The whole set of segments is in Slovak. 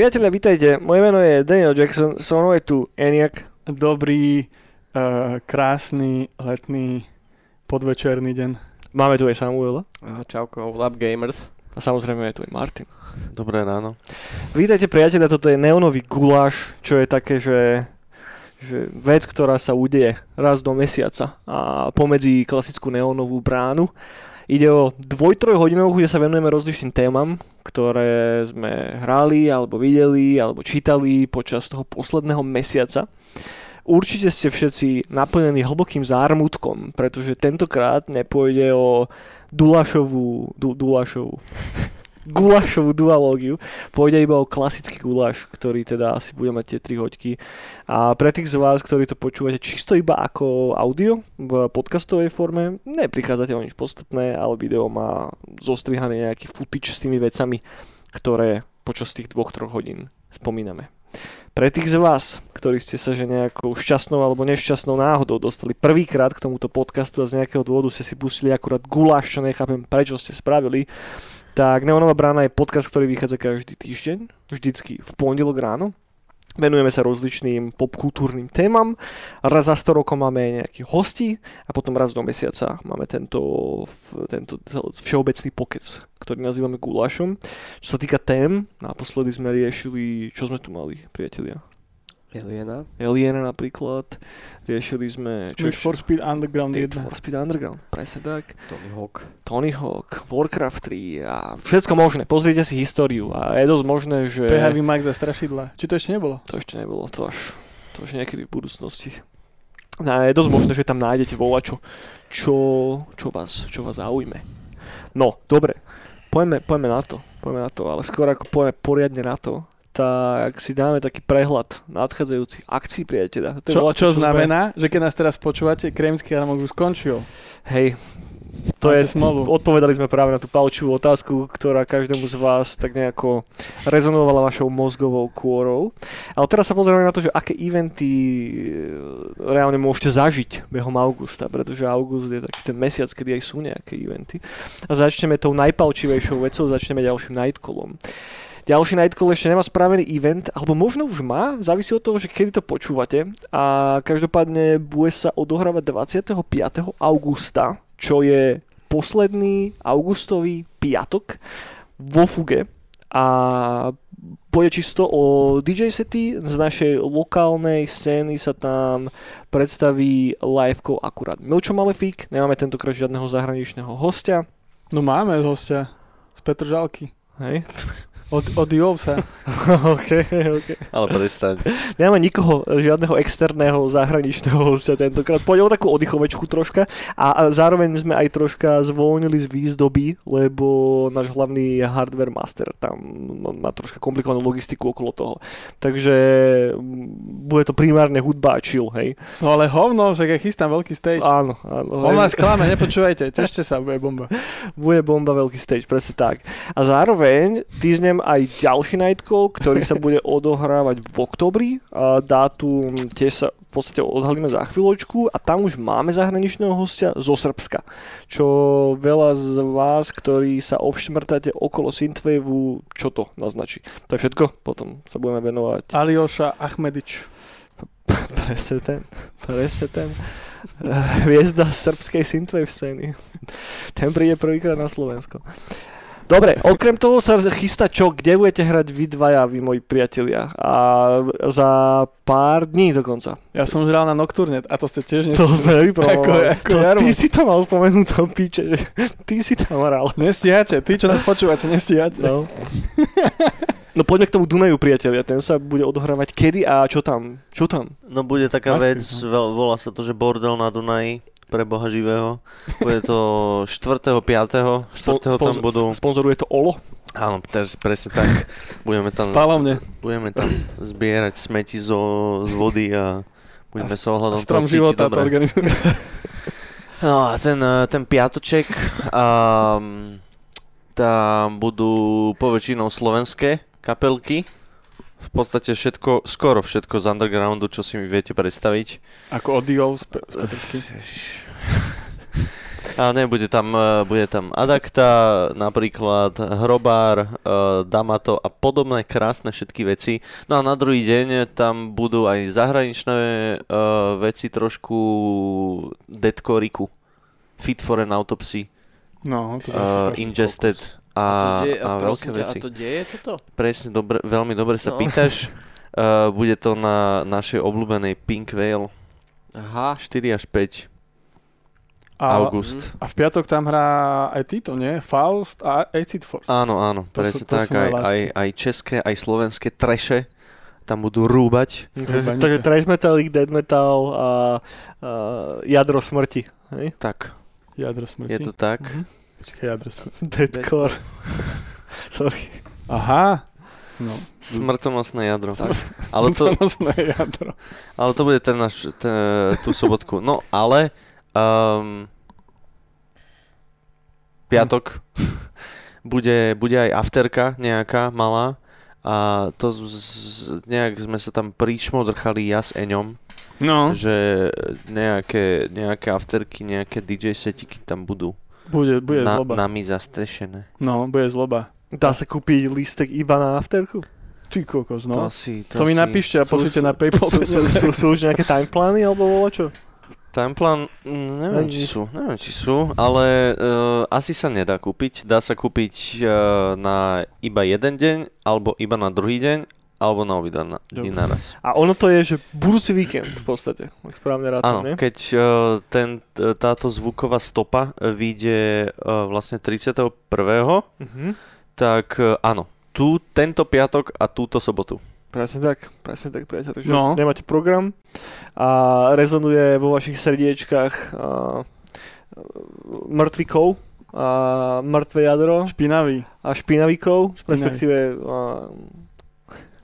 Priatelia, vítajte. Moje meno je Daniel Jackson, so mnou je tu Eniak. Dobrý, uh, krásny, letný, podvečerný deň. Máme tu aj Samuela. Čauko, Lab Gamers. A samozrejme je tu aj Martin. Dobré ráno. Vítajte priatelia, toto je neonový guláš, čo je také, že, že vec, ktorá sa udeje raz do mesiaca a pomedzi klasickú neonovú bránu. Ide o dvoj-troj hodinovku, kde sa venujeme rozličným témam, ktoré sme hrali, alebo videli, alebo čítali počas toho posledného mesiaca. Určite ste všetci naplnení hlbokým zármutkom, pretože tentokrát nepôjde o Dulašovú, du, Dulašovú, gulášovú dualógiu. Pôjde iba o klasický guláš, ktorý teda asi bude mať tie 3 hoďky. A pre tých z vás, ktorí to počúvate čisto iba ako audio v podcastovej forme, neprichádzate o nič podstatné, ale video má zostrihaný nejaký footage s tými vecami, ktoré počas tých 2-3 hodín spomíname. Pre tých z vás, ktorí ste sa že nejakou šťastnou alebo nešťastnou náhodou dostali prvýkrát k tomuto podcastu a z nejakého dôvodu ste si pustili akurát guláš, čo nechápem prečo ste spravili, tak Neonová brána je podcast, ktorý vychádza každý týždeň, vždycky v pondelok ráno. Venujeme sa rozličným popkultúrnym témam. Raz za 100 rokov máme nejakých hostí a potom raz do mesiaca máme tento, tento všeobecný pokec, ktorý nazývame gulášom. Čo sa týka tém, naposledy sme riešili, čo sme tu mali, priatelia? Eliena. Eliena napríklad. Riešili sme... Čo Need for Speed Underground 1. Need for Speed Underground, presne tak. Tony Hawk. Tony Hawk, Warcraft 3 a všetko možné. Pozrite si históriu a je dosť možné, že... PHV Max za strašidla. Či to ešte nebolo? To ešte nebolo, to až, to až niekedy v budúcnosti. No, je dosť možné, že tam nájdete volačo, čo, čo, vás, čo vás zaujme. No, dobre, poďme, poďme na to, poďme na to, ale skôr ako poďme poriadne na to, tak si dáme taký prehľad nadchádzajúcich akcií, priateľa. To čo, čo, čo znamená, sme... že keď nás teraz počúvate, Krémsky Armok už skončil. Hej, to Máte je, smolu. odpovedali sme práve na tú palčivú otázku, ktorá každému z vás tak nejako rezonovala vašou mozgovou kôrou. Ale teraz sa pozrieme na to, že aké eventy e, reálne môžete zažiť behom augusta, pretože august je taký ten mesiac, kedy aj sú nejaké eventy. A začneme tou najpalčivejšou vecou, začneme ďalším nightcallom. Ďalší Nightcall ešte nemá spravený event, alebo možno už má, závisí od toho, že kedy to počúvate. A každopádne bude sa odohrávať 25. augusta, čo je posledný augustový piatok vo Fuge. A pôjde čisto o DJ sety z našej lokálnej scény sa tam predstaví livekou akurát Milčo Malefík, nemáme tentokrát žiadneho zahraničného hostia. No máme hostia z Petržalky. Hej. Od, od Jovsa. OK, OK. Ale prestaň. Nemáme nikoho, žiadneho externého zahraničného hostia tentokrát. Poďme o takú oddychovečku troška a, a zároveň sme aj troška zvolnili z výzdoby, lebo náš hlavný hardware master tam má troška komplikovanú logistiku okolo toho. Takže mm, bude to primárne hudba a chill, hej. No ale hovno, že ja chystám veľký stage. Áno, áno. On vás klame, nepočúvajte, tešte sa, bude bomba. Bude bomba, veľký stage, presne tak. A zároveň týždňem aj ďalší Nightcall, ktorý sa bude odohrávať v oktobri. A dátum tiež sa v podstate odhalíme za chvíľočku a tam už máme zahraničného hostia zo Srbska, čo veľa z vás, ktorí sa obšmrtáte okolo Synthwaveu, čo to naznačí. To je všetko, potom sa budeme venovať. Alioša Achmedič. presne ten, presne ten hviezda srbskej synthwave scény. Ten príde prvýkrát na Slovensko. Dobre, okrem toho sa chystá čo, kde budete hrať vy dvaja, vy moji priatelia. A za pár dní dokonca. Ja som hral na Nocturne a to ste tiež nesli. To sme nevypromovali. Ako, ako to, ty si to mal spomenúť, to píče, že ty si tam hral. Nestíhate, ty čo nás počúvate, nestíhate. No. No poďme k tomu Dunaju, priatelia. Ten sa bude odohrávať kedy a čo tam? Čo tam? No bude taká Máš vec, no. volá sa to, že Bordel na Dunaji pre Boha živého. Bude to 4. 5. 4. tam budú... Sponzoruje to Olo? Áno, teraz presne tak. Budeme tam, Spálavne. budeme tam zbierať smeti zo, z vody a budeme sa ohľadom Strom života to organizuje. No a ten, ten piatoček um, tam budú poväčšinou slovenské kapelky v podstate všetko, skoro všetko z undergroundu, čo si mi viete predstaviť. Ako Odio z, Pe- z. A nebude tam, eh, bude tam Adakta, napríklad Hrobár, eh, Damato a podobné krásne všetky veci. No a na druhý deň tam budú aj zahraničné eh, veci trošku deadcoriku. Fit for an autopsy, No, to uh, Ingested a, A, to deje, a, a, veľké ťa, veci. a to deje toto? Presne, dobre, veľmi dobre sa No. pýtaš. Uh, bude to na našej obľúbenej Pink Veil Aha, 4 až 5 a, august. a v piatok tam hrá aj títo, nie? Faust a Acid Force. Áno, áno, To presne sú- to tak. sú Aj, aj, aj české, aj slovenské treše tam budú rúbať. Rúbanice. Takže trash metallic, dead metal a, a jadro smrti. Hej? Tak, Jadro smrti. je to tak. Mhm. Počkaj, jadro smrti. Deadcore. Sorry. Aha. No. Smrtonosné jadro. Ale to, Nosné jadro. ale to bude ten náš, ten, tú sobotku. No, ale um, piatok bude, bude aj afterka nejaká malá a to z, z, nejak sme sa tam príšmodrchali ja s Eňom, No, že nejaké, nejaké afterky, nejaké DJ setiky tam budú bude, bude na, zloba. nami zastrešené. No, bude zloba. Dá sa kúpiť lístek iba na afterku? Ty kokos, To, no. si, To, mi si- napíšte a pošlite na Paypal. Sú, sú, sú, sú už nejaké timeplány alebo čo? Timeplan, neviem či sú, neviem či sú, ale uh, asi sa nedá kúpiť. Dá sa kúpiť uh, na iba jeden deň, alebo iba na druhý deň, alebo na obidva na, naraz. A ono to je, že budúci víkend v podstate. Ak správne rátam, Áno, nie? keď uh, ten, t- táto zvuková stopa uh, vyjde uh, vlastne 31. Mhm. tak uh, áno, tu tento piatok a túto sobotu. Presne tak, presne tak, priateľ. Takže No. nemáte program a rezonuje vo vašich srdiečkách a, mŕtvy kov a mŕtve jadro Špinavý. a špinavý kov, Špinavý. respektíve a,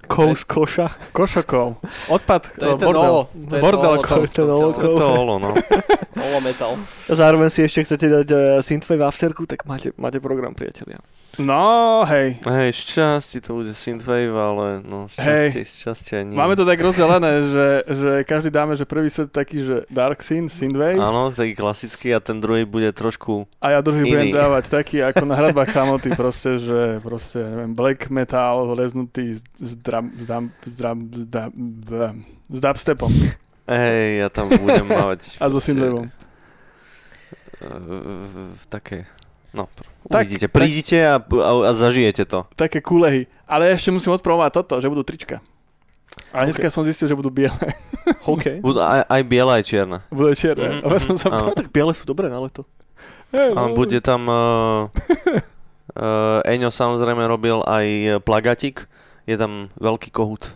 kov z koša. Košokov. Odpad. to je eh, ten bordel. olo. To je Bordel, to olo, ten olo, to- To olo, no. Olo metal. Zároveň si ešte chcete dať uh, synthwave afterku, tak máte, máte program, priatelia. No, hej. Hej, šťastie to bude synthwave, ale no šťastie, šťastie nie. Máme to tak rozdelené, že, že každý dáme, že prvý set taký, že Dark Synth, Synthwave Áno, taký klasický a ten druhý bude trošku... a ja druhý budem Iný. dávať taký ako na hradbách samoty, proste, že proste, neviem, black metal leznutý s, dram, s, dam, s, dram, s, dam, v- s dubstepom Hej, ja tam budem mať... a so synthwaveom. eh, v, v také... No, Tak, uvidíte, prídite a, a, a zažijete to. Také kulehy. Ale ešte musím odpromovať toto, že budú trička. A dneska som zistil, že budú biele. OK. Budú aj, aj biela, aj čierna. Budú čierne. Mhm, Mm-hmm. som sa... No tak biele sú dobré na leto. Hey, A bude tam... Uh, uh, Eňo samozrejme robil aj plagatik. Je tam veľký kohút.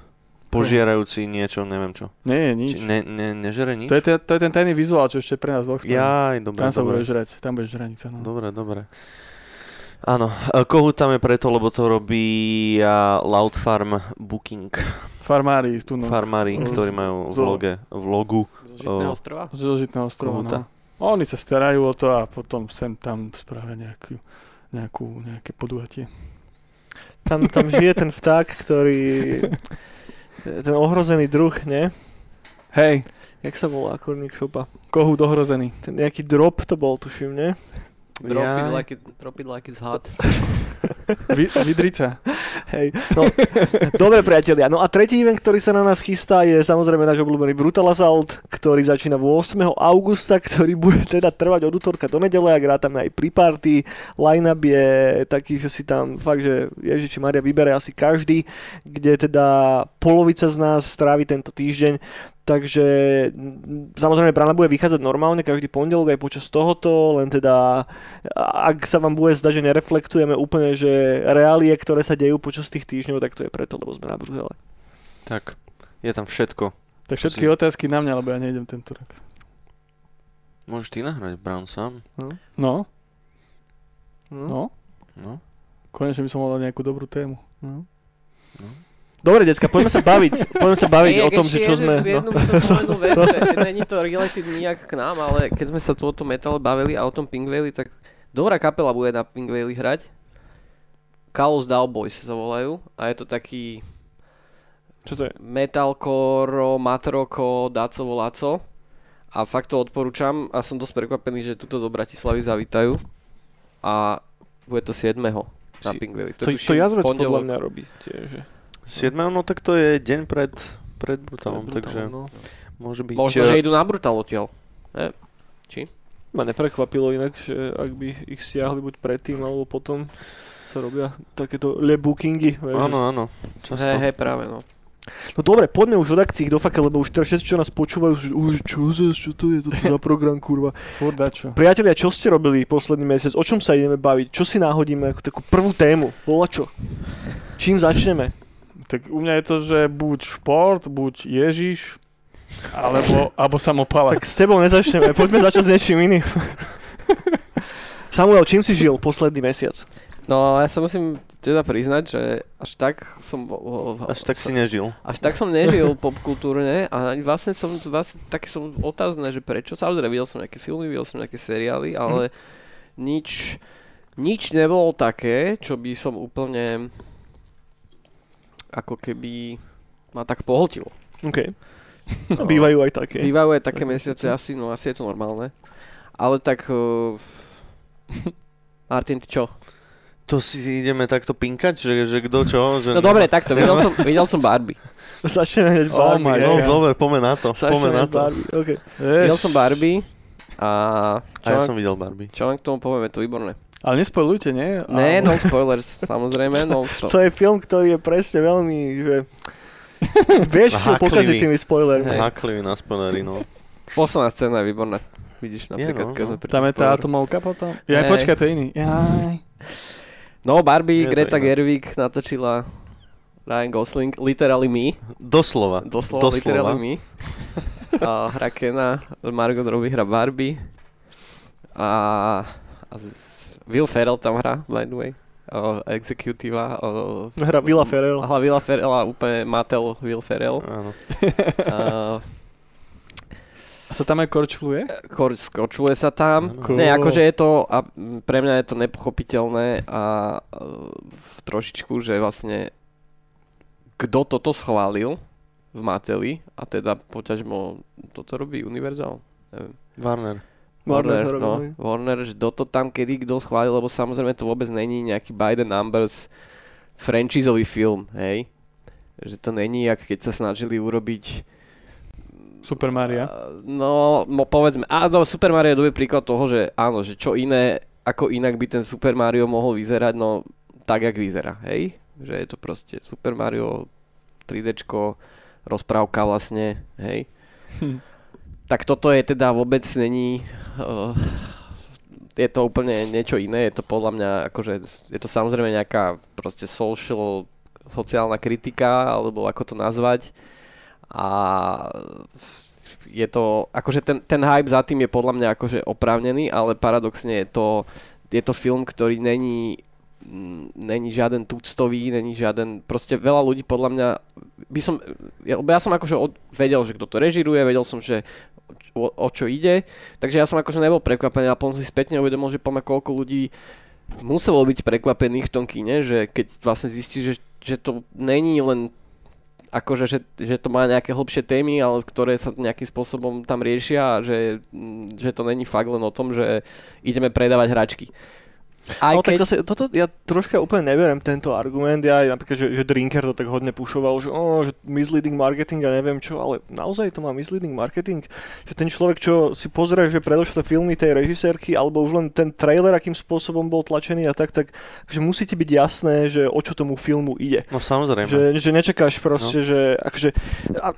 Požierajúci niečo, neviem čo. Nie, nič. Či ne, ne, nežere nič? To je, ten, to je ten tajný vizuál, čo ešte pre nás spravil. Jaj, dobre, tam sa dobre. bude žrať, tam bude žranica. No. Dobre, dobre. Áno, e, kohút tam je preto, lebo to robí Loud Farm Booking. Farmári tu no. Farmári, ktorí majú v zo- loge, v logu. Z Žitného O. ostrova? z Žitného ostrova. No. Oni sa starajú o to a potom sem tam spravia nejakú, nejakú, nejaké podujatie. Tam, tam žije ten vták, ktorý... Ten ohrozený druh, nie? Hej, Jak sa volá kurník šopa? kohút ohrozený. Ten nejaký drop to bol, tuším, nie? Drop is Jaj. like it, drop it like it's hot. Vidrica. Hej, no, dobre priatelia. No a tretí event, ktorý sa na nás chystá, je samozrejme náš obľúbený Brutal Assault, ktorý začína 8. augusta, ktorý bude teda trvať od útorka do nedele, ak rátame aj pri party. Line-up je taký, že si tam fakt, že Ježiši Maria vybere asi každý, kde teda polovica z nás strávi tento týždeň. Takže samozrejme brána bude vychádzať normálne každý pondelok aj počas tohoto, len teda ak sa vám bude zdať, že nereflektujeme úplne, že reálie, ktoré sa dejú počas tých týždňov, tak to je preto, lebo sme na Brusele. Tak, je tam všetko. Tak všetky otázky na mňa, lebo ja nejdem tento rok. Môžeš ty nahrať Brown sám? No, No. no. No. Konečne by som mal nejakú dobrú tému. no. No. Dobre, decka, poďme sa baviť. Poďme sa baviť Ej, o tom, že čo jednu- sme... Jednu No. som vec, že není to related nijak k nám, ale keď sme sa tu o tom metale bavili a o tom Pink Valley, tak dobrá kapela bude na Pink Valley hrať. Chaos Boys sa volajú a je to taký Čo to je? metalcore, matroko, dacovo, laco. A fakt to odporúčam a som dosť prekvapený, že tuto do Bratislavy zavítajú. A bude to 7. na Pink Valley. To, to, tuším jazvec podľa mňa robí tiež. 7. no tak to je deň pred, pred Brutalom, Brutálne, takže no. môže byť... Možno, eh, že idú na Brutal odtiaľ. Ma neprekvapilo inak, že ak by ich stiahli buď predtým alebo potom sa robia takéto le bookingy. Áno, áno, často. Hej, hej, práve no. No dobre, poďme už od akcií do fake, lebo už teraz všetci, čo nás počúvajú, že už čo, zas, čo to je, toto za program, kurva. Furt dačo. Priatelia, čo ste robili posledný mesiac? O čom sa ideme baviť? Čo si náhodíme ako takú prvú tému? Bola čo? Čím začneme? Tak u mňa je to, že buď šport, buď Ježiš, alebo, alebo samopala. Tak s tebou nezačneme, poďme začať s niečím iným. Samuel, čím si žil posledný mesiac? No ja sa musím teda priznať, že až tak som... Až tak si nežil. Až tak som nežil popkultúrne a vlastne som, vlastne, také som otázne, že prečo. Samozrejme, videl som nejaké filmy, videl som nejaké seriály, ale nič, nič nebolo také, čo by som úplne ako keby ma tak pohltilo. OK. No, bývajú aj také. Bývajú aj také mesiace asi, no asi je to normálne. Ale tak... Uh, Martin, ty čo? To si ideme takto pinkať, že, že kto čo? Že... No dobre, takto, videl som, videl som Barbie. Začneme hneď Oh Barbie. my hej, No hej. dobre, poďme na to. Začneme Poďme na to. Barbie. OK. Videl som Barbie a A čo, ja len, som videl Barbie. čo len k tomu povieme, je to výborné. Ale nespojlujte, nie? Ne, A- no spoilers, samozrejme, no To je film, ktorý je presne veľmi, že... Vieš, čo pokaziť tými spoilermi. Hej. Háklivý na spoilery, no. Posledná scéna je výborná. Vidíš napríklad, no, keď no. pri Tam je tá atomovka potom? Ja, Hej. počkaj, to je iný. Jaj. No, Barbie, Je Greta. Gerwig natočila Ryan Gosling, literally me, Doslova. doslova, literally me. A hra Kena, Margot Robbie hra Barbie. A, a z- Will Ferrell tam hra, by the way. O, exekutíva, o, Hra Villa Ferrell. Hla Willa Ferrella, úplne Mattel Will Ferrell. Áno. A, A sa tam aj korčuluje? Kor, skočuje sa tam. Cool. Ne, akože je to, a pre mňa je to nepochopiteľné a uh, trošičku, že vlastne kto toto schválil v Mateli a teda poťažmo toto robí Universal. Neviem. Warner. Warner Warner, no. Warner, že kto to tam kedy kto schválil, lebo samozrejme to vôbec není nejaký by the numbers franchiseový film, hej. Že to není, jak keď sa snažili urobiť Super Maria. Uh, No, no povedzme, a no, Super Mario je dobrý príklad toho, že áno, že čo iné, ako inak by ten Super Mario mohol vyzerať, no tak, jak vyzerá, hej? Že je to proste Super Mario 3Dčko, rozprávka vlastne, hej? Hm. Tak toto je teda vôbec není... Uh, je to úplne niečo iné, je to podľa mňa, akože, je to samozrejme nejaká proste social, sociálna kritika, alebo ako to nazvať. A je to, akože ten, ten hype za tým je podľa mňa akože oprávnený, ale paradoxne je to, je to film, ktorý není mm, není žiaden tuctový, není žiaden, proste veľa ľudí podľa mňa, by som, ja, ja som akože od, vedel, že kto to režiruje, vedel som, že o, o čo ide, takže ja som akože nebol prekvapený a potom si spätne uvedomil, že poďme koľko ľudí muselo byť prekvapených v tom kine, že keď vlastne zistí, že, že to není len akože, že, že to má nejaké hlbšie témy, ale ktoré sa nejakým spôsobom tam riešia a že, že to není fakt len o tom, že ideme predávať hračky. Aj no keď... tak zase, toto ja troška úplne neberiem tento argument, ja aj napríklad, že, že Drinker to tak hodne pušoval, že, oh, že misleading marketing a neviem čo, ale naozaj to má misleading marketing, že ten človek, čo si pozrie, že predošlé filmy tej režisérky, alebo už len ten trailer, akým spôsobom bol tlačený a tak, tak že musí ti byť jasné, že o čo tomu filmu ide. No samozrejme. Že, že nečakáš proste, no. že akože, a,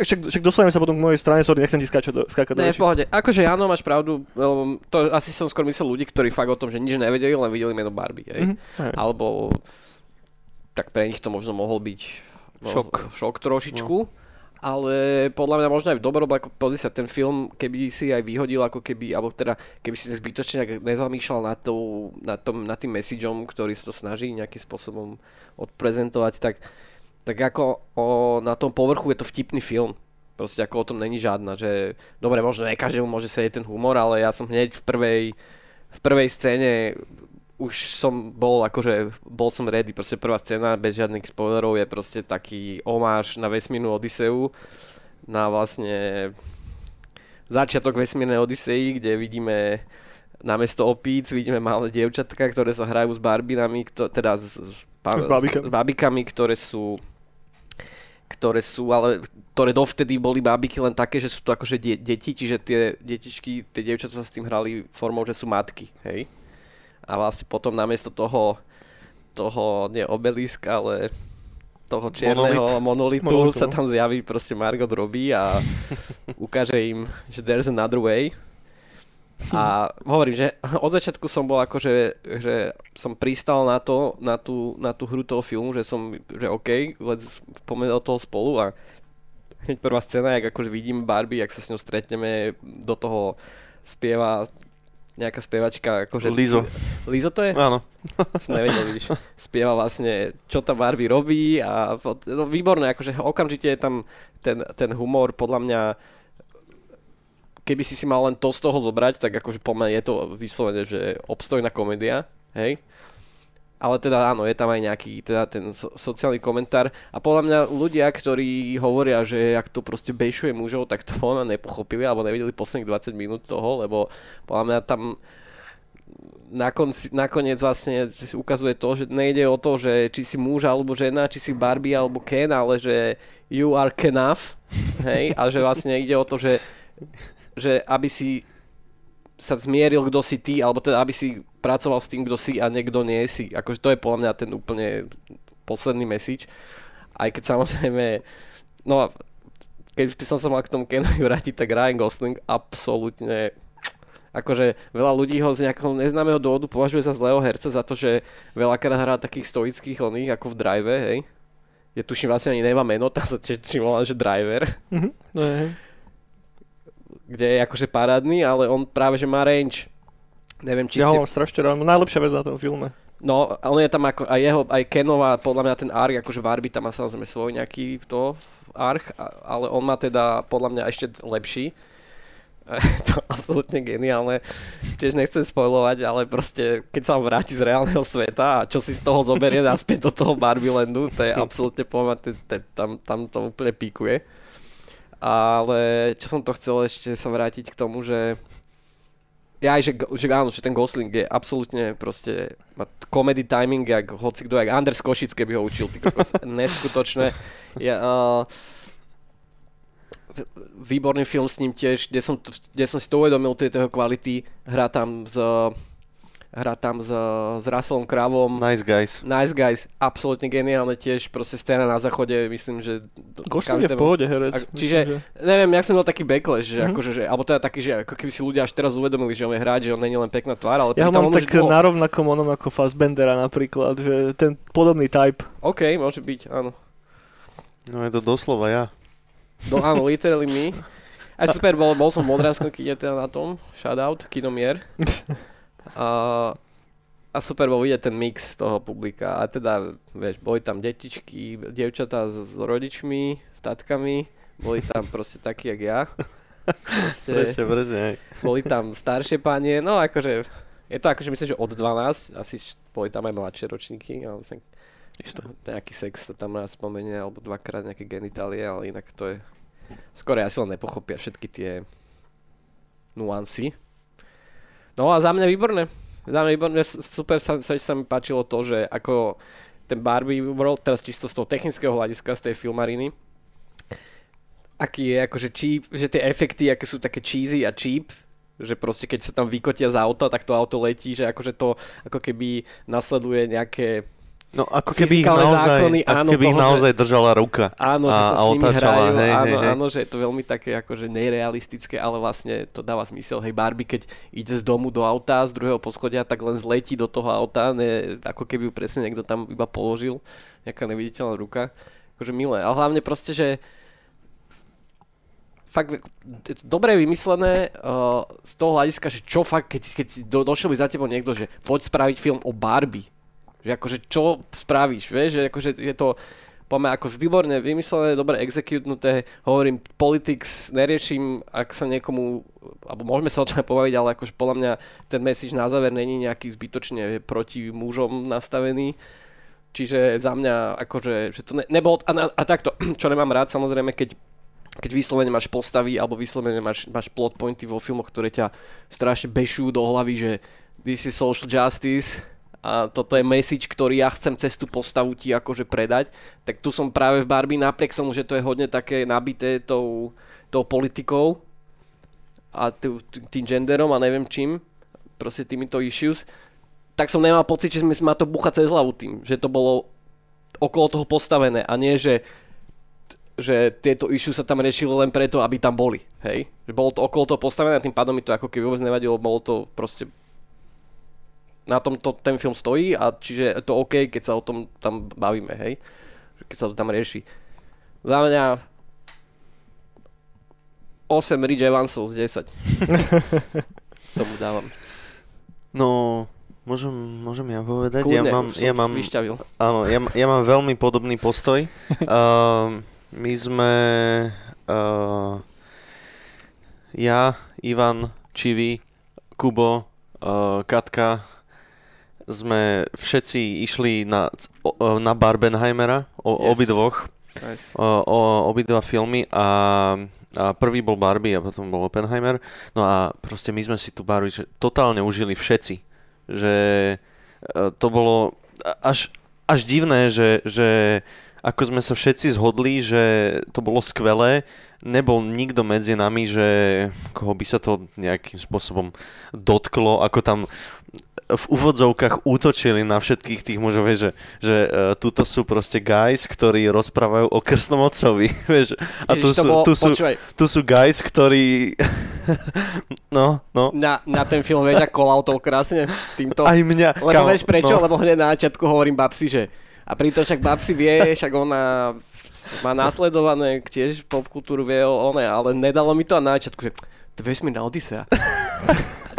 však, však dostaneme sa potom k mojej strane, sorry, nechcem ti skáčať do, skákať do Ne, v reči. pohode. Akože áno, máš pravdu. lebo To asi som skôr myslel ľudí, ktorí fakt o tom, že nič nevedeli, len videli meno Barbie. Hej? Mhm, hej. Alebo tak pre nich to možno mohol byť no, Šok. šok trošičku. Ale podľa mňa možno aj v dobrom, ako pozri sa, ten film, keby si aj vyhodil, ako keby, alebo teda, keby si zbytočne nezamýšľal nad, tou, nad, tom, nad tým messageom, ktorý sa to snaží nejakým spôsobom odprezentovať, tak, tak ako o, na tom povrchu je to vtipný film. Proste ako o tom není žiadna, že dobre, možno ne každému môže sedieť ten humor, ale ja som hneď v prvej, v prvej scéne už som bol akože, bol som ready, proste prvá scéna bez žiadnych spoilerov je proste taký omáš na vesmírnu Odiseu, na vlastne začiatok vesmírnej Odisei, kde vidíme namiesto opíc vidíme malé dievčatka, ktoré sa hrajú s barbinami, kto, teda s, s, S bábikami. s bábikami, ktoré sú ktoré sú, ale ktoré dovtedy boli bábiky len také, že sú to akože de- deti, čiže tie detičky, tie dievčatá sa s tým hrali formou, že sú matky, hej. A vlastne potom namiesto toho, toho, nie obelisk, ale toho čierneho monolitu Monolitu, sa no. tam zjaví proste Margot Robbie a ukáže im, že there's another way. A hovorím, že od začiatku som bol akože, že som pristal na to, na tú, na tú hru toho filmu, že som, že OK, let's poďme do toho spolu a hneď prvá scéna, jak akože vidím Barbie, jak sa s ňou stretneme, do toho spieva nejaká spievačka, akože... Lizo. Lizo to je? Áno. Som nevedel, vidíš. Spieva vlastne, čo tá Barbie robí a no, výborné, akože okamžite je tam ten, ten humor, podľa mňa keby si si mal len to z toho zobrať, tak akože po mne je to vyslovene, že obstojná komédia, hej. Ale teda áno, je tam aj nejaký teda ten so, sociálny komentár. A podľa mňa ľudia, ktorí hovoria, že ak to proste bejšuje mužov, tak to mňa nepochopili alebo nevideli posledných 20 minút toho, lebo podľa mňa tam na konci, nakoniec vlastne ukazuje to, že nejde o to, že či si muž alebo žena, či si Barbie alebo Ken, ale že you are Kenaf, hej, a že vlastne ide o to, že, že aby si sa zmieril, kto si ty, alebo teda aby si pracoval s tým, kto si a niekto nie si. Akože to je podľa mňa ten úplne posledný message. Aj keď samozrejme, no keď by som sa mal k tomu Kenovi vrátiť, tak Ryan Gosling absolútne akože veľa ľudí ho z nejakého neznámeho dôvodu považuje za zlého herca za to, že veľakrát hrá takých stoických oných ako v Drive, hej. Je tuším vlastne ani nemá meno, tam sa volá, že Driver, Mhm, je, hej. Kde je akože parádny, ale on práve že má range. Neviem, či Ja ste... ho strašne rád, najlepšia vec na tom filme. No, on je tam ako, aj jeho, aj Kenova, podľa mňa ten arc, akože Barbie tam má samozrejme svoj nejaký to arc, a- ale on má teda podľa mňa ešte lepší. to absolútne geniálne. Tiež nechcem spoilovať, ale proste, keď sa vráti z reálneho sveta a čo si z toho zoberie naspäť do toho Barbie Landu, to je absolútne te- tam, tam to úplne píkuje. Ale čo som to chcel ešte sa vrátiť k tomu, že ja aj, že, že áno, že ten Gosling je absolútne proste, má comedy timing, jak hoci kto, jak Anders Košic, keby ho učil, ty kokos, neskutočné. Ja, uh, výborný film s ním tiež, kde som, kde som si to uvedomil, tie jeho kvality, hrá tam s, hrá tam s, s Russellom Kravom, Nice guys. Nice Guys, absolútne geniálne tiež, proste scéna na záchode, myslím, že... Gosling je v pohode herec. Myslím, čiže že- neviem, ja som mal taký backlash, že Mhm. akože, že, alebo teda taký, že ako keby si ľudia až teraz uvedomili, že on je hráč, že on není len pekná tvár, ale Ja ho mám on tak už dlho- na rovnakom onom ako Fassbendera napríklad, že ten podobný type. OK, môže byť, áno. No je to doslova ja. No áno, literally me. Aj super, bol, bol som v Modranskom kine teda na tom, shoutout, kinomier. A, a super bol vidieť ten mix toho publika. A teda, vieš, boli tam detičky, dievčatá s, s rodičmi, s tatkami, boli tam proste takí, jak ja. Proste, Presne, presne. boli tam staršie panie, no akože, je to akože myslím, že od 12, asi boli tam aj mladšie ročníky, ale myslím, Isto. nejaký sex sa tam raz spomenie, alebo dvakrát nejaké genitálie, ale inak to je, skoro asi len nepochopia všetky tie nuancy. No a za mňa výborné. Za mňa výborné, super sa, sa, sa mi páčilo to, že ako ten Barbie World, teraz čisto z toho technického hľadiska, z tej filmariny, aký je akože cheap, že tie efekty, aké sú také cheesy a cheap, že proste keď sa tam vykotia z auta, tak to auto letí, že akože to ako keby nasleduje nejaké No ako keby ich naozaj, zákony, áno, keby ich toho, že- naozaj držala ruka. Áno, že A- sa a s nimi hrajú, hej, áno, hej, áno, že je to veľmi také akože nerealistické, ale vlastne to dáva zmysel. Hej, Barbie, keď ide z domu do auta, z druhého poschodia, tak len zletí do toho auta, ne, ako keby ju presne niekto tam iba položil, nejaká neviditeľná ruka. Akože milé, ale hlavne proste, že fakt dobre vymyslené uh, z toho hľadiska, že čo fakt, keď, keď do, došiel by za tebou niekto, že poď spraviť film o Barbie. Že akože čo spravíš, vieš, že akože je to poďme akože výborne vymyslené, dobre executnuté, hovorím, politics neriešim, ak sa niekomu alebo môžeme sa o tom pobaviť, ale akože podľa mňa ten message na záver není nejaký zbytočne proti mužom nastavený. Čiže za mňa, akože, že to ne, nebolo, a, a, a takto, čo nemám rád samozrejme, keď keď vyslovene máš postavy alebo vyslovene máš, máš plot pointy vo filmoch, ktoré ťa strašne bešujú do hlavy, že this is social justice a toto je message, ktorý ja chcem cez tú postavu ti akože predať, tak tu som práve v Barbie napriek tomu, že to je hodne také nabité tou, tou politikou a tým genderom a neviem čím, proste týmito issues, tak som nemal pocit, že sme ma to bucha cez hlavu tým, že to bolo okolo toho postavené a nie, že že tieto issue sa tam riešili len preto, aby tam boli. Hej? Že bolo to okolo toho postavené a tým pádom mi to ako keby vôbec nevadilo, bolo to proste na tom to, ten film stojí a čiže je to OK, keď sa o tom tam bavíme, hej? Keď sa to tam rieši. Za mňa 8 Ridge Evansov z 10. Tomu dávam. No, môžem, môžem ja povedať? Kľudne, ja mám, ja mám, áno, ja, ja mám veľmi podobný postoj. um, My sme... Uh, ja, Ivan, Čivi, Kubo, uh, Katka, sme všetci išli na, na Barbenheimera, o, yes. obidvoch, nice. o, o, obidva filmy a, a prvý bol Barbie a potom bol Oppenheimer. No a proste my sme si tu Barbie že totálne užili všetci. Že uh, to bolo až, až divné, že, že ako sme sa všetci zhodli, že to bolo skvelé, nebol nikto medzi nami, že koho by sa to nejakým spôsobom dotklo, ako tam v úvodzovkách útočili na všetkých tých mužov, vieš, že, že uh, tuto sú proste guys, ktorí rozprávajú o krstnom otcovi, vieš, a tu sú, bolo, tu, sú, tu sú guys, ktorí, no, no. Na, na ten film, vieš, ako lautol krásne týmto. Aj mňa. Lebo kam, vieš prečo, no. lebo hneď na začiatku hovorím babsi, že a pritom však babsi vie, však ona má následované tiež popkultúru, vie o one, ale nedalo mi to a na začiatku, že to vieš mi na Odisea.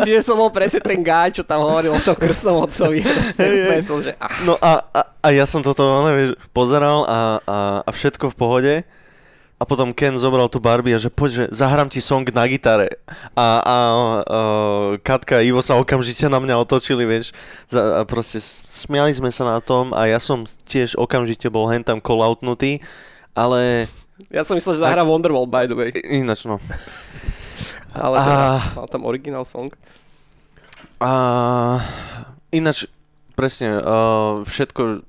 Čiže som bol presne ten gáj, čo tam hovoril o tom krstnom otcovi. Hey, som, že, ah. No a, a, a, ja som toto vieš, pozeral a, a, a všetko v pohode. A potom Ken zobral tú Barbie a že poď, že zahrám ti song na gitare. A, a, a Katka a Ivo sa okamžite na mňa otočili, vieš. A proste smiali sme sa na tom a ja som tiež okamžite bol hen tam call outnutý, ale... Ja som myslel, že zahrá Wonderwall, by the way. Ináč no. Ale a... teda, mal tam originál song. A ináč, presne, uh, všetko,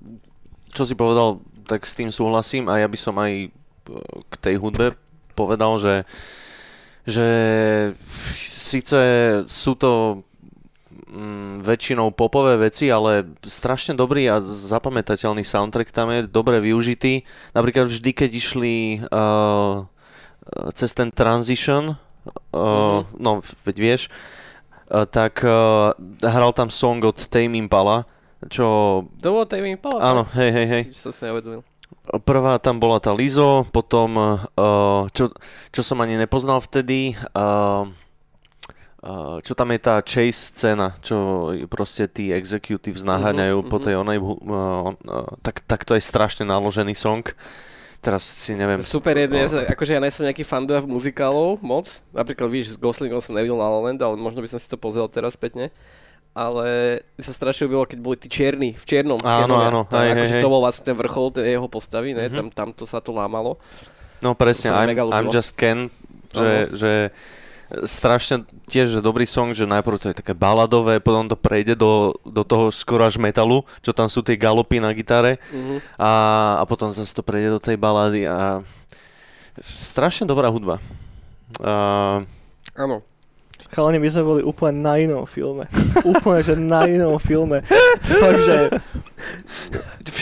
čo si povedal, tak s tým súhlasím a ja by som aj k tej hudbe povedal, že, že síce sú to mm, väčšinou popové veci, ale strašne dobrý a zapamätateľný soundtrack tam je, dobre využitý. Napríklad vždy, keď išli uh, cez ten transition, uh, mm-hmm. no veď vieš, uh, tak uh, hral tam song od Tame Impala, čo... To bolo Tame Impala? Áno, hej, hej, hej. Čo sa si neuvedomil. Prvá tam bola tá Lizo, potom, uh, čo, čo som ani nepoznal vtedy, uh, uh, čo tam je tá chase scéna, čo proste tí executives naháňajú uh-huh, po tej onej, uh, uh, tak, tak to je strašne naložený song. Teraz si neviem. Super, je, ja, akože ja nejsem nejaký fan muzikálov moc. Napríklad, víš, s Goslingom som nevidel na La Land, ale možno by som si to pozrel teraz spätne ale sa strašne ľúbilo, keď boli tí čierni, v čiernom. Áno, áno. Aj, akože to bol vlastne ten vrchol tej jeho postavy, ne? Mm-hmm. Tam, tam to sa to lámalo. No presne, I'm, I'm Just Ken, že, že strašne tiež dobrý song, že najprv to je také baladové, potom to prejde do, do toho skoro až metalu, čo tam sú tie galopy na gitare mm-hmm. a, a potom zase to prejde do tej balady a strašne dobrá hudba. Uh, Áno. Chalani, my sme boli úplne na inom filme. úplne, že na inom filme. Fakt.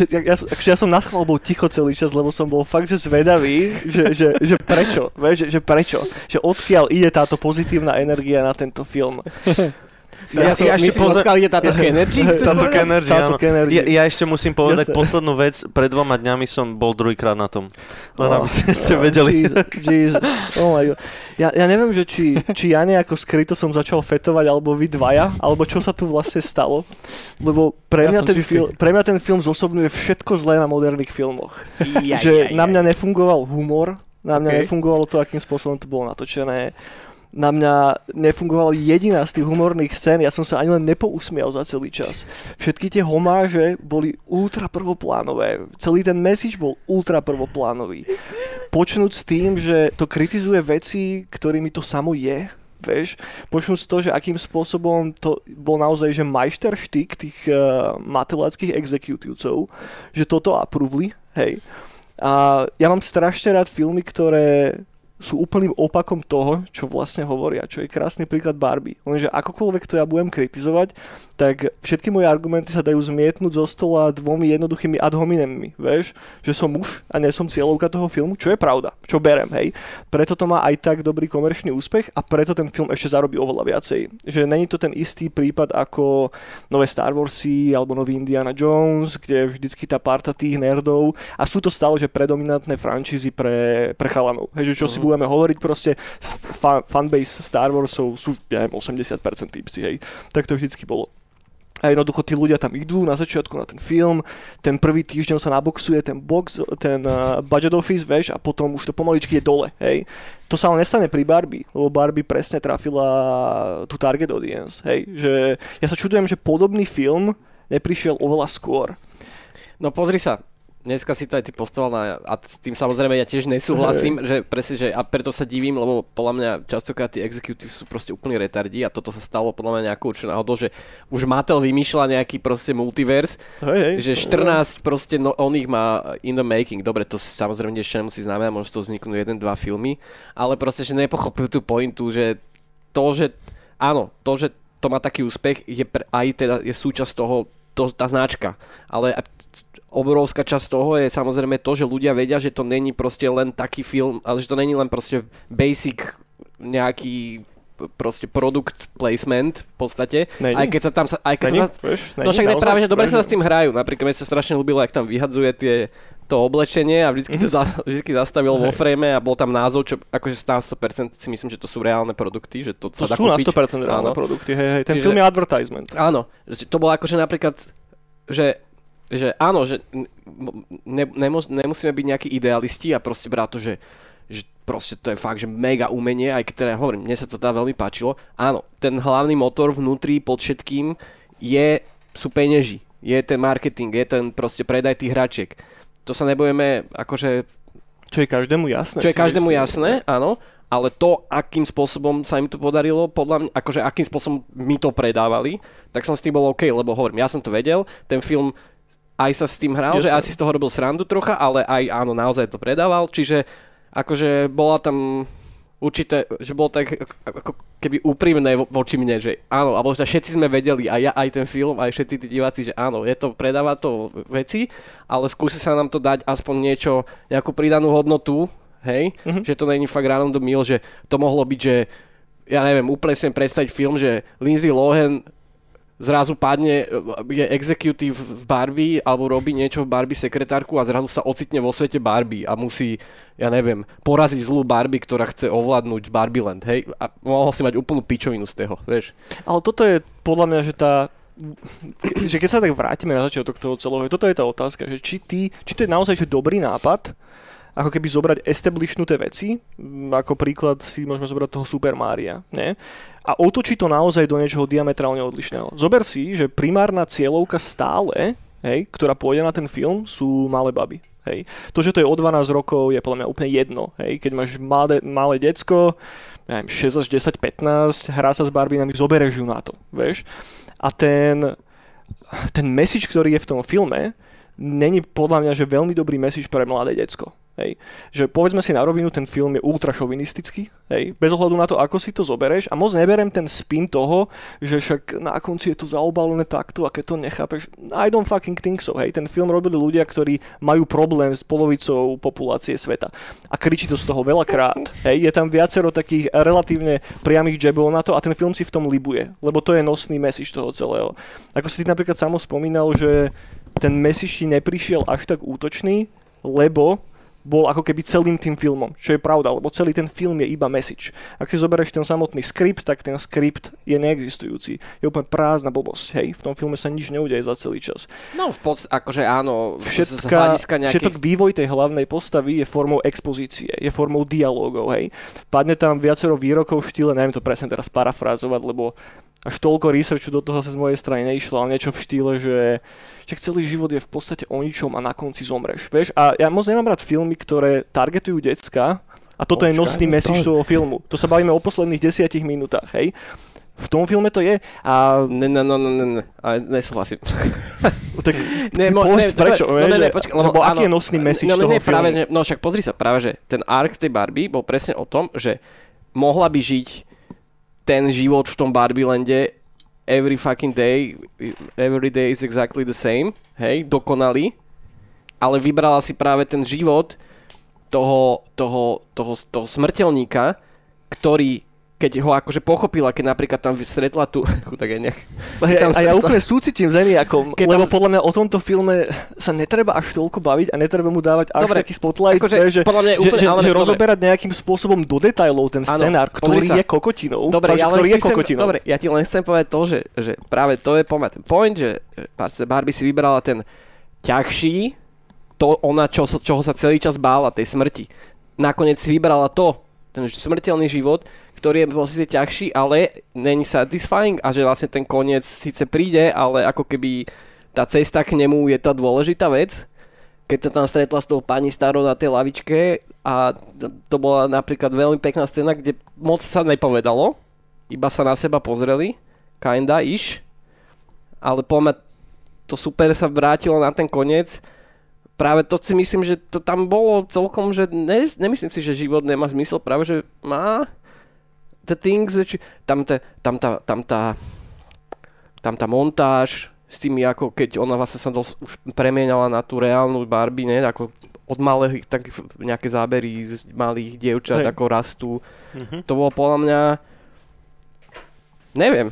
Ja, ja, akože ja som na schvál bol ticho celý čas, lebo som bol fakt, že zvedavý, že, že, že prečo, že, že prečo, že odkiaľ ide táto pozitívna energia na tento film. Ja, ja si ešte pozor... je táto Kenergy? Táto Kenergy, áno. Ja, ja ešte musím povedať Jasne. poslednú vec. Pred dvoma dňami som bol druhýkrát na tom. Len oh, aby ste oh, vedeli. Jesus, Jesus. Oh my God. Ja, ja neviem, že či, či ja nejako skryto som začal fetovať, alebo vy dvaja, alebo čo sa tu vlastne stalo. Lebo pre mňa, ja ten, fil, pre mňa ten film zosobňuje všetko zlé na moderných filmoch. Ja, že ja, ja. na mňa nefungoval humor, na mňa okay. nefungovalo to, akým spôsobom to bolo natočené na mňa nefungovala jediná z tých humorných scén, ja som sa ani len nepousmial za celý čas. Všetky tie homáže boli ultra prvoplánové, celý ten message bol ultra prvoplánový. Počnúť s tým, že to kritizuje veci, ktorými to samo je, vieš, počnúť z toho, že akým spôsobom to bol naozaj, že majsterštyk tých uh, mateláckých exekutívcov, že toto aprúvli, hej. A ja mám strašne rád filmy, ktoré sú úplným opakom toho, čo vlastne hovoria, čo je krásny príklad Barbie. Lenže akokoľvek to ja budem kritizovať, tak všetky moje argumenty sa dajú zmietnúť zo stola dvomi jednoduchými ad hominemmi, vieš, že som muž a nie som cieľovka toho filmu, čo je pravda, čo berem, hej. Preto to má aj tak dobrý komerčný úspech a preto ten film ešte zarobí oveľa viacej. Že není to ten istý prípad ako nové Star Warsy alebo nový Indiana Jones, kde je vždycky tá parta tých nerdov a sú to stále, že predominantné franšízy pre, pre chalanov. Hej, že čo si Mhm. Budeme hovoriť proste, fan, fanbase Star Warsov sú, ja neviem, 80% typci, hej. Tak to vždycky bolo. A jednoducho tí ľudia tam idú na začiatku na ten film, ten prvý týždeň sa naboxuje ten box, ten uh, budget office, vieš, a potom už to pomaličky je dole, hej. To sa ale nestane pri Barbie, lebo Barbie presne trafila tú target audience, hej. Že ja sa čudujem, že podobný film neprišiel oveľa skôr. No pozri sa, dneska si to aj ty postoval na, a s tým samozrejme ja tiež nesúhlasím, že presne, že a preto sa divím, lebo podľa mňa častokrát tí executive sú proste úplní retardi a toto sa stalo podľa mňa nejakou určitou náhodou, že už Mattel vymýšľa nejaký proste multiverse, Hej, hej. že 14 proste no, on ich má in the making. Dobre, to samozrejme ešte nemusí znamená, môže toho vzniknúť jeden, dva filmy, ale proste, že nepochopujú tú pointu, že to, že áno, to, že to má taký úspech, je pre, aj teda je súčasť toho, to, tá značka. Ale obrovská časť toho je samozrejme to, že ľudia vedia, že to není proste len taký film, ale že to není len proste basic nejaký proste product placement v podstate, Není. aj keď sa tam sa, aj keď Není, sa, vieš, No však ne, práve, že dobre sa s tým hrajú. Napríklad mi sa strašne ľúbilo, ak tam vyhadzuje tie to oblečenie a vždycky to za, vždycky zastavil vo frame a bol tam názov, čo akože na 100% si myslím, že to sú reálne produkty, že to To sa dá sú na kúpiť. 100% reálne Áno. produkty, hej, hej. Ten Čiže- film je advertisement. Áno, to bolo akože napríklad, že že áno, že ne, nemus, nemusíme byť nejakí idealisti a proste brať to, že, že proste to je fakt, že mega umenie, aj keď teda hovorím, mne sa to teda veľmi páčilo. Áno, ten hlavný motor vnútri pod všetkým je, sú peneži, je ten marketing, je ten proste predaj tých hračiek. To sa nebudeme akože Čo je každému jasné. čo je každému myslím. jasné, áno, ale to, akým spôsobom sa im to podarilo, podľa mňa, akože akým spôsobom mi to predávali, tak som s tým bol OK, lebo hovorím, ja som to vedel, ten film aj sa s tým hral, že Jasné. asi z toho robil srandu trocha, ale aj áno, naozaj to predával, čiže akože bola tam určité, že bolo tak ako keby úprimné vo- voči mne, že áno, alebo že všetci sme vedeli, aj ja, aj ten film, aj všetci tí diváci, že áno, je to, predáva to veci, ale skúsi sa nám to dať aspoň niečo, nejakú pridanú hodnotu, hej, Mhm. že to není fakt random meal, že to mohlo byť, že ja neviem, úplne si predstaviť film, že Lindsay Lohan zrazu padne, je executive v Barbie alebo robí niečo v Barbie sekretárku a zrazu sa ocitne vo svete Barbie a musí, ja neviem, poraziť zlú Barbie, ktorá chce ovládnuť Barbie Land, hej? A mohol si mať úplnú pičovinu z toho, vieš? Ale toto je podľa mňa, že tá že keď sa tak vrátime na začiatok toho celého, toto je tá otázka, že či, ty, či to je naozaj že dobrý nápad, ako keby zobrať establishnuté veci, ako príklad si môžeme zobrať toho Super Mária, nie? A otočiť to naozaj do niečoho diametrálne odlišného. Zober si, že primárna cieľovka stále, hej, ktorá pôjde na ten film, sú malé baby. Hej. To, že to je o 12 rokov, je podľa mňa úplne jedno. Hej. Keď máš malé, malé decko, ja neviem, 6 až 10, 15, hrá sa s Barbinami, zobereš ju na to, vieš. A ten, ten message, ktorý je v tom filme, není podľa mňa, že veľmi dobrý message pre mladé decko. Hej. Že povedzme si na rovinu, ten film je ultra šovinistický, hej, bez ohľadu na to, ako si to zobereš a moc neberem ten spin toho, že však na konci je to zaobalené takto a keď to nechápeš, I don't fucking think so, hej, ten film robili ľudia, ktorí majú problém s polovicou populácie sveta a kričí to z toho veľakrát, hej, je tam viacero takých relatívne priamých jabov na to a ten film si v tom libuje, lebo to je nosný message toho celého. Ako si ty napríklad samo spomínal, že ten message ti neprišiel až tak útočný, lebo bol ako keby celým tým filmom, čo je pravda, lebo celý ten film je iba message. Ak si zoberieš ten samotný skript, tak ten skript je neexistujúci. Je úplne prázdna blbosť, hej, v tom filme sa nič neudeje za celý čas. No v podstate, akože áno, z- z Všetka, hľadiska nejakých... všetok vývoj tej hlavnej postavy je formou expozície, je formou dialogov, hej. Padne tam viacero výrokov v štýle, neviem to presne teraz parafrázovať, lebo až toľko researchu do toho sa z mojej strany neišlo, ale niečo v štýle, že však celý život je v podstate o ničom a na konci zomreš, vieš. A ja moc nemám rád filmy, ktoré targetujú decka a toto je Počkaj, nosný no message toho filmu. To sa bavíme o posledných desiatich minútach, hej. V tom filme to je a Ne, no, no, no, no, no, ale nesúhlasím. tak Ne, mo, povedz ne, prečo, no, ne, ne, že- počkaj, lebo aký áno, je nosný message no, no, toho práve, filmu? že, no však pozri sa, práve, že ten arc tej Barbie bol presne o tom, že mohla by žiť ten život v tom Barbielande every fucking day, every day is exactly the same, hej, dokonalý, ale vybrala si práve ten život toho, toho, toho, toho smrteľníka, ktorý keď ho akože pochopila, keď napríklad tam stretla tú, chudák aj nech, A ja, a ja úplne súcitím s Eniakom, Keď lebo tam- podľa mňa o tomto filme sa netreba až toľko baviť a netreba mu dávať až Dobre, taký spotlight, akože že, podľa mňa úplne- že, ale že rozoberať nejakým spôsobom do detailov ten Áno, scenár, ktorý sa. je kokotinou. Dobre, fakt, ja ktorý je kokotinou. dobre, ja ti len chcem povedať to, že, že práve to je pomer, ten point, že Barbie si vybrala ten ťažší, to ona, čo, čoho sa celý čas bála, tej smrti. Nakoniec si vybrala to, ten smrteľný život, ktorý je vlastne ťažší, ale není satisfying a že vlastne ten koniec síce príde, ale ako keby tá cesta k nemu je tá dôležitá vec. Keď sa tam stretla s tou pani starou na tej lavičke a to- bola napríklad veľmi pekná scéna, kde moc sa nepovedalo, iba sa na seba pozreli, kinda ish, ale poďme, to super sa vrátilo na ten koniec, práve to si myslím, že to tam bolo celkom, že ne, nemyslím si, že život nemá zmysel, práve že má the things, that you, tam, te, tam, tá, tam, tá, tam tá montáž s tými, ako keď ona vlastne sa dos, už premienala na tú reálnu Barbie, ne, ako od malých, tak nejaké zábery z malých dievčat, Hej. ako rastú. Mhm. To bolo podľa mňa, neviem,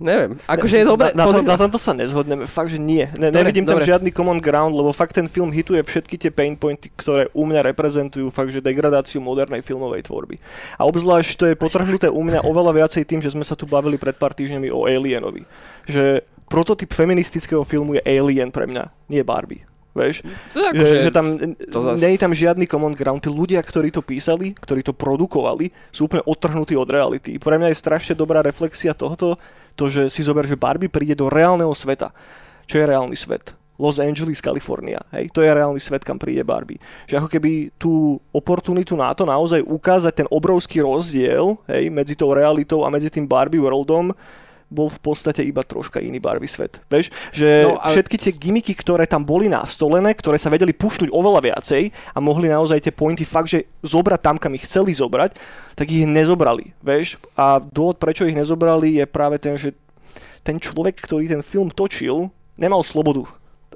neviem, akože je dobre, na, na, to, na tomto sa nezhodneme, fakt, že nie. Ne, Dobre, nevidím tam dobre. žiadny common ground, lebo fakt ten film hituje všetky tie pain pointy, ktoré u mňa reprezentujú fakt, že degradáciu modernej filmovej tvorby. A obzvlášť to je potrhnuté u mňa oveľa viacej tým, že sme sa tu bavili pred pár týždňami o Alienovi. Že prototyp feministického filmu je Alien pre mňa, nie Barbie. Vieš? to je že, akože, že tam to zas- nie je tam žiadny common ground. Tí ľudia, ktorí to písali, ktorí to produkovali, sú úplne odtrhnutí od reality. Pre mňa je strašne dobrá reflexia tohoto, to, že si zober, že Barbie príde do reálneho sveta. Čo je reálny svet? Los Angeles, Kalifornia. Hej, to je reálny svet, kam príde Barbie. Že ako keby tú oportunitu na to naozaj ukázať ten obrovský rozdiel hej, medzi tou realitou a medzi tým Barbie worldom bol v podstate iba troška iný Barbie svet. Vieš, že No, ale- všetky tie gimiky, ktoré tam boli nastolené, ktoré sa vedeli pušnúť oveľa viacej a mohli naozaj tie pointy fakt, že zobrať tam, kam ich chceli zobrať, tak ich nezobrali. Vieš? A dôvod, prečo ich nezobrali, je práve ten, že ten človek, ktorý ten film točil, nemal slobodu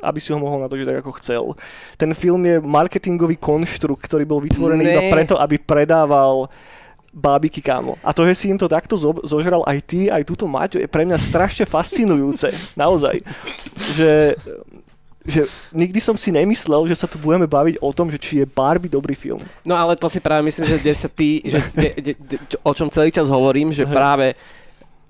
aby si ho mohol natočiť tak, ako chcel. Ten film je marketingový konštrukt, ktorý bol vytvorený Ne. iba preto, aby predával bábiky, kámo. A to, že si im to takto zo- zožral aj ty, aj túto Maťo, je pre mňa strašne fascinujúce. Naozaj. Že, že nikdy som si nemyslel, že sa tu budeme baviť o tom, že či je Barbie dobrý film. No ale to si práve myslím, že kde sa ty, že, de, de, de, o čom celý čas hovorím, že práve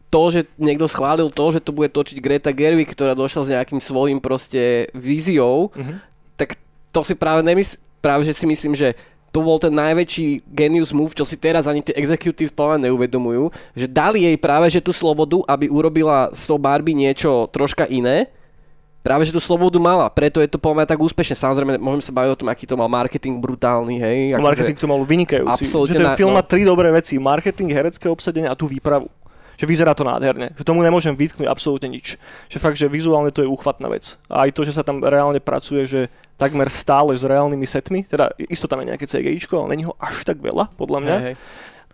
to, že niekto schválil to, že to bude točiť Greta Gerwig, ktorá došla s nejakým svojím proste víziou, Mhm. tak to si práve nemyslím, práve že si myslím, že to bol ten najväčší genius move, čo si teraz ani tie executive plán neuvedomujú, že dali jej práve že tú slobodu, aby urobila s tou Barbie niečo troška iné, Práve, že tú slobodu mala, preto je to podľa mňa tak úspešne. Samozrejme, môžeme sa baviť o tom, aký to mal marketing brutálny, hej. No, akože- marketing to mal vynikajúci. Absolútne že ten na- film no. má tri dobré veci. Marketing, herecké obsadenie a tú výpravu. Že vyzerá to nádherne. Že tomu nemôžem vytknúť absolútne nič. Že fakt, že vizuálne to je úchvatná vec. A aj to, že sa tam reálne pracuje, že takmer stále s reálnymi setmi, teda isto tam je nejaké CGIčko, ale není ho až tak veľa, podľa mňa, Hej, hej.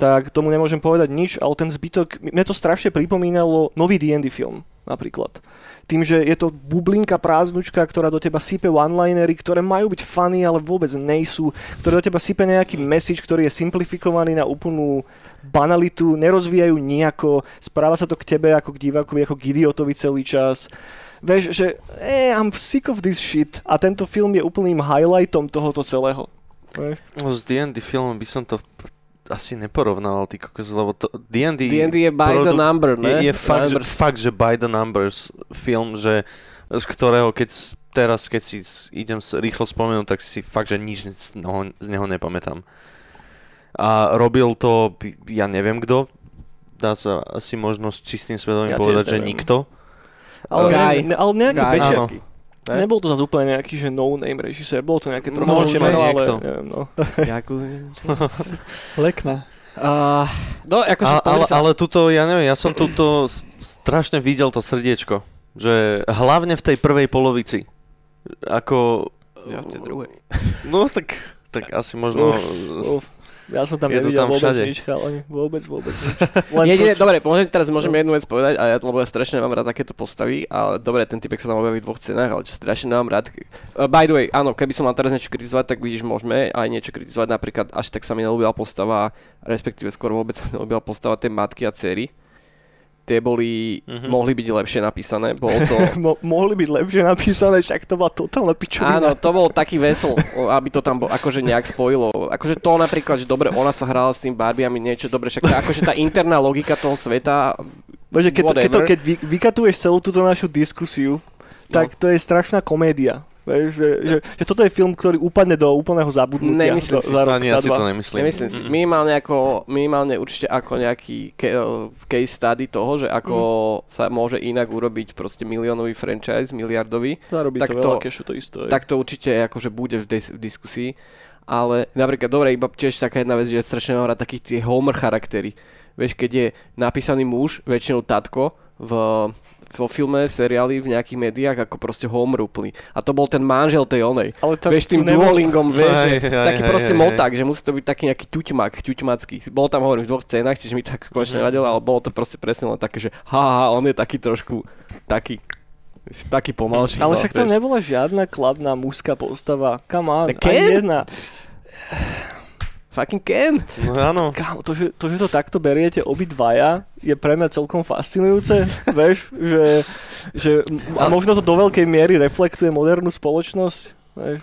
tak tomu nemôžem povedať nič, ale ten zbytok, mne to strašne pripomínalo nový D&D film napríklad. Tým, že je to bublinka prázdnučka, ktorá do teba sype one-linery, ktoré majú byť funny, ale vôbec nejsú, ktoré do teba sype nejaký message, ktorý je simplifikovaný na úplnú banalitu, nerozvíjajú nejako, správa sa to k tebe ako k divákovi, ako k idiotovi celý čas. Vieš, že eh, I'm sick of this shit a tento film je úplným highlightom tohoto celého. Vieš? No, s D&D filmom by som to asi neporovnával, ty kokos, lebo to D&D, D&D je by the produkt number, ne? je, je fakt, že, fakt, že by the numbers film, že z ktorého keď teraz, keď si idem rýchlo spomenúť, tak si fakt, že nič z neho, z neho nepamätám. A robil to, ja neviem kto, dá sa asi možno s čistým svedomím Ja povedať, že neviem. nikto. Ale, Guy. ne, ne, ale nejaký Guy. Ne? Nebol to zase úplne nejaký, že no-name režisér, bolo to nejaké trochu No, ne, meno, ale niekto. neviem, no. Ďakujem. Lekna. Uh, no, akože A, ale, sa. ale tuto, ja neviem, ja som tuto strašne videl to srdiečko. Že hlavne v tej prvej polovici. Ako... Ja v tej druhej. No tak, tak asi možno... Uf, ja som tam Je to nevidel tam vôbec všade. nič, chalani. Vôbec, vôbec nič. Len Jedine, to, dobre, môžem, teraz môžem jednu vec povedať, a ja, lebo ja strašne mám rád takéto postavy, ale dobre, ten typek sa tam objaví v dvoch cenách, ale čo strašne mám rád. Uh, by the way, áno, keby som mal teraz niečo kritizovať, tak vidíš, môžeme aj niečo kritizovať, napríklad až tak sa mi nelúbila postava, respektíve skôr vôbec sa mi nelúbila postava tej matky a cery. Tie boli, Mhm. mohli byť lepšie napísané, bolo to... Mo- mohli byť lepšie napísané, však to bola totálna pičovina. Áno, to bol taký vesel, aby to tam bol, akože nejak spojilo. Akože to napríklad, že dobre, ona sa hrala s tým Barbiami niečo, dobre, však tá, akože tá interná logika toho sveta, Bože, keď, to, keď, to, keď vy, vykatuješ celú túto našu diskusiu, tak to je strašná komédia. Vieš, že, že, že toto je film, ktorý upadne do úplného zabudnutia. Nemyslím do, si. za rok, Ani za ja si to nemyslím. Nemyslím si. Mm. Minimálne, ako, minimálne určite ako nejaký case study toho, že ako sa môže inak urobiť proste miliónový franchise, miliardový, Zarobí tak to to- veľa kešu, to isto je. tak to určite akože bude v, dis- v diskusii. Ale napríklad, dobre, iba tiež taká jedna vec, že ja strašne rád takých tie Homer charaktery. Vieš, keď je napísaný muž, väčšinou tatko, v, vo filme, seriáli, v nejakých médiách, ako proste Homer úplný. A to bol ten manžel tej onej. ale tak vieš, tým nebol- duolingom, vieš, Aj, aj, taký aj, proste aj, aj. moták, že musí to byť taký nejaký ťuťmak, ťuťmacký. Bol tam, hovorím, v dvoch scénach, čiže mi tak konečne nevadilo, ale bolo to proste presne len také, že ha, ha, on je taký trošku, taký, taký pomalší. Ale no, však tam nebola žiadna kladná mužská postava. Come on, ani Ken? jedna. Fucking Ken. No áno. Kámo, to, že, to, že to takto beriete obidvaja, je pre mňa celkom fascinujúce, vieš, že, že a možno to do veľkej miery reflektuje modernú spoločnosť, vieš.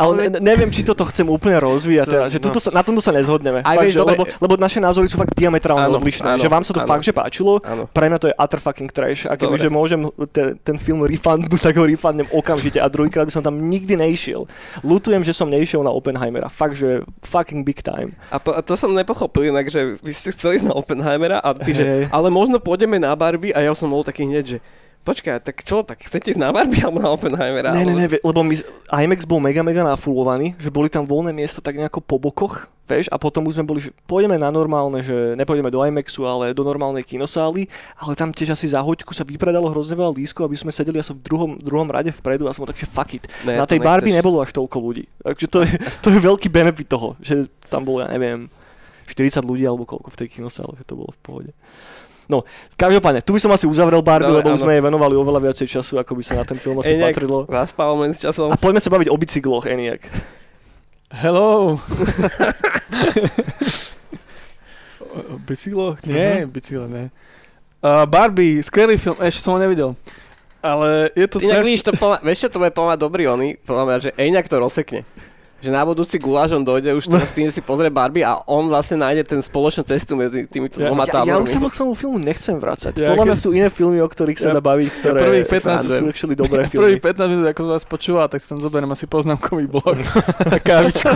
Ale ne, neviem, či toto chcem úplne rozvíjať To- teraz, že no. tuto sa, na tomto sa nezhodneme. Aj fakt, vieš, že, dobre- lebo, lebo naše názory sú fakt diametrálne Áno, odlišné. áno, že vám sa to áno. fakt, že páčilo, Áno. pre mňa to je utter fucking trash. A Dobre. kebyže môžem te, ten film refundnúť, tak ho refundnem okamžite a druhýkrát by som tam nikdy nešiel. Lutujem, že som nešiel na Oppenheimera. Fakt, že fucking big time. A, po, a to som nepochopil inak, že vy ste chceli ísť na Oppenheimera a ty, že, Hej. ale možno pôjdeme na Barbie a ja som bol taký hneď, že počkaj, tak čo, tak chcete ísť na Barbie alebo na Oppenheimera? Ne, ne, ne, lebo my, IMAX bol mega, mega nafulovaný, že boli tam voľné miesta tak nejako po bokoch, vieš, a potom už sme boli, že pôjdeme na normálne, že nepôjdeme do IMAXu, ale do normálnej kinosály, ale tam tiež asi za hoďku sa vypredalo hrozne veľa lískov, aby sme sedeli asi v druhom, druhom rade vpredu a som tak, že fuck it. Ne, na tej Barbie nebolo až toľko ľudí. Takže to je, to je veľký benefit toho, že tam bolo, ja neviem, 40 ľudí alebo koľko v tej kinosále, že to bolo v pohode. No, každopádne, tu by som asi uzavrel Barbie, Dobre, lebo už sme jej venovali oveľa viacej času, ako by sa na ten film asi Eniak, patrilo. Zaspával medzi časom. A poďme sa baviť o bicykloch, Eniak. Hello! O- o Bicyklo? Nie, bicyklo, nie. Uh, Barbie, skvelý film, ešte som ho nevidel. Ale je to Inak strašne... vidíš, to podľa, vieš čo, to bude mňa dobrý ony, podľa mňa, že Eňak to rozsekne. Že na budúci guláš on dojde už teraz s tým, že si pozrie Barbie a on vlastne nájde ten spoločnú cestu medzi týmito Ja- dvoma Ja, ja už tábormi. sa k tomu filmu nechcem vrácať. Ja Podľa mňa sú iné filmy, o ktorých sa Ja- dá baviť, ktoré prvých sa- 15 sú actually dobré Prvý filmy. 15 minút, ako som vás počúval, tak si tam zoberiem asi poznámkový blok a kávičku.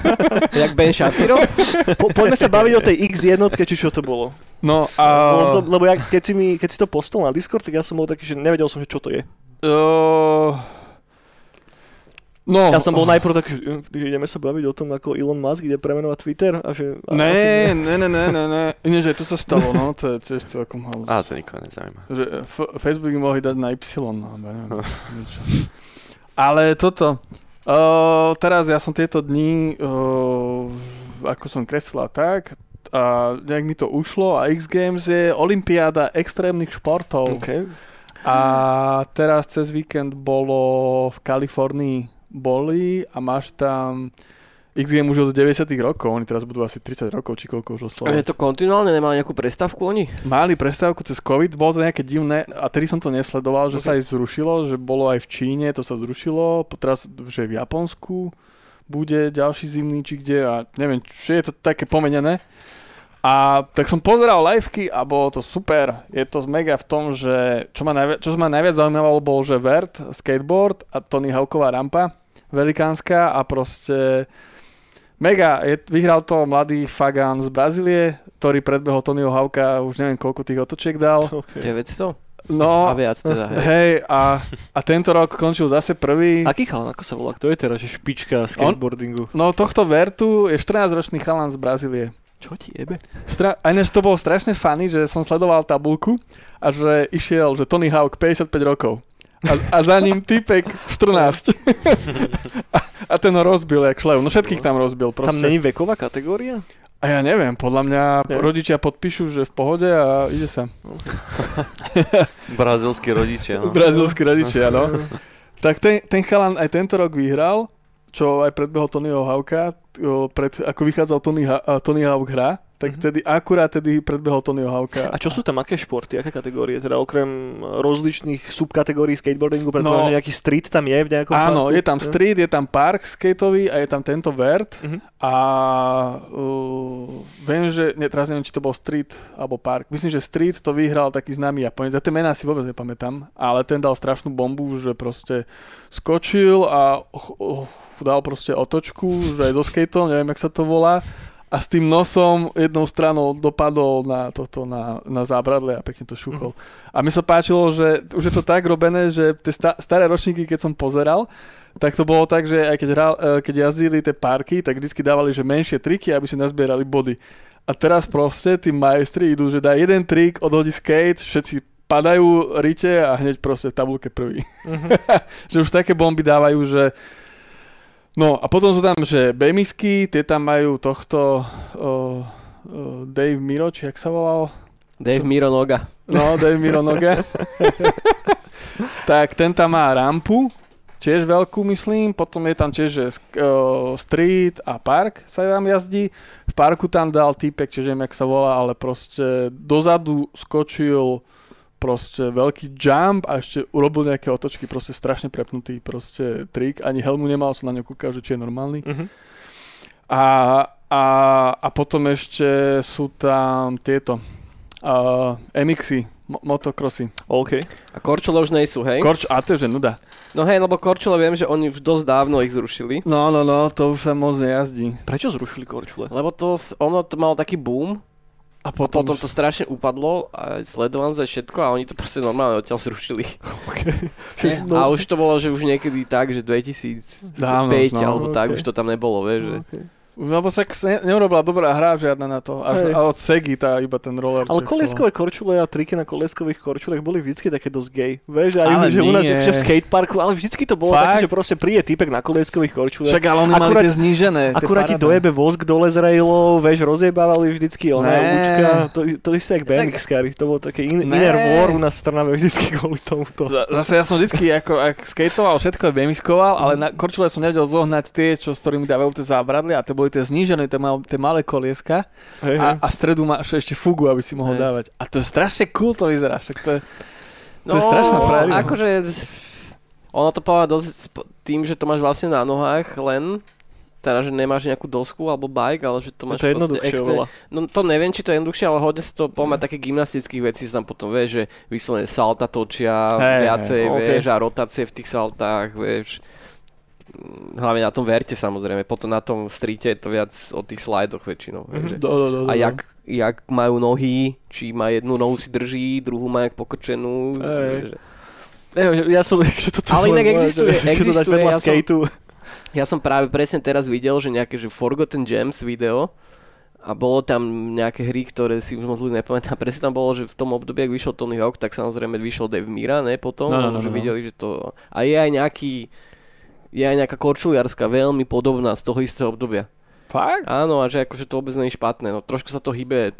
Jak Ben Shapiro? Po, poďme sa baviť o tej X jednotke, či čo to bolo. No A... Lebo, lebo ja, keď, si mi, keď si to postol na Discord, tak ja som bol taký, že nevedel som, že čo to je. Uh, no, Ja som bol najprv taký, že, že ideme sa baviť o tom, ako Elon Musk ide premenovať Twitter. A že, a Ne, ne, ne, ne, ne, ne. Iné, že to sa stalo, no, to je tiež celkom halus. A to nikoho nezaujíma. Že F- Facebook by mohli dať na Y, no, neviem, niečo. Ale toto, uh, teraz ja som tieto dni, uh, ako som kreslila tak, a nejak mi to ušlo a X Games je olympiáda extrémnych športov. Okay. A teraz cez víkend bolo v Kalifornii boli a máš tam X už od 90 rokov, oni teraz budú asi 30 rokov, či koľko už A je oslovať. to kontinuálne, nemá nejakú prestávku oni? Mali prestávku cez COVID, bolo to nejaké divné a tedy som to nesledoval, že Ok. sa aj zrušilo, že bolo aj v Číne, to sa zrušilo, teraz že v Japonsku, bude ďalší zimný, či kde a neviem, či je to také pomenené. A tak som pozeral liveky a bolo to super. Je to mega v tom, že čo ma, najvi- čo ma najviac zaujímalo bol, že Vert, skateboard a Tony Hawková rampa, velikánska a proste mega. Je, vyhral to mladý Fagan z Brazílie, ktorý predbehol Tonyho Hawka, už neviem koľko tých otočiek dal. Okay. 900? No, A viac teda, hej. hej, a, a tento rok končil zase prvý. Aký chalan, ako sa volá? Kto je teraz že špička skateboardingu? No tohto Vertu je 14-ročný chalan z Brazílie. Čo ti jebe? Štra- a ináč to bolo strašne funny, že som sledoval tabulku a že išiel, že Tony Hawk 55 rokov. A, a za ním typek 14. a, a ten ho rozbil, jak šlev. No všetkých tam rozbil. Proste. Tam není veková kategória? A ja neviem, podľa mňa Ne. rodičia podpíšu, že v pohode a ide sa. Brazilskí rodičia. No. Brazilskí rodičia, no. tak ten, ten chalan aj tento rok vyhral, čo aj predbehol Tonyho Hawka, pred, ako vychádzal Tony, Ha- Tony Hawk hra, tak Mhm. tedy akurát tedy predbehol Tonyho Hawka. A čo sú tam, aké športy, aké kategórie? Teda okrem rozličných subkategórií skateboardingu, No. predpokladám, nejaký street tam je v nejakom Áno, parku? je tam street, je tam park skateový a je tam tento vert Mhm. a uh, viem, že, ne, teraz neviem, či to bol street alebo park. Myslím, že street to vyhral taký známy Japonec. Za tie mená si vôbec nepamätám, ale ten dal strašnú bombu, že proste skočil a ch- oh, dal proste otočku, že aj so skateom, neviem, jak sa to volá a s tým nosom jednou stranou dopadol na, toto, na, na zábradle a pekne to šuchol. A mi sa páčilo, že už je to tak robené, že tie sta- staré ročníky, keď som pozeral, tak to bolo tak, že aj keď, hral, e, keď jazdili tie parky, tak vždy dávali, že menšie triky, aby si nazbierali body. A teraz proste tí majstri idú, že dá jeden trik, odhodí skate, všetci padajú rite a hneď proste v tabulke prvý. Mhm. že už také bomby dávajú, že No a potom sú tam, že Bemisky, tie tam majú tohto uh, uh, Dave Miro, či jak sa volal? Dave Miro Noga. No, Dave Mironoga. tak ten tam má rampu, tiež veľkú myslím, potom je tam tiež že, uh, street a park sa tam jazdí. V parku tam dal týpek, čiže neviem, jak sa volá, ale proste dozadu skočil proste veľký jump a ešte urobil nejaké otočky, proste strašne prepnutý proste trik. Ani helmu nemal, som na ňu kúkal, že či je normálny. Mhm. A, a, a potom ešte sú tam tieto uh, MXy, mo- motocrossy. OK. A korčule už nejsú, hej? Korč, a to je že nuda. no hej, lebo korčule viem, že oni už dosť dávno ich zrušili. No, no, no, to už sa moc nejazdí. Prečo zrušili korčule? Lebo to, ono to malo taký boom, A a potom, potom to strašne upadlo, a sledované aj všetko a oni to proste normálne odtiaľ zrušili. Že- A už to bolo, že už niekedy tak, že 2005 Dávno, no, alebo tak, ok. už to tam nebolo, vieš, že... Lebo sa ne, neurobila dobrá hra žiadna na to. Až, a od Segi tá iba ten roller. Ale čo kolieskové korčule a triky na kolieskových korčulech boli vždycky také dosť gay. Vieš, aj Ale že u nás nie. že v skateparku, ale vždycky to bolo Fakt? také, že proste príde typek na kolieskových korčulech. Však ale oni mali tie znížené. tie Akurát ti dojebe vosk dole z railov, vieš, rozjebávali vždycky ona lúčka. To, to isté jak BMX kary. To bolo také in, Né. inner war u nás v Trnave vždycky kvôli tomuto. Zase ja som vždycky ako, ak skateoval, všetko bemiskoval, ale na korčule som nevedel zohnať tie, čo, s ktorými dávajú tie zábradlie a tie boli tie znížené, tie, mal, tie malé kolieska Hej, a, hej. a stredu máš ešte fugu, aby si mohol Hej. dávať. A to je strašne cool to vyzerá. Však to je, No, To je strašná frajerina. akože... Ono to povedať dosť tým, že to máš vlastne na nohách len, teda, že nemáš nejakú dosku alebo bike, ale že to No máš to je jednoduchšie. No to neviem, či to je jednoduchšie, ale hodne si to pomáha také gymnastických vecí sa tam potom, vieš, že vyslovene salta točia Hej, viacej, hej, ok. vieš, a rotácie v tých saltách, vieš. Hlavne na tom verte samozrejme, potom na tom streete je to viac o tých slajdoch väčšinou. že- do, do, do, do. A jak, jak majú nohy, či má jednu nohu si drží, druhú má jak pokrčenú. Ej, Ja som, že toto Ale inak existuje- že- že to dáš existuje, ja som-. Ja som práve presne teraz videl, že nejaké že Forgotten Gems video a bolo tam nejaké hry, ktoré si už moc ľudí nepamätá. Presne tam bolo, že v tom období, ak vyšiel Tony Hawk, tak samozrejme vyšiel Dave Mira, ne, potom, No, no, no, že no. videli, že to... A je aj nejaký, je aj nejaká korčuliarska, veľmi podobná z toho istého obdobia. Fakt? Áno, a že akože to vôbec nie je špatné, no trošku sa to hýbe,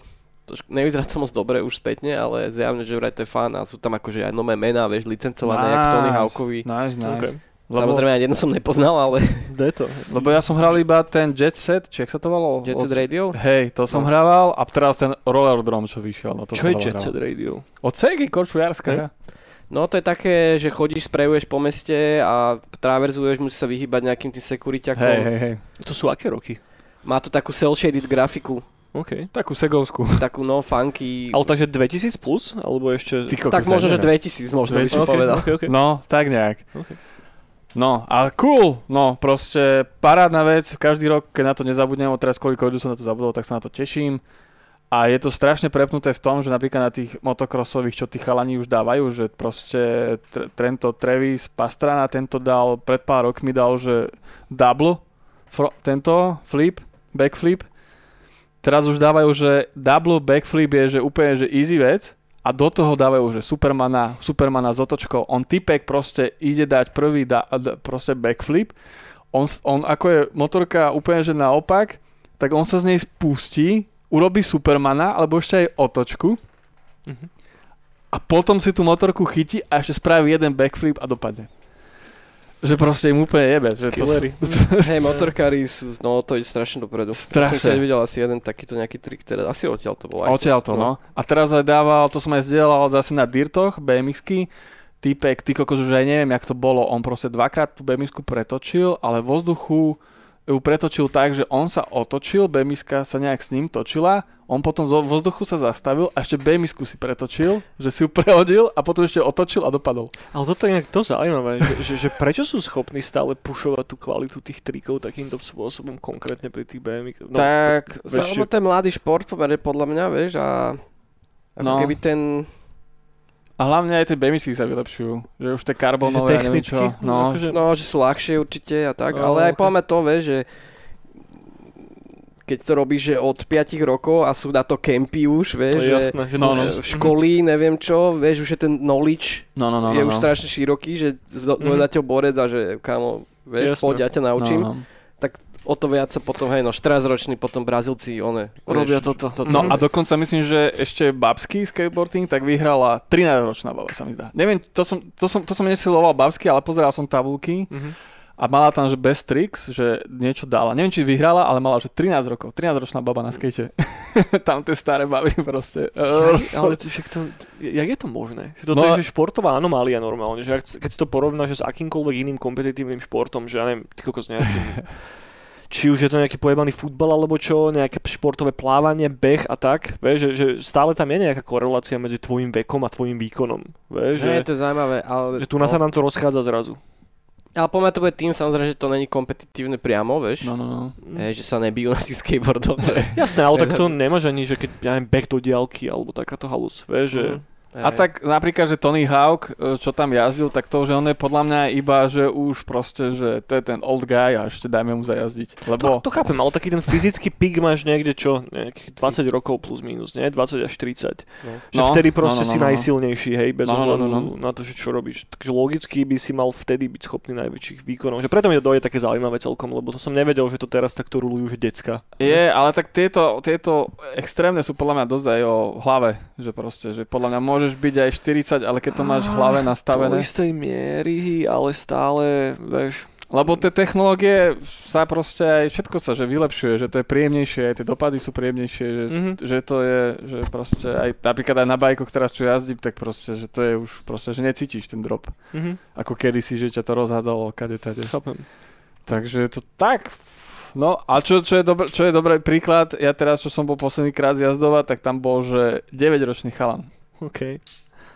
trošku, nevyzerá to moc dobre už spätne, ale zjavne, že vraj to je fan a sú tam akože aj nové mená, vieš, licencované, jak v Tony Nice. Hawkovi. Nice, nice. Okay. Lebo, Samozrejme, ani jedno som nepoznal, ale je to? lebo ja som hral iba ten Jet Set, či jak sa to volalo? Jet Set Od- Radio? Hej, to som No. hrával a teraz ten Roller Drum, čo vyšiel. No to Čo je Jet hral. Set Radio? Od Segi, korčuliarska hra. No to je také, že chodíš, sprejuješ po meste a traverzuješ, musíš sa vyhýbať nejakým tým sekuriťakom. Hej, hej, hej. To sú aké roky? Má to takú cel-shaded grafiku, OK. Takú segovskú. takú no funky. Ale takže 2000 plus? Alebo ešte... Ty kokos, tak možno, že neviem. 2000 možno by som OK, povedal. OK, OK. No, tak nejak. OK. No, a cool, no proste parádna vec, každý rok, keď na to nezabudnem, teraz koľko ľudí som na to zabudol, tak sa na to teším. A je to strašne prepnuté v tom, že napríklad na tých motokrosových, čo tí chalani už dávajú, že proste tr- tento Travis Pastrana, tento dal, pred pár rokmi dal, že double, fro- tento flip, backflip. Teraz už dávajú, že double backflip je že úplne že easy vec a do toho dávajú, že Supermana, Supermana s otočkou. On typek proste ide dať prvý da, d- proste backflip. On, on ako je motorka úplne že naopak, tak on sa z nej spustí, urobí Supermana, alebo ešte aj otočku. Mhm. A potom si tú motorku chytí a ešte spraví jeden backflip a dopadne. Že proste im úplne jebe. Že to, Skillery. Hej, motorkári sú, no to ide strašne dopredu. Strašne. Ja som tiež videl asi jeden takýto nejaký trik, teda asi odtiaľ to bol. aj Odtiaľ to, no. A teraz aj dával, to som aj zdieľal zase na Dirtoch, BMX-ky, týpek, ty kokos už aj neviem, jak to bolo, on proste dvakrát tú BMX-ku pretočil, ale vo vzduchu ju pretočil tak, že on sa otočil, bmx sa nejak s ním točila, on potom zo vzduchu sa zastavil a ešte bmx si pretočil, že si ju prehodil a potom ešte otočil a dopadol. Ale toto je nejak to zaujímavé, že, že, že prečo sú schopní stále pušovať tú kvalitu tých trikov takýmto spôsobom, konkrétne pri tých BMX? No, tak, vieš, Lebo to je mladý šport pomerne podľa mňa, vieš, a ako No. keby ten... a hlavne aj tie bmx sa vylepšujú, že už tie že karbonové, ja neviem technicky, čo. No, akože, No, že sú ľahšie určite a tak, No, ale aj ok. poďme to, vieš, že keď to robíš, že od 5 rokov a sú na to kempy už, vieš, je že jasné, že no, to- no. že v školy, neviem čo, vieš, už je ten knowledge no, no, no, je no, už no. strašne široký, že do- Mhm. dojde ťa borec a že kamo, vieš, Jasné. poď, ja ťa naučím. No, no. O to viac sa potom, hej, no 14-roční potom Brazílci, one, Robia vieš, toto. toto. No a dokonca myslím, že ešte babský skateboarding tak vyhrala 13-ročná baba, sa mi zdá. Neviem, to som, to som, to som nesiloval babsky, ale pozeral som tabulky Mhm. a mala tam, že best tricks, že niečo dala. Neviem, či vyhrala, ale mala, že 13 rokov. 13-ročná baba na skate. tam tie staré baby proste. Jak- ale to, však to, jak je to možné? Že toto No je že športová anomália normálne, že keď si to porovnáš s akýmkoľvek iným kompetitívnym športom, že ja neviem, ty kokos nejakým, či už je to nejaký pojebaný futbal alebo čo, nejaké športové plávanie, beh a tak, vieš, že, že stále tam je nejaká korelácia medzi tvojim vekom a tvojim výkonom, vieš, že... že, Je to zaujímavé, ale... že tu nás sa nám to rozchádza zrazu. Ale poďme to bude tým, samozrejme, že to není kompetitívne priamo, vieš. No, no, no. Hej, že sa nebijú na tých skateboardoch. Jasné, ale tak to nemáš ani, že keď, ja neviem, beh do diálky alebo takáto halus, vieš, že... A tak napríklad, že Tony Hawk, e, čo tam jazdil, tak to, že on je podľa mňa iba, že už proste, že to je ten old guy a ešte dajme mu zajazdiť. To, Lebo to chápem, ale taký ten fyzický pik máš niekde čo, nejakých 20 rokov plus minus, nie? 20 až 30. No. Že No, vtedy no, proste no, no, si no. najsilnejší, hej, bez No, no, no, ohľadu no, na to, že čo robíš. Takže logicky by si mal vtedy byť schopný najväčších výkonov. Že preto mi to dojde také zaujímavé celkom, lebo to som nevedel, že to teraz takto rulujú, že decka. Je, ale tak tieto, tieto extrémne sú podľa mňa dosť aj o hlave, že proste, že podľa mňa môžeš byť aj 40, ale keď to máš v hlave Do nastavené, istej miery, ale stále, vieš, lebo tie technológie sa proste aj všetko sa že vylepšuje, že to je príjemnejšie, aj tie dopady sú príjemnejšie, že, Mhm. že to je, že proste aj napríklad aj na bajkoch teraz čo jazdím, tak proste, že to je už proste, že necítiš ten drop, mhm, ako kedysi, že ťa to rozhádzalo kade tade. chápem. Takže to tak. No a čo, čo, je dobrý, čo je dobrý príklad, ja teraz, čo som bol posledný krát jazdovať, tak tam bol, že 9-ročný chalan. OK.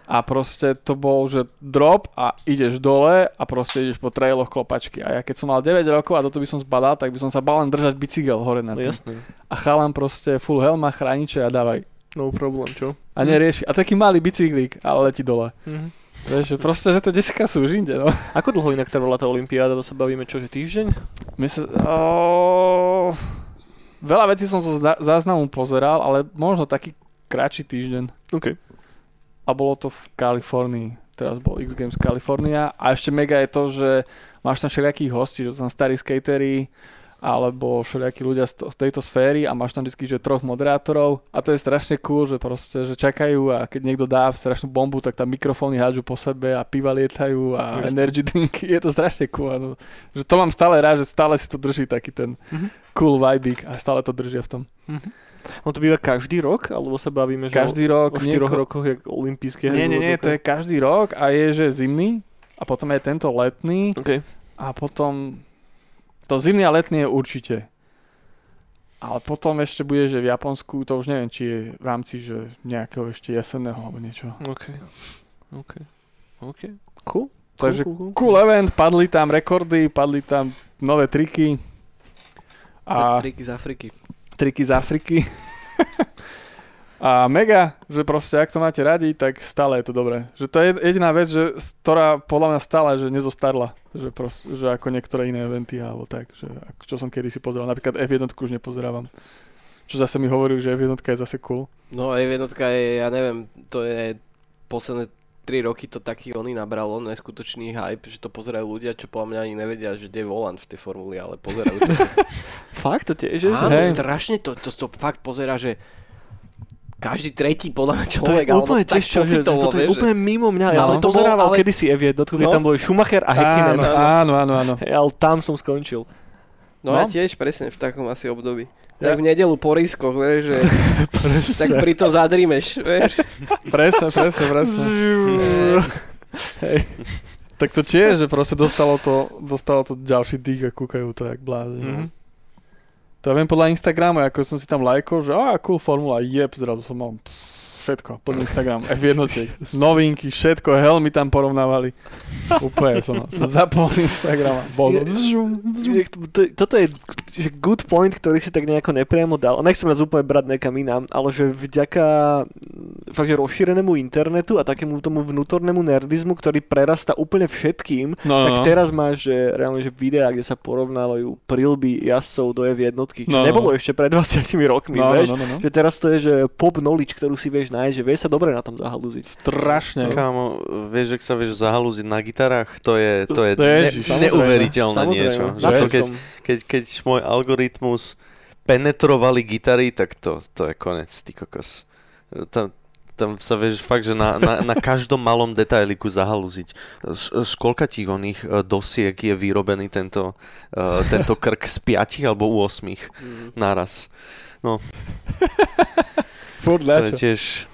A proste to bol, že drop a ideš dole a proste ideš po trailoch klopačky. A ja keď som mal 9 rokov a toto by som zbadal, tak by som sa bal len držať bicykel hore na tým. jasné. A chalan proste full helma, chrániče a dávaj. No problém, čo? A nerieši. A taký malý bicyklík, ale letí dole. Mhm. Vieš, proste, že to desika sú už inde, no. Ako dlho inak trvala tá olympiáda? To sa bavíme čo, že týždeň? My sa... Oh, veľa vecí som zo zna- záznamu pozeral, ale možno taký kratší týždeň. OK. A bolo to v Kalifornii. Teraz bol X Games Kalifornia. A ešte mega je to, že máš tam všelijakých hostí, že tam starí skatery alebo všelijakí ľudia z, to, z tejto sféry a máš tam vždy, že troch moderátorov a to je strašne cool, že proste, že čakajú a keď niekto dá strašnú bombu, tak tam mikrofóny hádžu po sebe a piva lietajú a Jasne. energy drinky, je to strašne cool. No, že to mám stále rád, že stále si to drží taký ten Mhm. cool vibe a stále to držia v tom. On to býva každý rok, alebo sa bavíme, že Každý o, rok. o štyroch nieko- rokoch, jak olympijské Nie, nie, nie, to je každý rok a je, že zimný a potom je tento letný OK. a potom to zimný a letný je určite. Ale potom ešte bude, že v Japonsku, to už neviem, či je v rámci, že nejakého ešte jesenného alebo niečo. OK. OK. OK. Cool. Takže cool, cool, cool event, padli tam rekordy, padli tam nové triky a Triky z Afriky. Triky z Afriky. A mega, že proste ak to máte radi, tak stále je to dobré. Že to je jediná vec, že, ktorá podľa mňa stále, že nezostarla. Že, proste, že ako niektoré iné eventy alebo tak. Že, čo som kedy si pozeral. Napríklad F1 už nepozerávam. Čo zase mi hovorili, že F1 je zase cool. No aj jednotka je, ja neviem, to je posledné 3 roky to taký oný nabralo, neskutočný hype, že to pozerajú ľudia, čo podľa mňa ani nevedia, že kde je volant v tej formuli, ale pozerajú to. Fakt to tiež je? že- Áno, Hej. strašne to, to, to fakt pozera, že každý tretí podľa mňa To človek, je úplne tiež čo, že, pocitovo, toto je úplne mimo mňa. Ja No, som ale to pozerával ale- kedysi F1, keď No. tam boli Schumacher a Häkkinen. Áno, áno, áno, áno. Hej, ale tam som skončil. No, No. ja tiež presne v takom asi období. Tak v nedelu po riskoch, vieš, že tak pri to zadrímeš, vieš. Presne, presne, presne. Hej. Tak to tiež, že proste dostalo to, dostalo to ďalší dých a kúkajú to jak blázni. Mhm. Mm-hmm. To ja viem podľa Instagramu, ako som si tam lajkol, že a cool formula, jeb, zrazu som mal pff, všetko, plný Instagram, F1, novinky, všetko, helmy tam porovnávali. Úplne som, som zapol z Instagrama. Bol Toto je že good point, ktorý si tak nejako nepriamo dal. Nechcem nás úplne brať nekam inám, ale že vďaka mm, fakt, že rozšírenému internetu a takému tomu vnútornému nerdizmu, ktorý prerasta úplne všetkým, No, tak no. teraz máš že, reálne že videá, kde sa porovnávajú prilby jazdcov do F1, čo No, no, nebolo no. ešte pred 20 rokmi, No, no, vieš? no, no, no. Že teraz to je, že pop knowledge, ktorú si vieš nájsť, že vieš sa dobre na tom zahalúziť. Strašne. Kámo, vieš, ak sa vieš zahalúziť na gitarách, to je, to je, To je ne, neuveriteľné niečo. Že to, keď, keď, keď môj algoritmus penetrovali gitary, tak to, to je konec, ty kokos. Tam, tam sa vieš fakt, že na, na, na každom malom detailiku zahalúziť. Z, z koľka ti oných e, dosiek je vyrobený tento, uh, tento krk z piatich alebo u osmých Mm. naraz. Furt To je tiež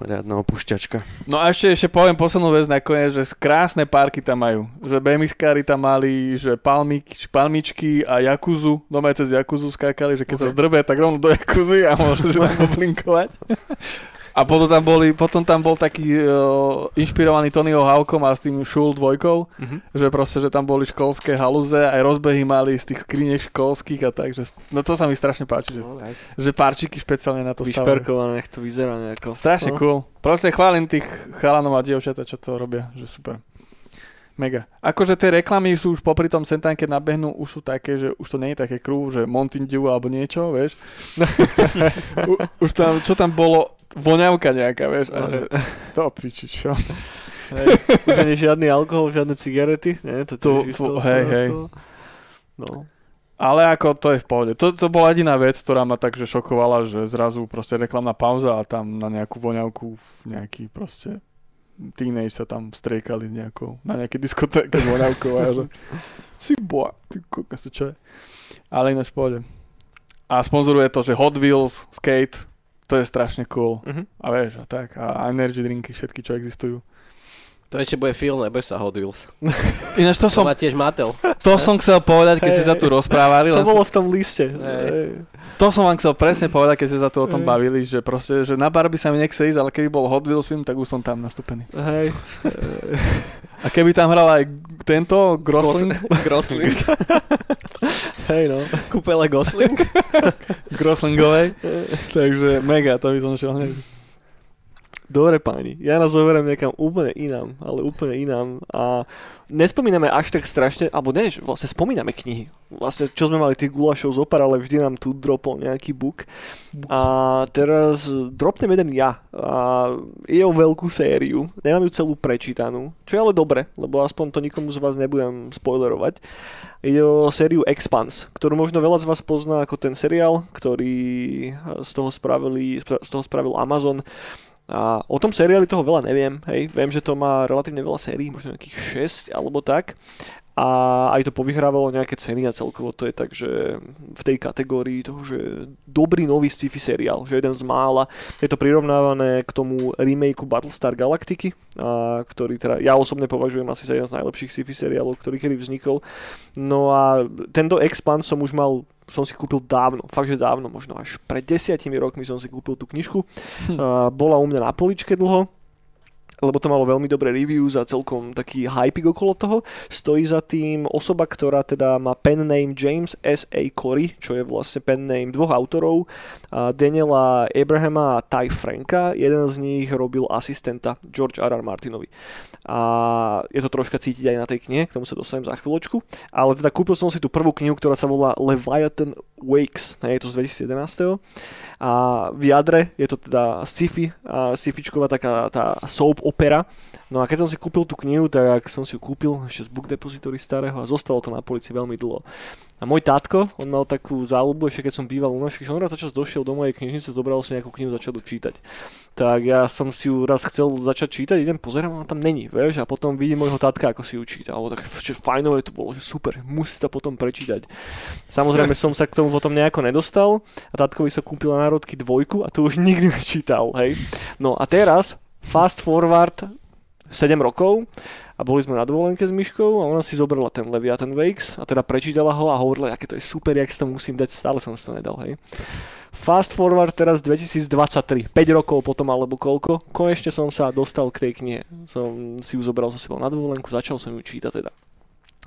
riadna opúšťačka. No a ešte, ešte poviem poslednú vec nakoniec, že krásne parky tam majú. Že BMXkári tam mali, že palmík, palmičky a jakuzu, doma cez jakuzu skákali, že keď sa zdrbe, tak rovno do jakuzy a môže si tam poplinkovať. A potom tam, boli, potom tam bol taký uh, inšpirovaný Tonyho Hawkom a s tým Šul dvojkou, Mhm. že proste, že tam boli školské halúze, aj rozbehy mali z tých skriniek školských a tak, že, no to sa mi strašne páči, že, No, nice. že párčiky špeciálne na to stavajú. Vyšperkované, nech to vyzerá nejako. Strašne No. cool. Proste chválim tých chalanov a dievčatá, čo to robia, že super. Mega. Akože tie reklamy sú už popri tom sem tam, keď nabehnú, už sú také, že už to nie je také krú, že Mountain Dew alebo niečo, vieš. Už tam, čo tam bolo, voňavka nejaká, vieš. A že, to piči, čo. Hej, už ani žiadny alkohol, žiadne cigarety. Nie, to, To- to, tiež fu- to, hej, hej. No. Ale ako to je v pohode. To, to bola jediná vec, ktorá ma takže šokovala, že zrazu proste reklamná pauza a tam na nejakú voňavku nejaký proste teenage sa tam striekali nejakou, na nejaké diskotéke voňavkou a že si boa, ty kokos, čo je. Ale ináč v pohode. A sponzoruje to, že Hot Wheels, skate, to je strašne cool. Mhm. A vieš, a tak. A energy drinky, všetky, čo existujú. To ešte bude film, nebude sa Hot Wheels. Ináč to To som, tiež Mattel. to som chcel povedať, keď Hej, ste sa tu rozprávali. To bolo v tom liste. Hej. To som vám chcel presne povedať, keď ste sa tu o tom Hej. bavili, že proste, že na Barbie sa mi nechce ísť, ale keby bol Hot Wheels film, tak už som tam nastúpený. Hej. A keby tam hral aj tento Grosling, Grosling. Hej, no. Kúpele Gosling. Groslingovej, takže mega, to by som šiel hneď. Dobre páni, ja nás zoberiem niekam úplne inám, ale úplne inám a nespomíname až tak strašne, alebo ne, vlastne spomíname knihy. Vlastne čo sme mali tých gulašov zopar, ale vždy nám tu dropol nejaký book. A teraz dropnem jeden ja. A je o veľkú sériu, nemám ju celú prečítanú, čo je ale dobre, lebo aspoň to nikomu z vás nebudem spoilerovať. Ide o sériu Expanse, ktorú možno veľa z vás pozná ako ten seriál, ktorý z toho, spravili, z toho spravil Amazon a o tom seriáli toho veľa neviem, hej. Viem, že to má relatívne veľa sérií, možno nejakých 6 alebo tak. A aj to povyhrávalo nejaké ceny a celkovo to je tak, že v tej kategórii toho, že dobrý nový sci-fi seriál, že jeden z mála. Je to prirovnávané k tomu remakeu Battlestar Galactiky, a, ktorý teda ja osobne považujem asi za jeden z najlepších sci-fi seriálov, ktorý kedy vznikol. No a tento Expans som už mal som si kúpil dávno, fakt, že dávno, možno až pred desiatimi rokmi som si kúpil tú knižku. Hm. Uh, bola u mňa na poličke dlho, lebo to malo veľmi dobré reviews a celkom taký hype okolo toho. Stojí za tým osoba, ktorá teda má pen name James S. A. Corey, čo je vlastne pen name dvoch autorov, Daniela Abrahama a Ty Franka. Jeden z nich robil asistenta George R. R. Martinovi. A je to troška cítiť aj na tej knihe, k tomu sa dostanem za chvíľočku. Ale teda kúpil som si tú prvú knihu, ktorá sa volá Leviathan Wakes, je to z 2011. A v jadre je to teda sci-fi, sci-fičková taká tá soap opera. No a keď som si kúpil tú knihu, tak som si ju kúpil ešte z Book Depository starého a zostalo to na polici veľmi dlho. A môj tátko, on mal takú záľubu, ešte keď som býval u keď som raz začas došiel do mojej knižnice, zobral si nejakú knihu, začal čítať. Tak ja som si ju raz chcel začať čítať, idem pozerám, ona tam není, vieš, a potom vidím môjho tátka, ako si ju číta. A tak že fajnové to bolo, že super, musí to potom prečítať. Samozrejme som sa k tomu potom nejako nedostal a tátkovi sa kúpila národky dvojku a tu už nikdy nečítal, hej. No a teraz, fast forward 7 rokov a boli sme na dovolenke s Myškou a ona si zobrala ten Leviathan Wakes a teda prečítala ho a hovorila, aké to je super, jak si to musím dať, stále som si to nedal, hej. Fast forward teraz 2023, 5 rokov potom alebo koľko, konečne som sa dostal k tej knihe. Som si ju zobral so sebou na dovolenku, začal som ju čítať teda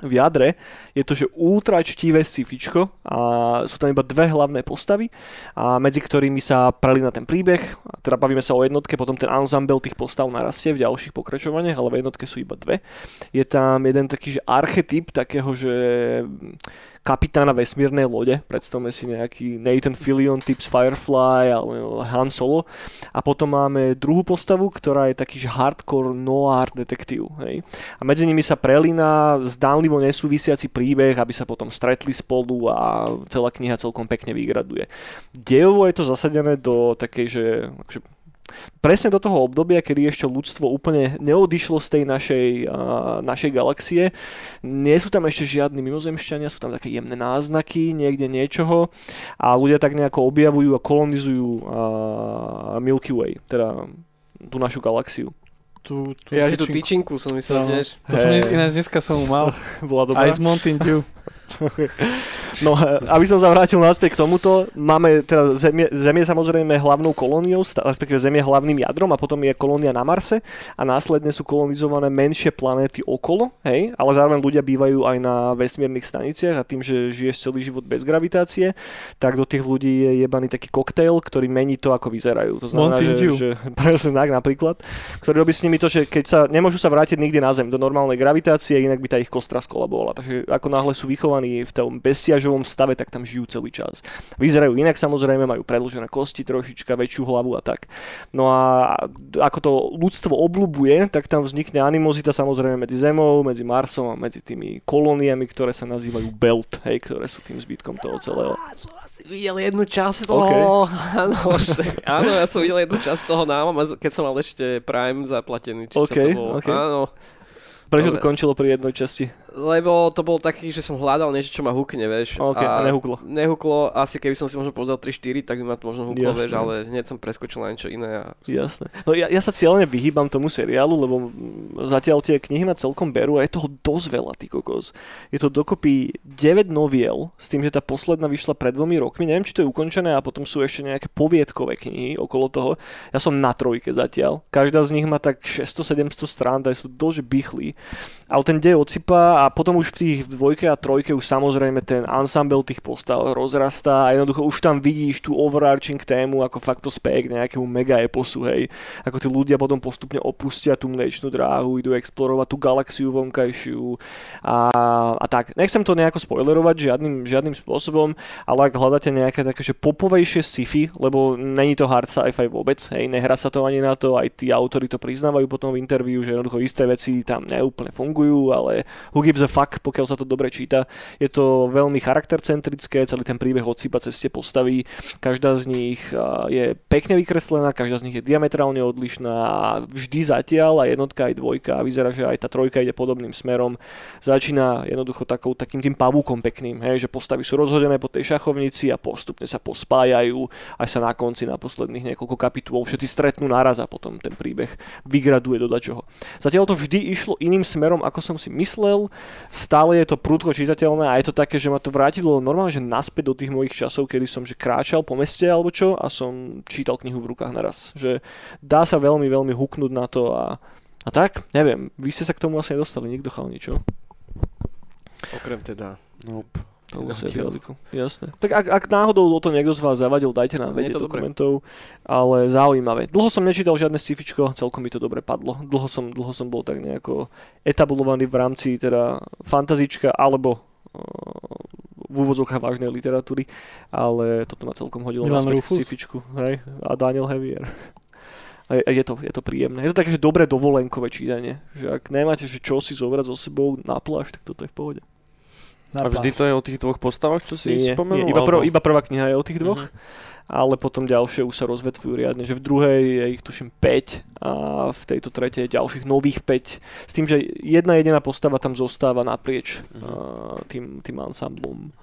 v jadre je to, že ultra čtivé sci-fičko a sú tam iba dve hlavné postavy a medzi ktorými sa prelína ten príbeh. A teda bavíme sa o jednotke, potom ten ensemble tých postav narastie v ďalších pokračovaniach, ale v jednotke sú iba dve. Je tam jeden taký, že archetyp takého, že kapitána vesmírnej lode, predstavme si nejaký Nathan Fillion typ z Firefly alebo Han Solo a potom máme druhú postavu, ktorá je taký hardcore noir detektív. Hej. A medzi nimi sa prelína zdánlivo nesúvisiaci príbeh, aby sa potom stretli spolu a celá kniha celkom pekne vygraduje. Dejovo je to zasadené do takej, že akože presne do toho obdobia, kedy ešte ľudstvo úplne neodišlo z tej našej, uh, našej galaxie. Nie sú tam ešte žiadni mimozemšťania, sú tam také jemné náznaky niekde niečoho a ľudia tak nejako objavujú a kolonizujú uh, Milky Way, teda tú našu galaxiu. Tú, tú ja, že tú tyčinku som myslel, no, tiež. To hey. som ináč dneska som mal. Bola dobrá. Aj z Mountain Dew. No, aby som sa vrátil naspäť k tomuto, máme teda Zem je, Zem je samozrejme hlavnou kolóniou, respektíve Zem je hlavným jadrom a potom je kolónia na Marse a následne sú kolonizované menšie planéty okolo, hej, ale zároveň ľudia bývajú aj na vesmírnych staniciach a tým, že žiješ celý život bez gravitácie, tak do tých ľudí je jebaný taký koktail, ktorý mení to, ako vyzerajú. To znamená, že, že presne tak napríklad, ktorý robí s nimi to, že keď sa nemôžu sa vrátiť nikdy na Zem do normálnej gravitácie, inak by tá ich kostra skolabovala. Takže ako náhle sú vychovaní v tom bezsiažovom stave, tak tam žijú celý čas. Vyzerajú inak samozrejme, majú predlžené kosti trošička, väčšiu hlavu a tak. No a ako to ľudstvo oblúbuje, tak tam vznikne animozita samozrejme medzi Zemou, medzi Marsom a medzi tými kolóniami, ktoré sa nazývajú Belt, hej, ktoré sú tým zbytkom toho celého. Som asi videl jednu časť toho. Okay. Áno, áno, ja som videl jednu časť toho náma, keď som mal ešte Prime zaplatený. Či okay, to bolo. Okay. Áno. Prečo to končilo pri jednej časti? Lebo to bol taký, že som hľadal niečo, čo ma hukne, vieš. Ok, a, a nehuklo. Nehuklo, asi keby som si možno pozrel 3-4, tak by ma to možno huklo, vieš, ale hneď som preskočil na niečo iné. A... Jasné. No ja, ja sa cieľne vyhýbam tomu seriálu, lebo zatiaľ tie knihy ma celkom berú a je toho dosť veľa, ty kokos. Je to dokopy 9 noviel, s tým, že tá posledná vyšla pred dvomi rokmi, neviem, či to je ukončené a potom sú ešte nejaké poviedkové knihy okolo toho. Ja som na trojke zatiaľ. Každá z nich má tak 600-700 strán, tak sú dosť bychlí. Ale ten dej odsypá a potom už v tých dvojke a trojke už samozrejme ten ensemble tých postav rozrastá a jednoducho už tam vidíš tú overarching tému ako fakt to spek nejakému mega eposu, hej. Ako tí ľudia potom postupne opustia tú mliečnú dráhu, idú explorovať tú galaxiu vonkajšiu a, a tak. Nechcem to nejako spoilerovať žiadnym, žiadnym spôsobom, ale ak hľadáte nejaké také, že popovejšie sci-fi, lebo není to hard sci-fi vôbec, hej, nehrá sa to ani na to, aj tí autori to priznávajú potom v interviu, že jednoducho isté veci tam neúplne fungujú fungujú, ale who gives a fuck, pokiaľ sa to dobre číta. Je to veľmi charaktercentrické, celý ten príbeh odsýpa cez tie postavy. Každá z nich je pekne vykreslená, každá z nich je diametrálne odlišná a vždy zatiaľ aj jednotka aj dvojka a vyzerá, že aj tá trojka ide podobným smerom. Začína jednoducho takou, takým tým pavúkom pekným, hej, že postavy sú rozhodené po tej šachovnici a postupne sa pospájajú, až sa na konci, na posledných niekoľko kapitول všetci stretnú naraz a potom ten príbeh vygraduje do dačoho. Zatiaľ to vždy išlo iným smerom ako som si myslel. Stále je to prúdko čitateľné a je to také, že ma to vrátilo normálne, že naspäť do tých mojich časov, kedy som že kráčal po meste alebo čo a som čítal knihu v rukách naraz. Že dá sa veľmi, veľmi huknúť na to a, a tak, neviem, vy ste sa k tomu asi nedostali, nikto chal ničo. Okrem teda Nope. Novú seriáliku, jasné. Tak ak, ak náhodou o to niekto z vás zavadil, dajte nám vedieť dokumentov, ale zaujímavé. Dlho som nečítal žiadne scifičko, celkom mi to dobre padlo. Dlho som, dlho som bol tak nejako etablovaný v rámci teda fantazička alebo uh, v úvodzovkách vážnej literatúry, ale toto ma celkom hodilo Milan na scifičku, hej, a Daniel Hevier. A je, je, to, je to príjemné. Je to také, že dobré dovolenkové čítanie. Že ak nemáte, že čo si zobrať so sebou na pláž, tak toto je v pohode. Na a vždy to je o tých dvoch postavách, čo si nie, spomenul? Nie, iba, prv, iba prvá kniha je o tých dvoch, uh-huh. ale potom ďalšie už sa rozvetvujú riadne, že v druhej je ich tuším 5 a v tejto tretej je ďalších nových 5, s tým, že jedna jediná postava tam zostáva naprieč uh-huh. tým, tým ansámblom.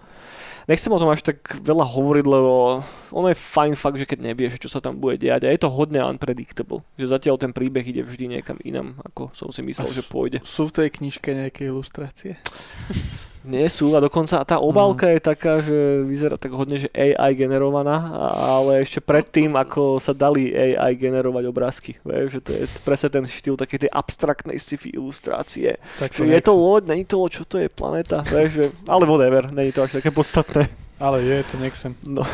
Nechcem o tom až tak veľa hovoriť, lebo ono je fajn fakt, že keď nevieš, čo sa tam bude diať a je to hodne unpredictable, že zatiaľ ten príbeh ide vždy niekam inam, ako som si myslel, a že pôjde. Sú v tej knižke nejaké ilustrácie? Nie sú a dokonca tá obálka mm. je taká, že vyzerá tak hodne, že AI generovaná, ale ešte predtým, ako sa dali AI generovať obrázky. Vieš, že to je presne ten štýl také tej abstraktnej sci-fi ilustrácie. Tak to je to loď, není to loď, čo to je, planeta, vieš, že, ale whatever, není to až také podstatné. Ale je, to nechcem. No.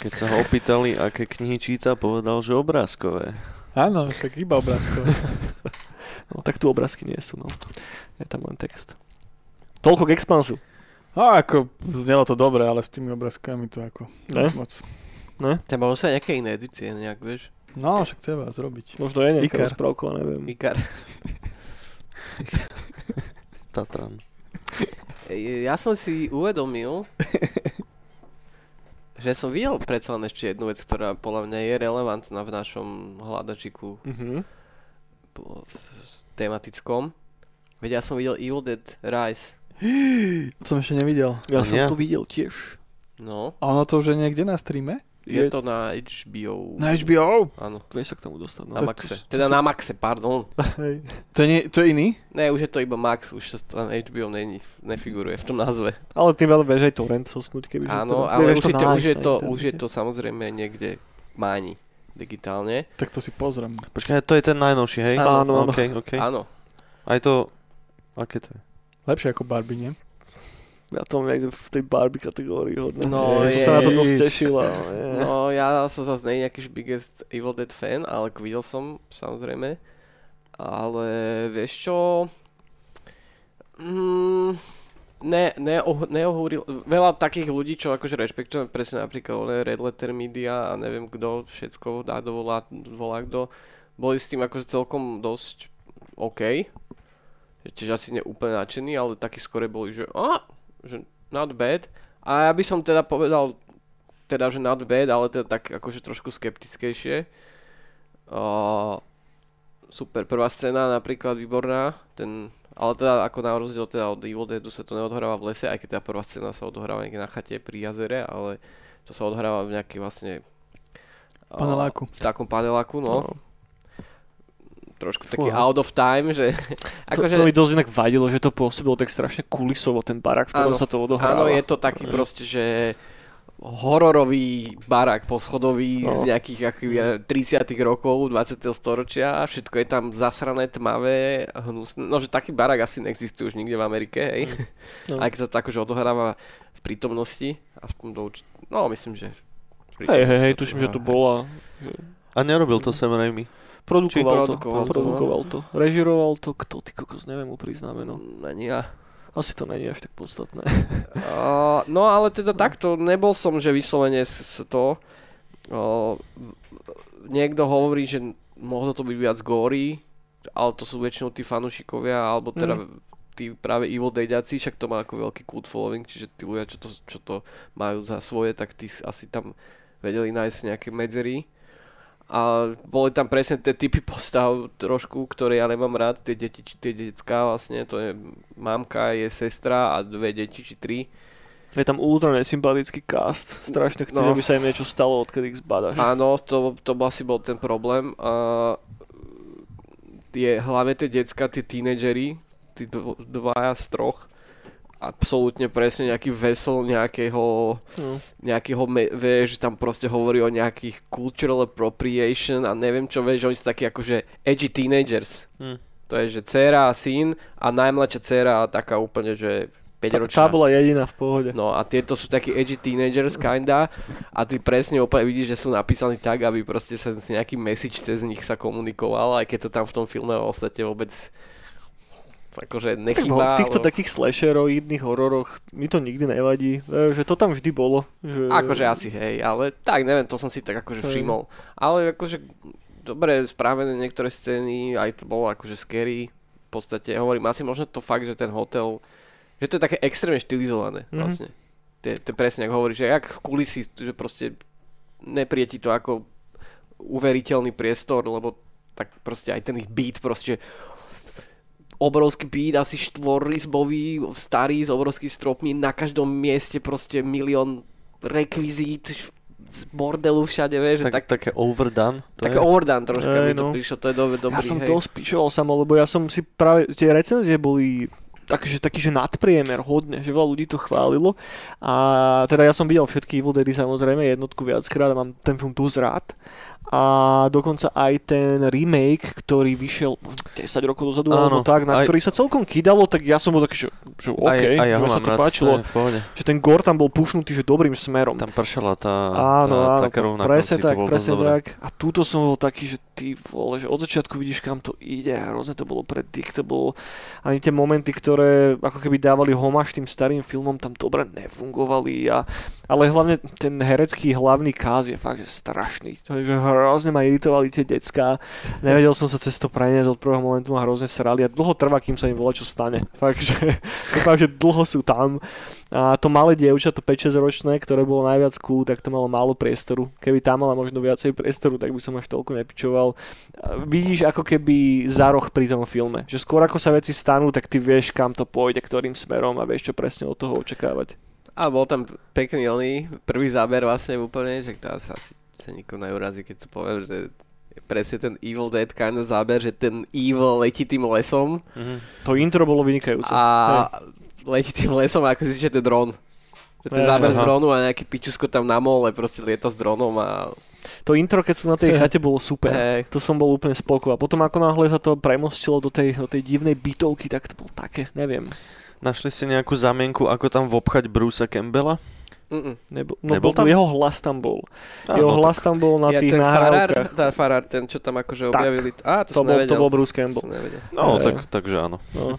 Keď sa ho opýtali, aké knihy číta, povedal, že obrázkové. Áno, tak iba obrázkové. no tak tu obrázky nie sú, no. Je tam len text. Toľko k expansu. No ako, znelo to dobre, ale s tými obrázkami to ako ne? moc. Ne? Treba sa nejaké iné edície, nejak, vieš. No, však treba zrobiť. Možno je nejaká rozprávka, neviem. Ikar. Tatran. Ja som si uvedomil, že som videl predsa len ešte jednu vec, ktorá podľa mňa je relevantná v našom hľadačiku mm-hmm. tematickom. Veď ja som videl Evil Dead Rise. To som ešte nevidel. Ja som ja? to videl tiež. No. A ono to už je niekde na streame? Je, je to na HBO. Na HBO? Áno. Vieš sa k tomu dostať. No. Na Maxe. Teda na Maxe, pardon. to, je nie, to je iný? Ne, už je to iba Max, už sa tam HBO ne, nefiguruje v tom názve. Ale tým ale vieš aj torrent sosnúť, keby Áno, ale už, to, už, je to, už je to samozrejme niekde máni digitálne. Tak to si pozriem. Počkaj, to je ten najnovší, hej? Áno, áno. Okay, okay. áno. Aj to, aké to je? Lepšie ako Barbie, nie? Ja to mám niekde v tej Barbie kategórii hodne. No, je, sa na to dosť tešila. Je. No, ja som zase nej nejaký biggest Evil Dead fan, ale videl som, samozrejme. Ale vieš čo... Mm, ne, ne, oh, neohúril, veľa takých ľudí, čo akože rešpektujem presne napríklad Red Letter Media a neviem kto všetko dá dovolá, volá kto, boli s tým akože celkom dosť OK. Tiež asi neúplne nadšený, ale takí skore boli, že a, že not bad. A ja by som teda povedal, teda, že not bad, ale teda tak akože trošku skeptickejšie. Uh, super, prvá scéna napríklad výborná, ten, ale teda ako na rozdiel teda od Evil Deadu sa to neodhráva v lese, aj keď tá prvá scéna sa odohráva niekde na chate pri jazere, ale to sa odhráva v nejakej vlastne paneláku. v takom paneláku, no. no trošku taký Fúha. out of time, že... ako, to, že... to mi dosť inak vadilo, že to pôsobilo tak strašne kulisovo, ten barak, v ktorom sa to odohráva. Áno, je to taký proste, že hororový barák poschodový No. z nejakých aký, ja, 30 rokov 20. storočia, všetko je tam zasrané, tmavé, hnusné, no že taký barák asi neexistuje už nikde v Amerike, hej. No. Aj keď sa to akože odohráva v prítomnosti, aspoň do určit- no myslím, že Hej, hej, hej, tuším, že odohráva. bola. A nerobil to Sam Raimi. Produkoval, to, produkoval to, produkoval to. Režiroval to, kto ty kokos, neviem mu priznáme, no. Ani ja. Asi to není až tak podstatné. Uh, no ale teda takto, nebol som, že vyslovene to. Uh, niekto hovorí, že mohlo to byť viac gory, ale to sú väčšinou tí fanúšikovia, alebo teda Mm. tí práve Evil Deadiaci, však to má ako veľký cult following, čiže tí ľudia, čo to, čo to majú za svoje, tak tí asi tam vedeli nájsť nejaké medzery. A boli tam presne tie typy postav trošku, ktoré ja nemám rád, tie deti, či tie decká vlastne, to je mamka, je sestra a dve deti, či tri. Je tam ultra nesympatický cast. Strašne chcem, No. aby sa im niečo stalo, odkedy ich zbadaš. Áno, to, to asi bol ten problém. A tie, hlavne tie decka, tie tínedžery, tí dv- dvaja z troch, absolútne presne nejaký vesel nejakého, No. nejakého vieš, že tam proste hovorí o nejakých cultural appropriation a neviem čo, vieš, že oni sú takí akože edgy teenagers. Hm. To je, že dcéra a syn a najmladšia dcéra taká úplne, že 5 Tá, ročná. tá bola jediná v pohode. No a tieto sú takí edgy teenagers kinda a ty presne úplne vidíš, že sú napísaní tak, aby proste sa nejaký message cez nich sa komunikoval, aj keď to tam v tom filme v podstate vôbec akože Tak v, nechýba. v týchto alebo- takých slasheroidných hororoch mi to nikdy nevadí, e, že to tam vždy bolo. Že... Akože asi hej, ale tak neviem, to som si tak akože všimol. Ale akože dobre spravené niektoré scény, aj to bolo akože scary. V podstate hovorím, asi možno to fakt, že ten hotel, že to je také extrémne štilizované Mhm. vlastne. To je, to je presne, ako hovoríš, že jak kulisy, že proste neprie to ako uveriteľný priestor, lebo tak proste aj ten ich beat proste obrovský beat, asi štvorizbový, starý s obrovskými stropmi, na každom mieste proste milión rekvizít z bordelu všade, vieš, Tak, tak, také overdone. To také je. overdone troška Hej, mi to no. prišlo, to je do, dobrý, ja som hej. dosť pičoval samo, lebo ja som si práve, tie recenzie boli takže taký, že nadpriemer hodne, že veľa ľudí to chválilo a teda ja som videl všetky Evil Deady samozrejme jednotku viackrát a mám ten film dosť rád a dokonca aj ten remake, ktorý vyšiel možno 10 rokov dozadu alebo tak, na aj- ktorý sa celkom kydalo, tak ja som bol taký, že, že OK, aj, aj ja že sa to rád, páčilo, to že ten gore tam bol pušnutý, že dobrým smerom. Tam pršala tá, Áno, tá, áno, tá krv na presne tak, presne tak. A túto som bol taký, že ty vole, že od začiatku vidíš, kam to ide hrozne to bolo predictable. Ani tie momenty, ktoré ako keby dávali homáž tým starým filmom, tam dobre nefungovali. A, ale hlavne ten herecký hlavný káz je fakt, že strašný. To je, že hrozne ma iritovali tie decká. Nevedel som sa cez to preniesť od prvého momentu ma hrozne srali a dlho trvá, kým sa im volá, čo stane. Fakt, že, fakt, že dlho sú tam. A to malé dievča, to 5-6 ročné, ktoré bolo najviac cool, tak to malo málo priestoru. Keby tam mala možno viacej priestoru, tak by som až toľko nepičoval. A Vidíš ako keby za roh pri tom filme. Že skôr ako sa veci stanú, tak ty vieš, kam to pôjde, ktorým smerom a vieš, čo presne od toho očakávať. A bol tam pekný oný, prvý záber vlastne úplne, že to asi, asi sa nikomu neurazí, keď to poviem, že presne ten Evil Dead kind of záber, že ten Evil letí tým lesom Mhm. To intro bolo vynikajúce. a letí tým lesom a ako si že to je dron. Že to je záber z aha. dronu a nejaký pičusko tam na mole proste lieta s dronom a To intro, keď sú na tej chate, bolo super. hej, To som bol úplne spoko. A potom ako náhle sa to premostilo do tej, do tej divnej bytovky, tak to bolo také, neviem. Našli ste nejakú zamienku, ako tam vobchať Brucea Campbella? Mm-mm. Nebol, no, Nebol bol tam? Jeho hlas tam bol. Áno, jeho tak- hlas tam bol na Ja, tých ten farár, nahrávkach. tá farár, ten čo tam akože Tak. objavili. Á, to, To som bol, to bol Bruce To Campbell. som nevedel. No, Hej. tak, takže áno. No.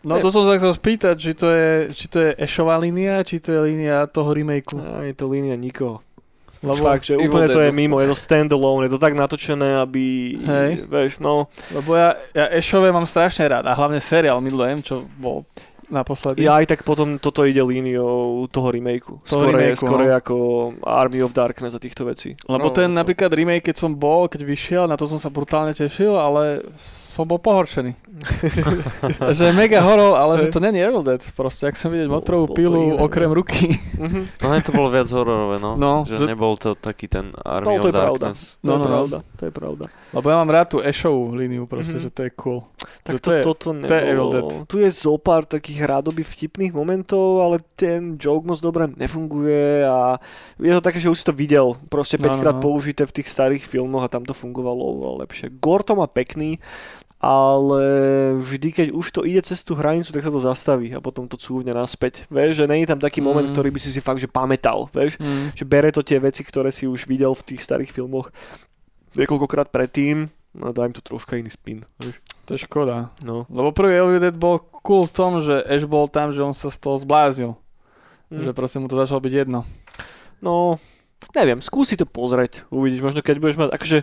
No to som sa chcel spýtať, či to je, či to je Ešová línia, či to je línia toho remakeu. A je to línia nikoho. Lebo, Fakt, že Evil úplne to je mimo, je to standalone, je to tak natočené, aby, Hej. vieš, no, lebo ja, ja Ešové mám strašne rád a hlavne seriál milujem, čo bol naposledy. ja aj tak potom toto ide líniou toho remakeu. Toho Skoro, je, remakeu, skoro no. je ako Army of Darkness a týchto vecí. Lebo No, ten no. napríklad remake, keď som bol, keď vyšiel, na to som sa brutálne tešil, ale som bol pohoršený. že mega horor, ale že to není Evil Dead. Proste, ak som vidieť to pilu iné, okrem no. ruky. Mhm. No to bolo viac hororové, no. No, že, že- nebol to taký ten Army No, to of je pravda. Darkness. To No, je no, no. pravda, to je pravda. Lebo ja mám rád tú Ashovú líniu proste, Mhm. že to je cool. Tak Že to, to je- toto to je Evil Dead. nebolo. Tu je zo pár takých rádoby vtipných momentov, ale ten joke moc dobre nefunguje a je to také, že už si to videl proste No, 5 no, krát no. použité v tých starých filmoch a tam to fungovalo oveľa lepšie. Gore to má pekný, ale vždy, keď už to ide cez tú hranicu, tak sa to zastaví a potom to cúvne naspäť. Vieš, že není tam taký Mm. moment, ktorý by si si fakt že pamätal, vieš, Mm. že bere to tie veci, ktoré si už videl v tých starých filmoch niekoľkokrát predtým, no dá im to troška iný spin, vieš. To je škoda. No. Lebo prvý Evil Dead bol cool v tom, že Ash bol tam, že on sa z toho zbláznil. Mm. Že proste mu to začalo byť jedno. No, neviem, skúsi to pozrieť, uvidíš, možno keď budeš mať, akože,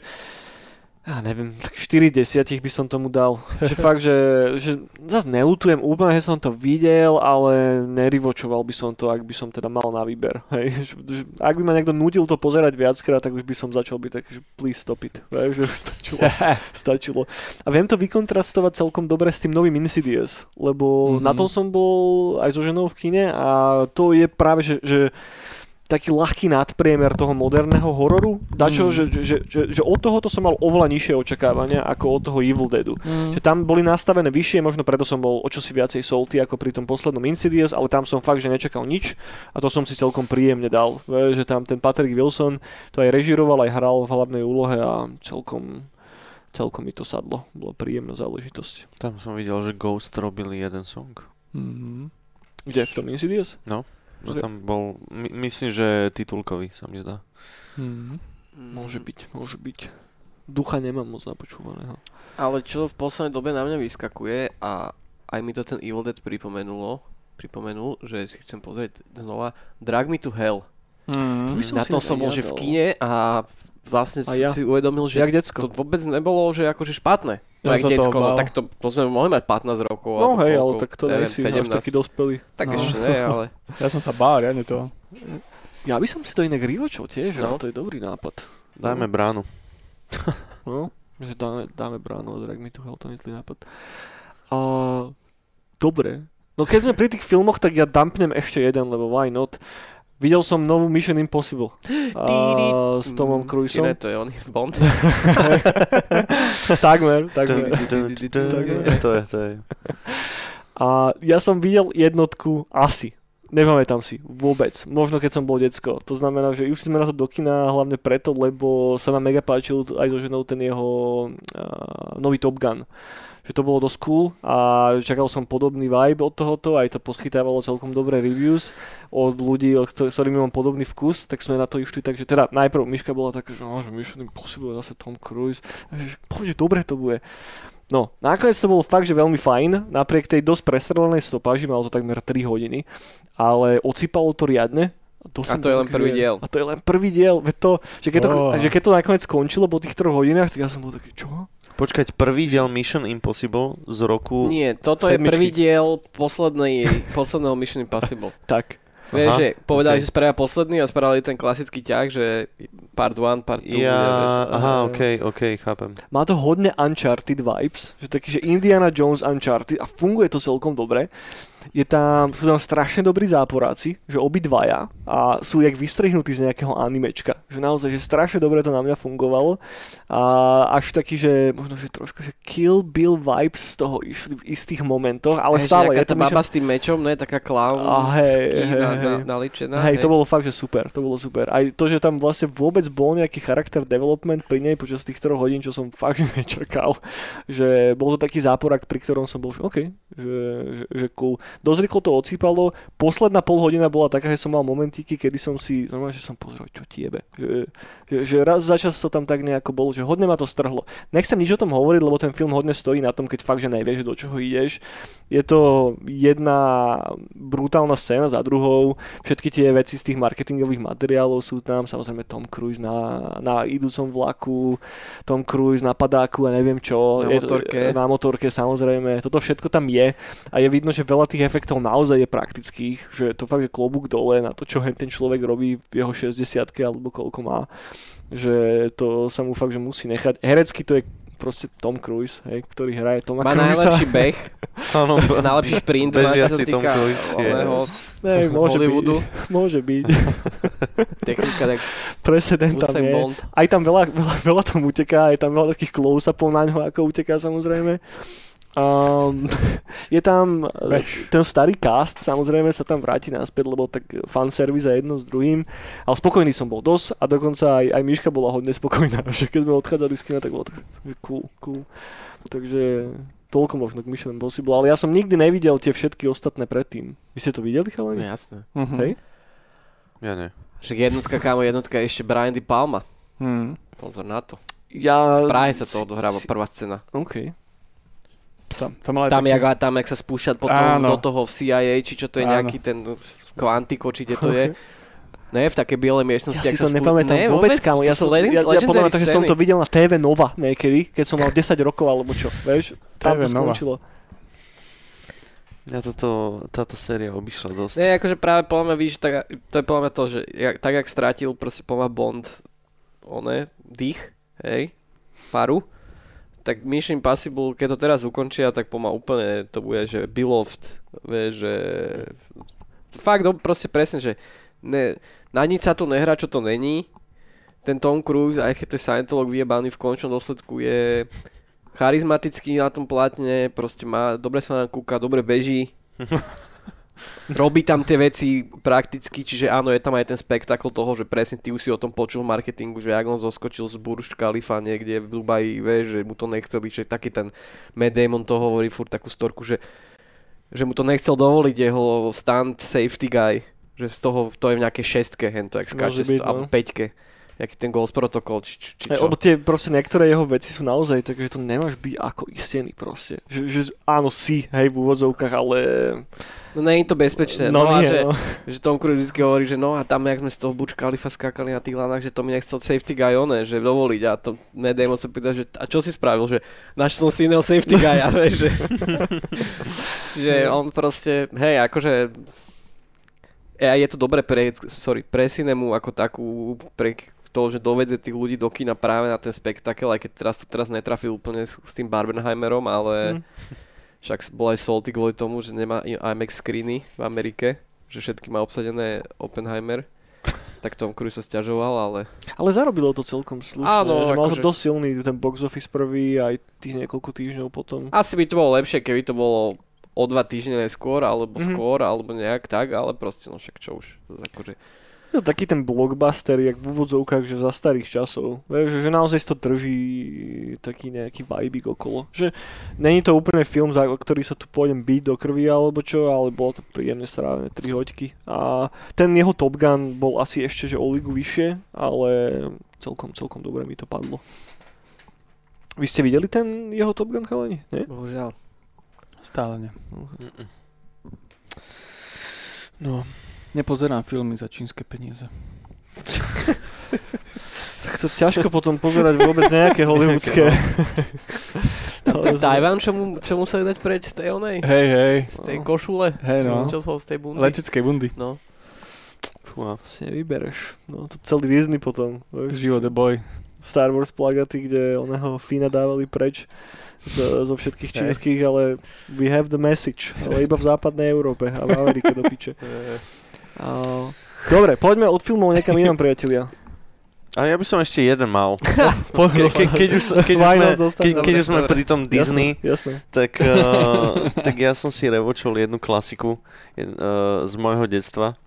ja neviem, tak 4 z 10 by som tomu dal. Že fakt, že, že zase nelutujem úplne, že som to videl, ale nerivočoval by som to, ak by som teda mal na výber. Hej, že, že, ak by ma niekto nudil to pozerať viackrát, tak už by som začal byť tak, že please stop it. Hej, že stačilo, stačilo. A viem to vykontrastovať celkom dobre s tým novým Insidious, lebo Mhm. na tom som bol aj so ženou v kine a to je práve, že, že taký ľahký nadpriemer toho moderného hororu. Dačo, Mm. že, že, že, že od tohoto som mal oveľa nižšie očakávania ako od toho Evil Deadu. Mm. Že tam boli nastavené vyššie, možno preto som bol o čosi viacej salty ako pri tom poslednom Insidious, ale tam som fakt, že nečakal nič a to som si celkom príjemne dal. Že tam ten Patrick Wilson to aj režiroval, aj hral v hlavnej úlohe a celkom celkom mi to sadlo. Bolo príjemná záležitosť. Tam som videl, že Ghost robili jeden song. Mhm. Kde? V tom Insidious? Že tam bol, my, myslím, že titulkový sa mi zdá. Mhm. Môže byť, môže byť. Ducha nemám moc napočúvaného. Ale čo v poslednej dobe na mňa vyskakuje a aj mi to ten Evil Dead pripomenulo, pripomenul, že si chcem pozrieť znova Drag Me to Hell. Mhm. To by som Na tom som bol, že v kine a vlastne A ja. si uvedomil, že Jak decko. to vôbec nebolo, že akože špatné. No, Ja decko, no, tak to, to sme mohli mať 15 rokov. No hej, ale tak to neviem, nejsi až 17. taký dospelý. Tak No. ešte ne, ale Ja som sa bál, riadne toho. Ja by som si to inak rivočil tiež, no. No. to je dobrý nápad. Dajme bránu. No, že dáme, dáme bránu od Drag Me to Hell, to je zlý nápad. A, dobre. No keď sme pri tých filmoch, tak ja dumpnem ešte jeden, lebo why not? Videl som novú Mission Impossible a, s Tomom Mm, Cruiseom. Iné to je on, Bond. takmer, takmer. To je, to je. A ja som videl jednotku asi. Nepamätám si vôbec. Možno keď som bol decko. To znamená, že už sme na to do kina hlavne preto, lebo sa nám mega páčil aj so ženou ten jeho uh, nový Top Gun. Že to bolo dosť cool a čakal som podobný vibe od tohoto, aj to poskytávalo celkom dobré reviews od ľudí, od ktor- s ktorými mám podobný vkus, tak sme na to išli, takže teda najprv Miška bola taká, že, no, že Mission Impossible, zase Tom Cruise, a že, že dobre to bude. No, nakoniec to bolo fakt, že veľmi fajn, napriek tej dosť prestrelenej stopáži, malo to takmer 3 hodiny, ale ocipalo to riadne. To A to je len prvý že- diel. A to je len prvý diel, veď to, že keď, to, Oh. že keď to nakoniec skončilo po tých 3 hodinách, tak ja som bol taký, čo? Počkať, prvý diel Mission Impossible z roku... Nie, toto je Sedmičky. prvý diel poslednej, posledného Mission Impossible. Tak. Vieš, že povedali, okej. že spravia posledný a spravili ten klasický ťah, že part 1, part 2. Ja, aha, ok, ok, chápem. Má to hodne Uncharted vibes, že taký, že Indiana Jones Uncharted a funguje to celkom dobre. Je tam, sú tam strašne dobrí záporáci, že obidvaja a sú jak vystrihnutí z nejakého animečka. Že naozaj, že strašne dobre to na mňa fungovalo a až taký, že možno, že trošku, že Kill Bill vibes z toho išli v istých momentoch, ale Hej, stále je to baba s tým mečom, ne, taká clown, A hej, hej, hej. na, naličená. Hej, to bolo fakt, že super, to bolo super. Aj to, že tam vlastne vôbec bol nejaký charakter development pri nej počas tých troch hodín, čo som fakt nečakal. Že bol to taký záporak, pri ktorom som bol, že OK, že, že, že cool. Dosť rýchlo to odsýpalo. Posledná pol hodina bola taká, že som mal momentíky, kedy som si, normálne, že som pozrel, čo ti jebe. Že, že, že raz za čas to tam tak nejako bolo, že hodne ma to strhlo. Nechcem nič o tom hovoriť, lebo ten film hodne stojí na tom, keď fakt, že nevieš, do čoho ideš. Je to jedna brutálna scéna za druhou, všetky tie veci z tých marketingových materiálov sú tam, samozrejme Tom Cruise na, na idúcom vlaku, Tom Cruise na padáku a neviem čo. Na Je to- motorke. na motorke, samozrejme. Toto všetko tam je a je vidno, že veľa tých efektov naozaj je praktických, že to fakt je klobúk dole na to, čo ten človek robí v jeho 60 alebo koľko má že to sa mu fakt, že musí nechať. Herecky to je proste Tom Cruise, hej, ktorý hraje Toma Má Cruise. najlepší beh, Áno, najlepší šprint, má, čo sa Bežiaci Tom týka Cruise oného Nej, môže Hollywoodu. byť, môže byť. technika, tak Presne ten tam je. Bolt. Aj tam veľa, veľa, veľa tam uteká, je tam veľa takých close-upov na ňo, ako uteká samozrejme. Um, je tam Bež. ten starý cast, samozrejme sa tam vráti naspäť, lebo tak fanservice a jedno s druhým. Ale spokojný som bol dosť a dokonca aj, aj Miška bola hodne spokojná, že keď sme odchádzali z kina, tak bolo tak, cool, cool. Takže toľko možno k Mission Impossible, ale ja som nikdy nevidel tie všetky ostatné predtým. Vy ste to videli, No chalani? jasné. Mhm. Hej? Ja nie. Však jednotka, kámo, jednotka je ešte Brian De Palma. Mhm. Pozor na to. Ja... V Prahe sa to odohráva prvá scéna. OK. Tam, tam, ale Tam, také- jak, tam, jak sa spúšťa potom Áno. do toho v CIA, či čo to je Áno. nejaký ten kvantiko, či kde to je. Ne, v takej bielej miestnosti. Ja si to sa spú- nepamätám ne, vôbec, kámo. Ja, som, legend- ja, ja podľa mňa som to videl na TV Nova niekedy, keď som mal 10 rokov alebo čo, vieš? Tam to TV Nova. skončilo. Ja toto, táto séria obišla dosť. Ne, akože práve podľa mňa, víš, tak, to je podľa mňa to, že jak, tak, jak strátil proste podľa mňa Bond, one, dých, hej, paru, tak Mission Impossible, keď to teraz ukončia, tak poma úplne to bude, že beloved, vieš, že fakt, proste presne, že ne, na nič sa to nehrá, čo to není. Ten Tom Cruise, aj keď to je Scientolog vyjebaný v končnom dôsledku, je charizmatický na tom plátne, proste má, dobre sa nám kúka, dobre beží. Robí tam tie veci prakticky, čiže áno, je tam aj ten spektakl toho, že presne ty už si o tom počul v marketingu, že ak on zoskočil z Burj Khalifa niekde v Dubaji, vieš, že mu to nechceli, že taký ten Matt Damon to hovorí furt takú storku, že, že mu to nechcel dovoliť jeho stunt safety guy, že z toho, to je v nejakej šestke, hento, jak Môže skáče, byť, byť, alebo no. peťke, jaký ten Ghost Protocol, či, či, či čo. lebo tie proste niektoré jeho veci sú naozaj také, že to nemáš byť ako istený proste. Že, že áno, si, hej, v úvodzovkách, ale... No nie je to bezpečné, No, no, a nie, že, no. že Tom Cruise vždy hovorí, že no a tam, jak sme z toho Burj Khalifa skákali na tých lanách, že to mi nechcel safety guy one, že dovoliť a to Damon sa pýta, že a čo si spravil, že našiel som si iného safety guy a vieš, že Čiže on proste, hej, akože a je to dobre pre, sorry, pre cinemu ako takú, pre to, že dovedze tých ľudí do kina práve na ten spektakel, aj keď teraz to teraz netrafil úplne s, s tým Barbenheimerom, ale Hm. však bol aj salty kvôli tomu, že nemá IMAX screeny v Amerike, že všetky má obsadené Oppenheimer. Tak Tom Cruise sa stiažoval, ale Ale zarobilo to celkom slušne. Áno, že mal to akože- dosť silný ten box office prvý, aj tých niekoľko týždňov potom. asi by to bolo lepšie, keby to bolo o dva týždne neskôr, alebo Mhm. skôr, alebo nejak tak, ale proste no však čo už, akože Je to taký ten blockbuster, jak v úvodzovkách, že za starých časov. Vieš, že, naozaj si to drží taký nejaký vibík okolo. Že není to úplne film, za ktorý sa tu pôjdem byť do krvi alebo čo, ale bolo to príjemne strávené 3 hoďky. A ten jeho Top Gun bol asi ešte, že o ligu vyššie, ale celkom, celkom dobre mi to padlo. Vy ste videli ten jeho Top Gun, chalani? Nie? bohužiaľ. Stále nie. Mm-mm. No, Nepozerám filmy za čínske peniaze. tak to ťažko potom pozerať vôbec nejaké hollywoodské. Tak Tajvan, čo, mu, čo museli dať preč z tej onej? Hej, hej. Z tej košule? Hej, Čo, no. čo som z tej bundy? Leteckej bundy. No. Fúha. Vlastne vybereš. No, to celý Disney potom. Život je boj. Star Wars plagaty, kde oného Fina dávali preč z, zo všetkých čínskych, ale we have the message. Ale iba v západnej Európe a v Amerike do piče. A, dobre, poďme od filmov niekam inám, priatelia. A ja by som ešte jeden mal. Ke, ke, keď už, keď už sme, zostaň keď, už sme pri tom Disney, Jasné, jasné. tak, uh, tak ja som si revočol jednu klasiku uh, z môjho detstva.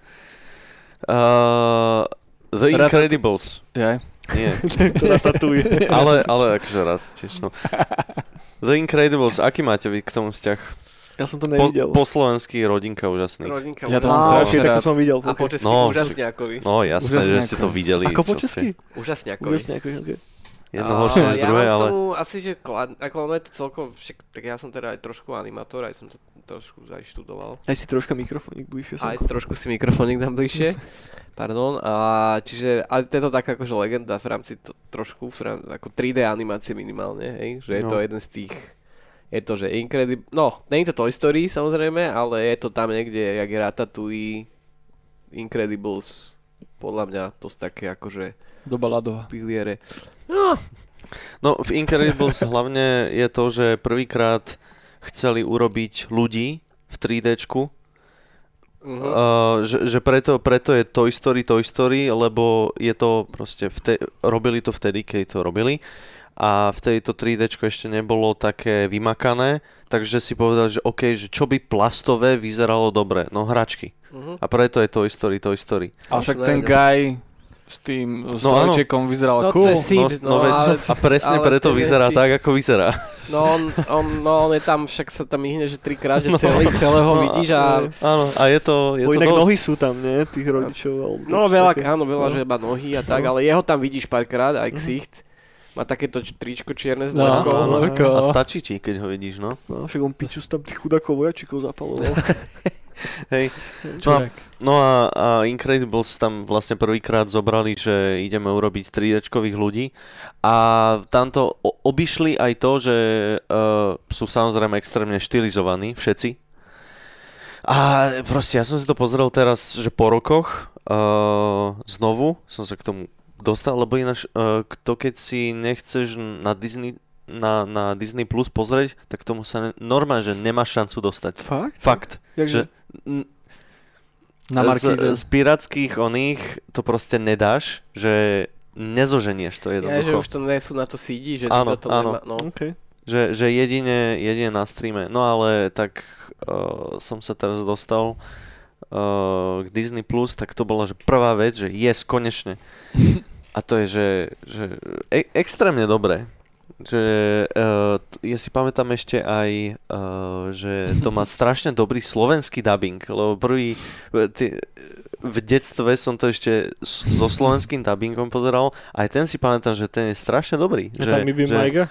Uh, The Incredibles. Jaj. Nie, ale, ale akože rád tiež, no. The Incredibles, aký máte vy k tomu vzťah? Ja som to Po, nevidel. po slovensky rodinka úžasných. Rodinka Ja to mám strašne ok, tak to som videl. A po česky No, úžasňákovi. No jasné, že ste to videli. Ako po česky? Úžasňákovi. Úžasne, ako, ok. Jedno A horšie než ja druhé, ale... tomu asi, že klad, ako ono je to celko, však, tak ja som teda aj trošku animátor, aj som to trošku aj študoval. Aj si troška mikrofónik bližšie. Aj Aj trošku si mikrofónik dám bližšie. Pardon. A čiže, ale to je to taká akože legenda v rámci to, trošku, v rám, ako 3D animácie minimálne, hej, že je No. to jeden z tých je to, že Incredible, no, nie je to Toy Story samozrejme, ale je to tam niekde, jak je Ratatouille, Incredibles, podľa mňa to sú také akože Doba ľadová. piliere. No, No v Incredibles hlavne je to, že prvýkrát chceli urobiť ľudí v 3Dčku, Mhm. Uh, že, že preto, preto je Toy Story Toy Story, lebo je to proste, vte, robili to vtedy, keď to robili a vtedy to 3D ešte nebolo také vymakané, takže si povedal, že OK, že čo by plastové vyzeralo dobre, no hračky. Mhm. A preto je Toy Story Toy Story. Ale To však ten guy s tým s No strojčekom vyzeral No cool. to Sid, no, no, no, veď, ale, a presne ale preto to vyzerá či- tak, ako vyzerá. No on, on, no on je tam, však sa tam ihne, že trikrát, že No. celý, celého No, vidíš a... Áno, a je to, je to inak dosť. nohy sú tam, nie? Tých rodičov. No veľa, také. áno, veľa, No. že iba nohy a tak, No. ale jeho tam vidíš párkrát, aj ksicht. Má takéto tričko čierne s No, áno. ako- A stačí ti, keď ho vidíš, no. No, však on piču tam tých chudákov vojačikov zapaloval. Hej. Čurák. No a, a Incredibles tam vlastne prvýkrát zobrali, že ideme urobiť 3D-čkových ľudí a tamto obišli aj to, že uh, sú samozrejme extrémne štilizovaní všetci. A proste ja som si to pozrel teraz, že po rokoch uh, znovu som sa k tomu dostal, lebo ináč uh, to keď si nechceš na Disney na, na Disney Plus pozrieť, tak tomu sa ne, normálne, že nemáš šancu dostať. Fakt? Fakt. Jakže? Že, n- Na z, Markíze. z pirátskych oných to proste nedáš, že nezoženieš to Ja, že jednoducho. už to nie sú na to CD, že Áno, to áno. nemá, no. OK. Že, že jedine, jedine na streame. No ale tak uh, som sa teraz dostal uh, k Disney+, Plus, tak to bola že prvá vec, že yes, konečne. A to je, že, že e- extrémne dobré. Že uh, ja si pamätám ešte aj, uh, že to má strašne dobrý slovenský dubbing, lebo prvý, e, ty, v detstve som to ešte s- so slovenským dubbingom pozeral, aj ten si pamätám, že ten je strašne dobrý. Je tam Ibi že, Majga?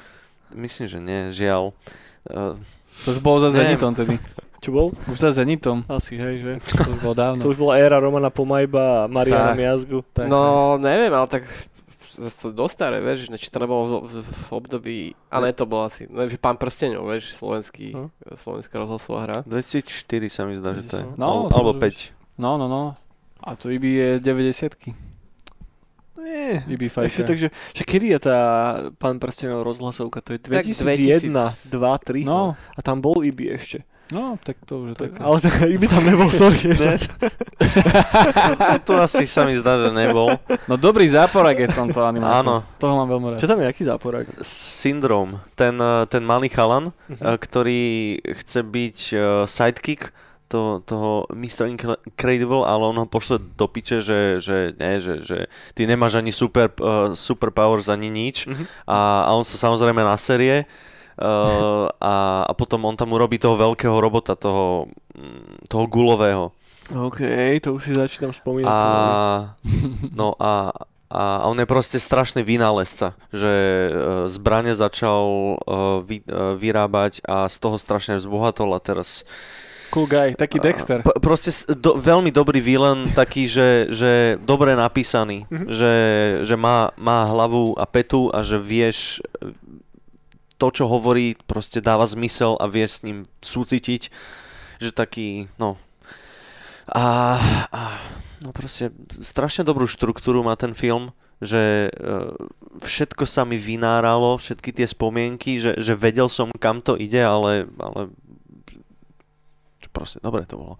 Myslím, že nie, žiaľ. Uh, To už bolo za. Zenitom tedy. Čo bol? Už za Zenitom. Asi, hej, že? To už bolo dávno. To už bola éra Romana Pomajba a Mariana Tak. Miazgu. Tak, No, neviem, ale tak zase to dosť staré, vieš, či to nebolo v, v, v období, a ne, to bol asi, no, že pán prsteňov, vieš, slovenský, No. slovenská rozhlasová hra. 2004 sa mi zdá, že to je. No, Al- alebo už- 5. No, no, no. A to IBI je 90 Nie. IBI Ešte takže, že kedy je tá pán prstenov rozhlasovka? To je Tak 2001, 2000. 2, 3. No, A tam bol Ibi ešte. No, tak to už je také. Ale tak Ibi tam nebol, sorry. Ne. to asi sa mi zdá, že nebol. No dobrý záporak je v tomto animáku. Áno. Toho mám veľmi rád. Čo tam je, aký záporák? Syndrom. Ten, eh, ten malý chalan, eh, ktorý chce byť eh, sidekick to, toho Mr. Incredible, ale on ho pošle do piče, že, že, ne, že, že ty nemáš ani super, uh, superpowers, ani nič. Mhm. A, a on sa samozrejme naserie uh, a, a potom on tam urobí toho veľkého robota, toho, mm, toho gulového. OK, to už si začínam spomínať. A, no a, a on je proste strašný vynálezca, že e, zbrane začal e, vy, vyrábať a z toho strašne vzbohatol a teraz Cool guy, taký Dexter. P- proste do, veľmi dobrý villain, taký, že, že dobre napísaný, Mhm. že, že má, má hlavu a petu a že vieš to, čo hovorí, proste dáva zmysel a vie s ním súcitiť, že taký, no. A, a no proste strašne dobrú štruktúru má ten film, že e, všetko sa mi vynáralo, všetky tie spomienky, že, že vedel som, kam to ide, ale, ale proste dobre to bolo.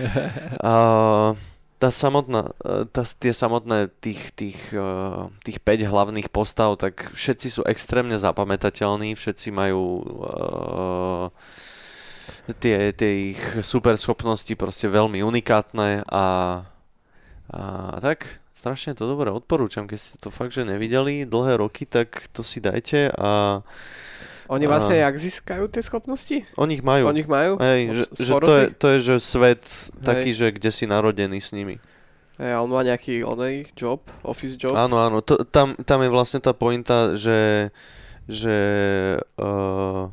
A tá samotná, e, tá, tie samotné tých, tých, e, tých 5 hlavných postav, tak všetci sú extrémne zapamätateľní, všetci majú uh, tie, tie ich super schopnosti proste veľmi unikátne a, a tak strašne to dobre odporúčam, keď ste to fakt, že nevideli dlhé roky, tak to si dajte a Oni vlastne jak získajú tie schopnosti? oni ich majú. Oni ich majú? Hej, že, že to, je, to je, že svet Hej. taký, že kde si narodený s nimi. Hej, a on má nejaký onej job, office job. Áno, áno, to, tam, tam je vlastne tá pointa, že, že uh,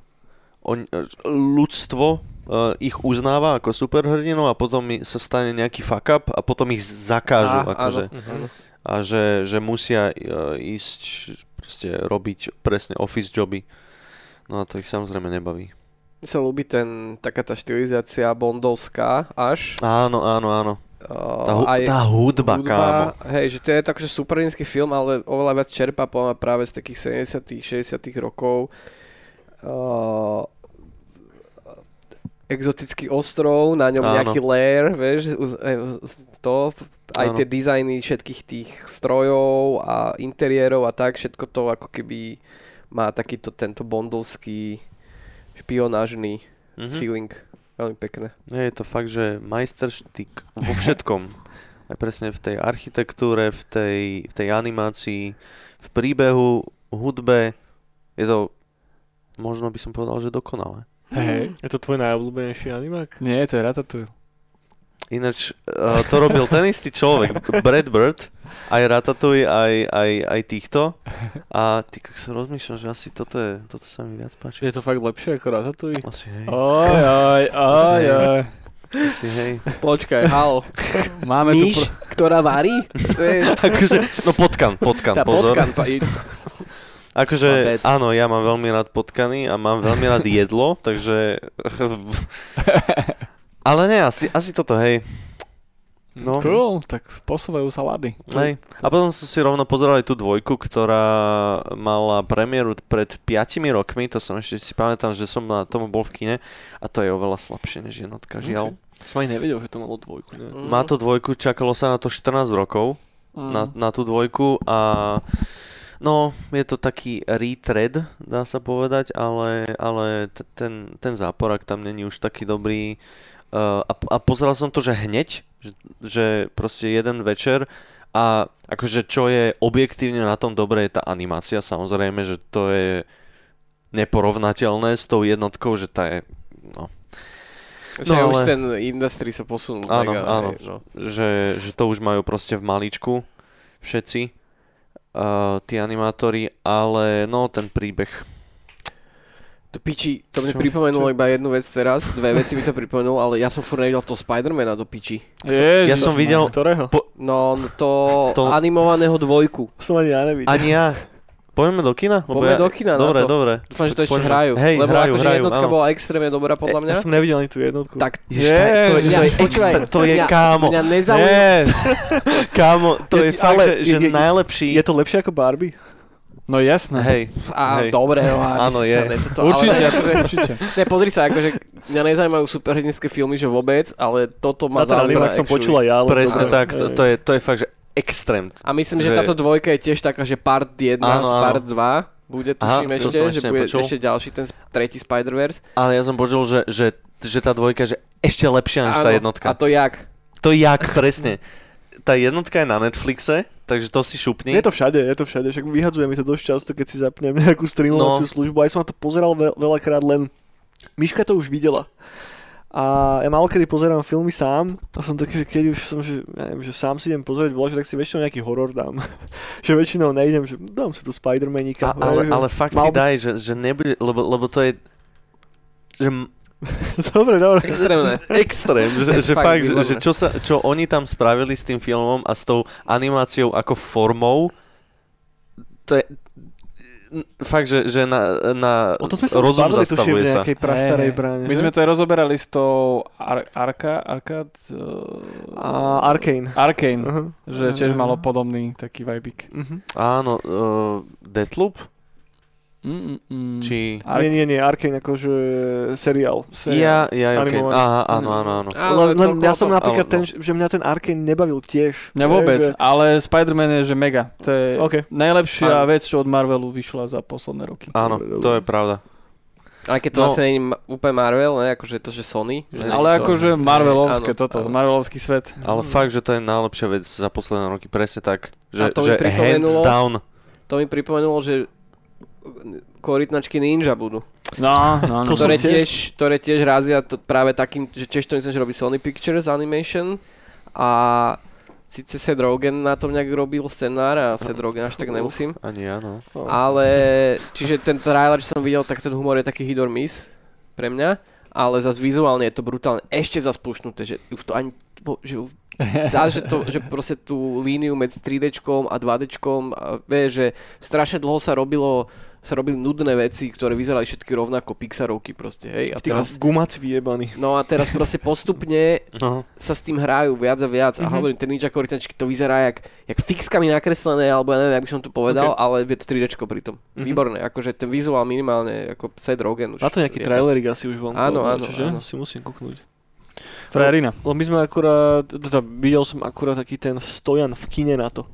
on, ľudstvo uh, ich uznáva ako superhrdinov a potom sa stane nejaký fuck up a potom ich zakážu. Á, akože, áno. a že, že musia uh, ísť proste robiť presne office joby. No a to ich samozrejme nebaví. Mi sa ľúbi ten, taká tá štilizácia bondovská až. Áno, áno, áno. Uh, Tá, hu- tá hudba, kámo. hej, že to je takže supernícky film, ale oveľa viac čerpá podľa práve z takých 70 60 rokov. Uh, exotický ostrov, na ňom Áno. nejaký lair, vieš, e, to, aj Áno. tie dizajny všetkých tých strojov a interiérov a tak, všetko to ako keby má takýto tento bondovský špionážny Mhm. feeling. Veľmi pekné. Je to fakt, že majsterštyk vo všetkom. Aj presne v tej architektúre, v tej, v tej animácii, v príbehu, hudbe. Je to, možno by som povedal, že dokonalé. Hej. Je to tvoj najobľúbenejší animák? Nie, to je Ratatouille. Ináč uh, to robil ten istý človek, Brad Bird, aj Ratatouille, aj, aj, aj týchto. A ty keď sa rozmýšľam, že asi toto, je, toto sa mi viac páči. Je to fakt lepšie ako Ratatouille? Asi hej, Oj, oj, oj, oj. asi hej. Počkaj, halo. Máme tu... Myš, Pro... ktorá varí? To je akože, no potkan, potkan, tá pozor. potkan. Pa, Akože áno, ja mám veľmi rád potkany a mám veľmi rád jedlo, takže... Ale nie, asi, asi toto, hej. No, Cool, tak posúvajú sa lady. hej. A potom som si rovno pozeral aj tú dvojku, ktorá mala premiéru pred 5 rokmi, to som ešte si pamätám, že som na tom bol v kine a to je oveľa slabšie než jednotka, žiaľ. Som ani nevedel, že to malo dvojku. Ne? Mm. Má to dvojku, čakalo sa na to 14 rokov, Mm. na, na tú dvojku a no, je to taký retread, dá sa povedať, ale, ale t- ten, ten záporak tam není už taký dobrý uh, a, a pozeral som to, že hneď, že, že proste jeden večer a akože čo je objektívne na tom dobré je tá animácia, samozrejme, že to je neporovnateľné s tou jednotkou, že tá je, no, Že No, už ale- ten industry sa posunul. Áno, mega, áno. hej, no. že, že to už majú proste v maličku všetci uh, tí animátori, ale no ten príbeh. To piči, to mi Čo? pripomenulo iba jednu vec teraz, dve veci mi to pripomenulo, ale ja som furt nevidel toho Spidermana do piči. Ježiš, Ja som videl, Ktorého? No, to, To- animovaného dvojku. Som ani ja nevidel. ani ja. Poďme do kina? Lebo Poďme ja- do kina na Dobre, to. dobre. Dúfam, že to ešte Poďme. hrajú. Hej, lebo hrajú, akože hrajú, jednotka áno. bola extrémne dobrá podľa mňa. Ja som nevidel ani tú jednotku. Tak je- to, je- to, je, Mňa- to je kámo. Mňa nezaujíma. Kámo, to je, Je- fakt, ale že, že je- je- najlepší. Je to lepšie ako Barbie? No jasné. Hej, A Hej. dobre, no, Áno, je. Ne, toto, Určite, ale, akože, určite. ne, pozri sa, akože mňa nezaujímajú superhrdinské filmy, že vôbec, ale toto ma Na ten zaujíma. animák som počul aj ja. ale presne dobre. tak. To, to, je, to je fakt, že extrém. A myslím, že, Že- táto dvojka je tiež taká, že part 1 Áno, z part 2 bude Aha, tuším to ešte, som že ešte bude nepočul. ešte ďalší ten tretí Spider-Verse. Ale ja som počul, že, že, že tá dvojka je že ešte lepšia než tá Áno, jednotka. A to jak? To jak, presne. Tá jednotka je na Netflixe, takže to si šupni. Je to všade, je to všade, však vyhadzuje mi to dosť často, keď si zapnem nejakú streamovaciu No. službu. Aj som na to pozeral veľ, veľakrát len... Miška to už videla. A ja málo kedy pozerám filmy sám a som taký, že keď už som, že, neviem, že sám si idem pozrieť že tak si väčšinou nejaký horor dám. že väčšinou nejdem, že dám si tu Spider-Manika. A, ale, že- ale fakt si daj, že, že nebude, lebo, lebo to je že dobre, dobre. Extrémne. extrém, že, že Fakt fakt, že, že čo, sa, čo oni tam spravili s tým filmom a s tou animáciou ako formou, to je fakt, že, že na, na O to sme sa rozum bavili, zastavuje sa. nejakej prastarej bráne. My sme to aj rozoberali s tou Ar- Arka, Arkad, A Arkane. Arkane, Uh-huh. že tiež malo podobný taký vibik. Uh-huh. Áno, uh, Deathloop? Mm, mm, mm. Či... Ar- Nie, nie, nie, Arkane akože seriál. Ja, ja, okay. Animovaný. Aha, áno, áno, áno. Áno, len, ja som napríklad ale ten, no. že mňa ten Arkane nebavil tiež. Mňa vôbec, Že, ale Spider-Man je že mega. To je OK. najlepšia Áno. vec, čo od Marvelu vyšla za posledné roky. Áno, to je pravda. Aj keď to No. vlastne nie je úplne Marvel, ne? akože to, že Sony. Že Ale Ale to- akože Marvelovské áno, toto, áno. Marvelovský svet. Ale fakt, že to je najlepšia vec za posledné roky, presne tak. Že, A to že hands down. To mi pripomenulo, že korytnačky Ninja budú. No, no, no. Ktoré tiež- tiež, ktoré tiež razia to práve takým, že tiež to myslím, že robí Sony Pictures Animation a síce Seth Rogen na tom nejak robil scenár a Seth Rogen až tak nemusím, Ani ja, no. ale čiže ten trailer, čo som videl, tak ten humor je taký hit or miss pre mňa, ale zase vizuálne je to brutálne ešte zas pušnuté, že už to ani, že Zá, že, to, že proste tú líniu medzi 3D a 2D, a vieš, že strašne dlho sa robilo sa robili nudné veci, ktoré vyzerali všetky rovnako Pixarovky proste, hej. A Ty teraz, gumáci vyjebaný. no a teraz proste postupne No. sa s tým hrajú viac a viac a Mhm. hovorím, tie Ninja korytnačky to vyzerá jak, jak fixkami nakreslené, alebo ja neviem, jak by som to povedal, Ok. ale je to 3D pritom. Mhm. Výborné, akože ten vizuál minimálne, ako Seth Rogen už. Má to nejaký trailerik asi už von. Áno, áno, Čiže áno. si musím kúknúť. Frajerina. Lebo my sme akurát, teda videl som akurát taký ten stojan v kine na to.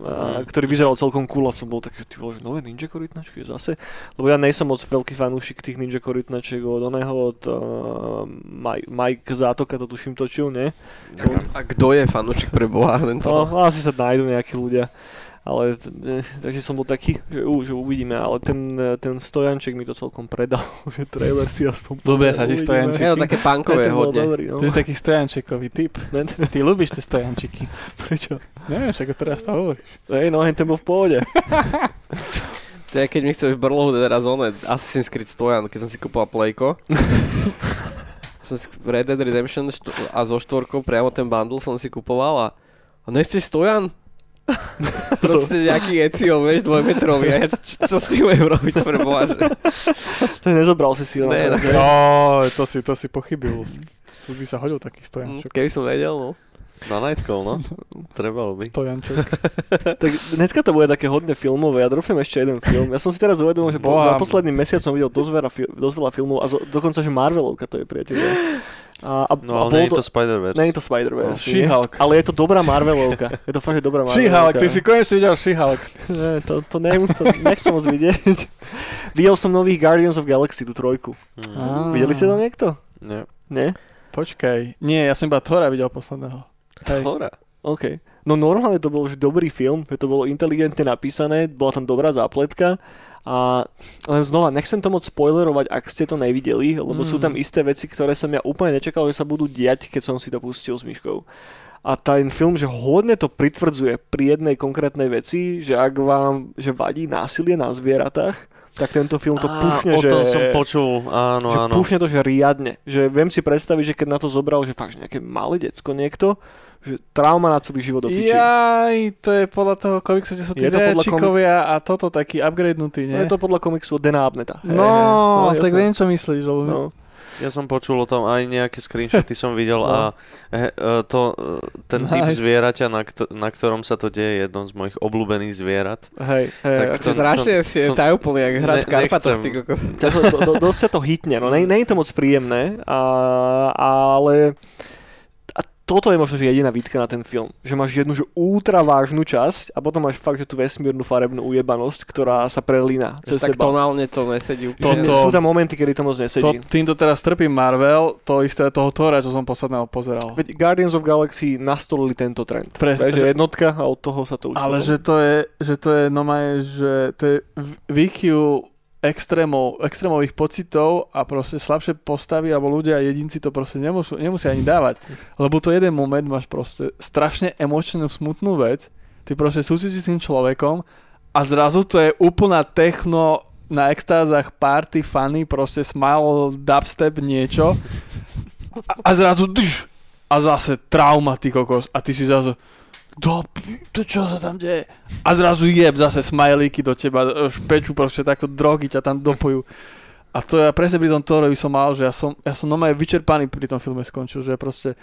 A, Mhm. ktorý vyzeral celkom cool a som bol taký, ty vole, že nové ninja korytnačky zase. Lebo ja nejsem moc veľký fanúšik tých ninja korytnačiek od oného, od uh, Mike, Mike Zátoka to tuším točil, nie? A kto je fanúčik pre Boha? Len to... No, asi sa nájdú nejakí ľudia. Ale, ne, takže som bol taký, že, že uvidíme, ale ten, eh, ten stojanček mi to celkom predal, že trailer si aspoň Ľúbia sa ti stojančeky? Je to také punkové bol hodne. dobrý, no. Ty si taký stojančekový typ. Ne, Ty ľúbiš tie stojančiky. prečo? Neviem, však teraz to hovoríš. Hej, no, ten bol v pohode. To je, keď mi chceš v brlohu teraz oné Assassin's Creed Stojan, keď som si kúpil Playko. som si Red Dead Redemption a so štvorkou priamo ten bundle som si kupoval a, a nechceš Stojan? Proste nejaký Ezio, vieš, dvojmetrový a ja čo, čo si budem robiť pre Boha, že... To nezobral si si ho Ne, hej? No, to si, to si pochybil. Tu by sa hodil taký Mm, stojančok. Keby som vedel, no. Na Nightcall, no. Trebalo by. Stojančok. Tak dneska to bude také hodne filmové. Ja dropnem ešte jeden film. Ja som si teraz uvedomil, že Boha. za posledný mesiac som videl dosť veľa, fi- dosť veľa filmov a zo, dokonca, že Marvelovka to je priateľ. A, a, No a ale bolo nie je to Spider-Verse. nie je to Spider-Verse. nie? She-Hulk. Ale je to dobrá Marvelovka. Je to fakt, že dobrá Marvelovka. She-Hulk, ty si konečne videl She-Hulk. Ne, to, to, ne, to nechcem moc vidieť. videl som nových Guardians of Galaxy, tú trojku. Mm. Videli ste to niekto? Nie. Nie? Počkaj. Nie, ja som iba Thora videl posledného. Hej. Hora. OK. No normálne to bol už dobrý film, to bolo inteligentne napísané, bola tam dobrá zápletka a len znova, nechcem to moc spoilerovať, ak ste to nevideli, lebo mm. sú tam isté veci, ktoré som ja úplne nečakal, že sa budú diať, keď som si to pustil s myškou. A ten film, že hodne to pritvrdzuje pri jednej konkrétnej veci, že ak vám že vadí násilie na zvieratách, tak tento film to Á, pušne, o že... som počul, áno, že áno. pušne to, že riadne. Že viem si predstaviť, že keď na to zobral, že fakt že nejaké malé decko niekto, že trauma na celý život do piči. Jaj, to je podľa toho komiksu, kde sú tí Je to podľa zajačikovia a toto taký upgradenutý, No nie? je to podľa komiksu od Dana Abneta. No, Hej, hej. tak viem, čo myslíš. Lebo... No. Ja som počul o tom aj nejaké screenshoty som videl No. a he, e, to, e, ten typ Nice. zvieraťa, na, kto, na ktorom sa to deje, je jedno z mojich obľúbených zvierat. Hej, hej. Tak to- Strašne si je to- tajúplný, jak hrať ne- v Karpatoch, ty kokos. dosť sa to hitne, no nie, je to moc príjemné, a, ale toto je možno že jediná výtka na ten film, že máš jednu že ultra vážnu časť a potom máš fakt, že tú vesmírnu farebnú ujebanosť, ktorá sa prelína cez Tak seba. tonálne to nesedí úplne. Toto- Sú tam momenty, kedy to moc To, nesedí. týmto teraz trpí Marvel, to isté toho Thora, čo som posledného pozeral. Veď Guardians of Galaxy nastolili tento trend. Presne, že že- jednotka a od toho sa to už Ale potom- že to je, že to je normálne, že to je výkyv extrémov, extrémových pocitov a proste slabšie postavy alebo ľudia, jedinci to proste nemusú, nemusia ani dávať. Lebo to jeden moment máš proste strašne emočnú, smutnú vec, ty proste súcítiš s tým človekom a zrazu to je úplná techno na extázach party, funny, proste smile, dubstep, niečo. A, a zrazu dž, a zase trauma, ty kokos. A ty si zrazu do, to čo sa tam deje? A zrazu jeb zase smajlíky do teba, e, špeču proste takto drogy ťa tam dopojú. A to ja presne pri tom Thorovi som mal, že ja som, ja som normálne vyčerpaný pri tom filme skončil, že proste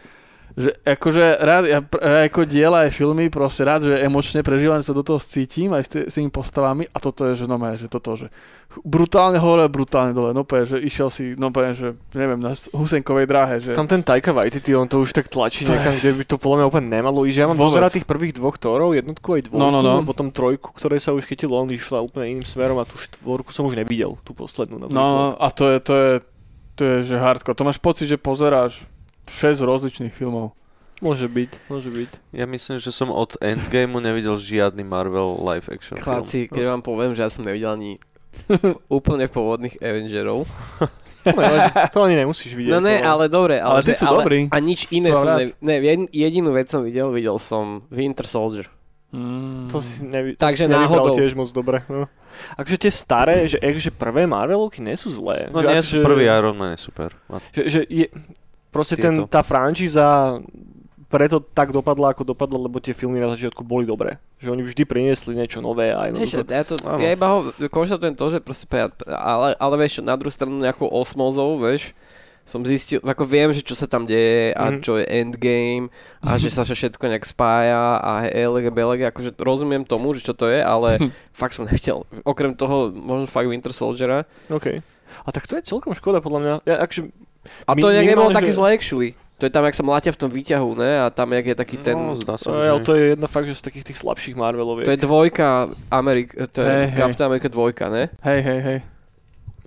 že akože rád, ja, ako diela aj filmy, proste rád, že emočne prežívam, že sa do toho cítim aj s, tý, s tými postavami a toto je, že no že toto, že brutálne hore, brutálne dole, no povie, že išiel si, no povie, že neviem, na Husenkovej dráhe, že Tam ten Taika Waititi, on to už tak tlačí To niekam, je- kde by to podľa mňa úplne nemalo ísť. Ja mám Vôbec. dozerať tých prvých dvoch Thorov, jednotku aj dvojku, No, no, no. a potom trojku, ktorej sa už chytilo, on išla úplne iným smerom a tú štvorku som už nevidel, tú poslednú. napríklad. No a to je, to je, to je, že hardcore. To máš pocit, že pozeráš 6 rozličných filmov. Môže byť, môže byť. Ja myslím, že som od Endgameu nevidel žiadny Marvel live action film. Chlapci, keď vám poviem, že ja som nevidel ani úplne pôvodných Avengerov. To, to ani nemusíš vidieť. No ne, ale dobre. Ale, Ale tí že- sú dobrí. A nič iné To som rád. ne, ne, jedin- jedinú vec som videl, videl som Winter Soldier. Mm. To si, nevi- to Takže si nevybral náhodou. tiež moc dobre. No. Akože tie staré, že, že prvé Marvelovky nie sú zlé. No že, nie, akože- prvý Iron Man je super. Že, že je, proste Tieto. ten, tá frančíza preto tak dopadla, ako dopadla, lebo tie filmy na začiatku boli dobré. Že oni vždy priniesli niečo nové a jednoducho... ja, to, Áno. ja iba ho konštatujem to, že proste, ale, ale vieš, na druhú stranu nejakou osmozou, vieš, som zistil, ako viem, že čo sa tam deje a Mhm. čo je endgame a že sa všetko nejak spája a elege, belege, akože rozumiem tomu, že čo to je, ale fakt som nechtel. Okrem toho, možno fakt Winter Soldiera. OK. A tak to je celkom škoda podľa mňa. Ja, akže, A Mi- to nejak nebolo minimálne, také že- zle actually. To je tam, jak sa mlátia v tom výťahu, ne? A tam, jak je taký ten... No, zdá sa, to, že... je, to je jedna fakt, že z takých tých slabších Marveloviek. To je dvojka Amerik, to je Hej, hej. Captain America dvojka, ne? Hej, hej, hej.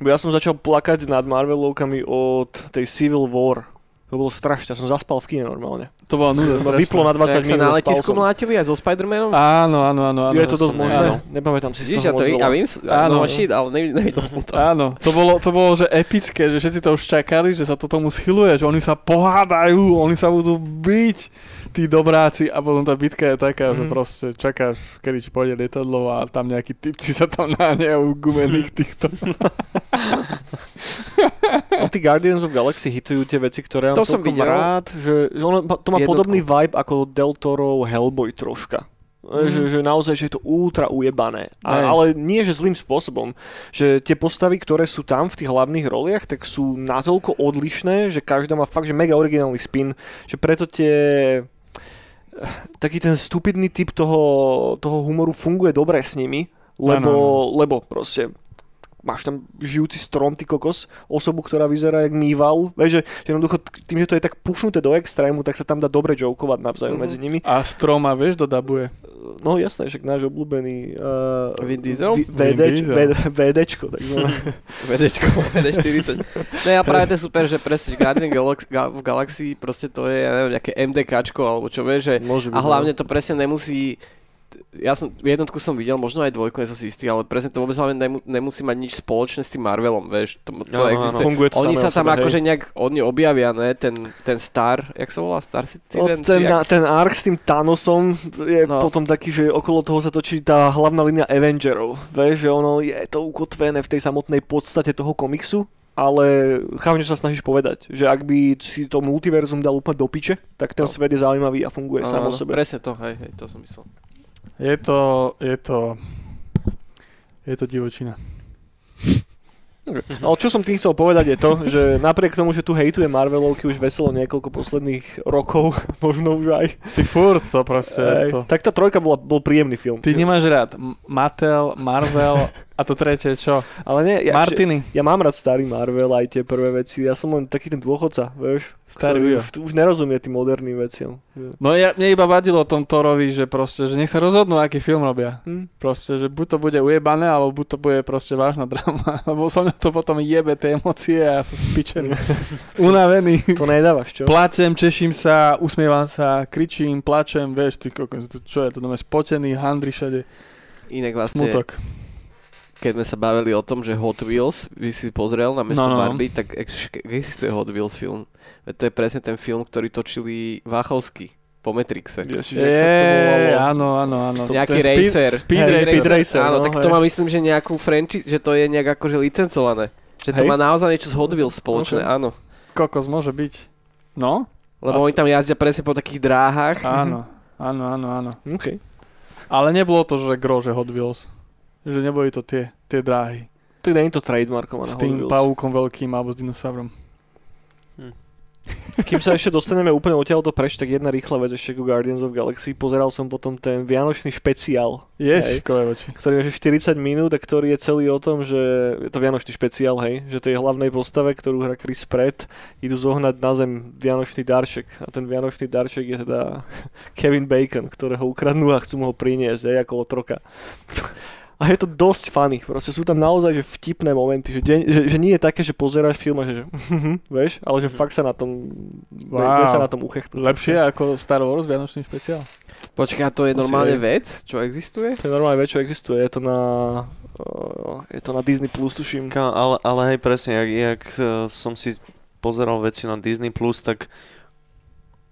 Ja som začal plakať nad Marvelovkami od tej Civil War. To bolo strašné, ja som zaspal v kine normálne. To bolo nuda To ma vyplo na 20 Tak sa minút, na letisku mlátili aj so Spider-Manom? Áno, áno, áno. áno. Je to dosť možné? áno. Nepamätám si z Vidíš, toho ja to vím, Áno. no shit, ale nevid- nevidel som to. Áno, to bolo, to bolo, že epické, že všetci to už čakali, že sa to tomu schyluje, že oni sa pohádajú, oni sa budú byť, tí dobráci a potom tá bitka je taká, že Mhm. proste čakáš, kedy pôjde lietadlo a tam nejakí typci sa tam náňajú gumených týchto. No, tí Guardians of Galaxy hitujú tie veci, ktoré mám To som celkom videl. rád, že, že ono, to má Jednotku. podobný vibe ako Del Toro Hellboy troška. Mhm. Že, že naozaj, že je to ultra ujebané. A, ale nie, že zlým spôsobom. Že tie postavy, ktoré sú tam v tých hlavných roliach, tak sú natoľko odlišné, že každá má fakt, že mega originálny spin, že preto tie taký ten stupidný typ toho, toho humoru funguje dobre s nimi, lebo, lebo proste máš tam žijúci strom, ty kokos, osobu, ktorá vyzerá jak mýval. Vieš, že, že jednoducho tým, že to je tak pušnuté do extrému, tak sa tam dá dobre jokovať navzájom Mhm. medzi nimi. A stroma, vieš, dodabuje. No jasné, že náš obľúbený uh, Vin Diesel? V- Vin VDč, Diesel. VD, VDčko, takzvané. VDčko, VD40. No ja práve to je super, že presne Guardian Galax- Ga- v Galaxii proste to je, ja neviem, nejaké MDKčko, alebo čo vieš, že Môže byť, a hlavne to presne nemusí ja som, jednotku som videl, možno aj dvojku, nie som si istý, ale presne to vôbec hlavne nemu, nemusí mať nič spoločné s tým Marvelom, vieš, to, to áno. existuje. Funguje to Oni sa o tam sebe, akože nejak, oni objavia, ne, ten, ten Star, jak sa volá, Star No, Citizen, ten, či jak? ten arc s tým Thanosom je No. no. potom taký, že okolo toho sa točí tá hlavná línia Avengerov. Vieš, že ono je to ukotvené v tej samotnej podstate toho komiksu, ale chápem, že sa snažíš povedať, že ak by si to multiverzum dal úplne do piče, tak ten No. svet je zaujímavý a funguje sám o Áno, sebe. Presne to, hej, hej, to som myslel. Je to, je to, je to divočina. Ale čo som tým chcel povedať je to, že napriek tomu, že tu hejtuje Marvelovky už veselo niekoľko posledných rokov, možno už aj, Ty furt to proste, Ej, to. tak tá trojka bola, bol príjemný film. Ty nemáš rád Mattel, Marvel a to tretie čo? Ale nie, ja, že, Martiny. ja mám rád starý Marvel aj tie prvé veci, ja som len taký ten dôchodca, vieš, Starý už, už nerozumie tým moderným veciam. No ja, mne iba vadilo o tom Thorovi, že proste, že nech sa rozhodnú, aký film robia. Hm? Proste, že buď to bude ujebané, alebo buď to bude proste vážna drama. Lebo som to potom jebe tie emócie a ja som spičený. Unavený. To nedávaš, čo? Plačem, teším sa, usmievam sa, kričím, plačem, vieš, ty kokos, čo je to, doma spotený, handry všade, Inak vlastne, smutok. Keď sme sa bavili o tom, že Hot Wheels by si pozrel na mesto No, no. Barbie, tak ex- existuje Hot Wheels film. Veď to je presne ten film, ktorý točili Váchovský po Matrixe. Ježiš, jak sa to volalo? Áno, áno, áno. Nejaký Ten speed- racer. Speed racer. Speed Racer, Áno, no, tak hej. to má myslím, že nejakú franchise, že to je nejak akože licencované. Že to Hej. má naozaj niečo z Hot Wheels spoločné, Ok. áno. Kokos môže byť. No, Lebo A oni tam jazdia presne po takých dráhach. áno, áno, áno, áno. OK. Ale nebolo to, že gro, že Hot Wheels. Že neboli to tie, tie dráhy. Tak nie je to trademarkované. S Hot tým Wheels. pavúkom veľkým alebo s dinosaurom. Kým sa ešte dostaneme úplne odtiaľto preč, tak jedna rýchla vec ešte ku Guardians of Galaxy. Pozeral som potom ten Vianočný špeciál, Ježiškové oči. ktorý je že 40 minút a ktorý je celý o tom, že je to Vianočný špeciál, hej, že tej hlavnej postave, ktorú hrá Chris Pratt, idú zohnať na zem Vianočný darček. A ten Vianočný darček je teda Kevin Bacon, ktorého ukradnú a chcú mu ho priniesť, hej, ako otroka. A je to dosť funny, proste sú tam naozaj že vtipné momenty, že, deň, že, že nie je také, že pozeráš film a že, že vieš, ale že fakt sa na tom, wow. Sa na tom uchechtu. Lepšie ako Star Wars Vianočný špeciál. Počkaj, a to je Asi normálne hej. vec, čo existuje? To je normálne vec, čo existuje, je to na, uh, je to na Disney Plus, tuším. Ka- Ale, ale hej, presne, jak, jak uh, som si pozeral veci na Disney+, Plus, tak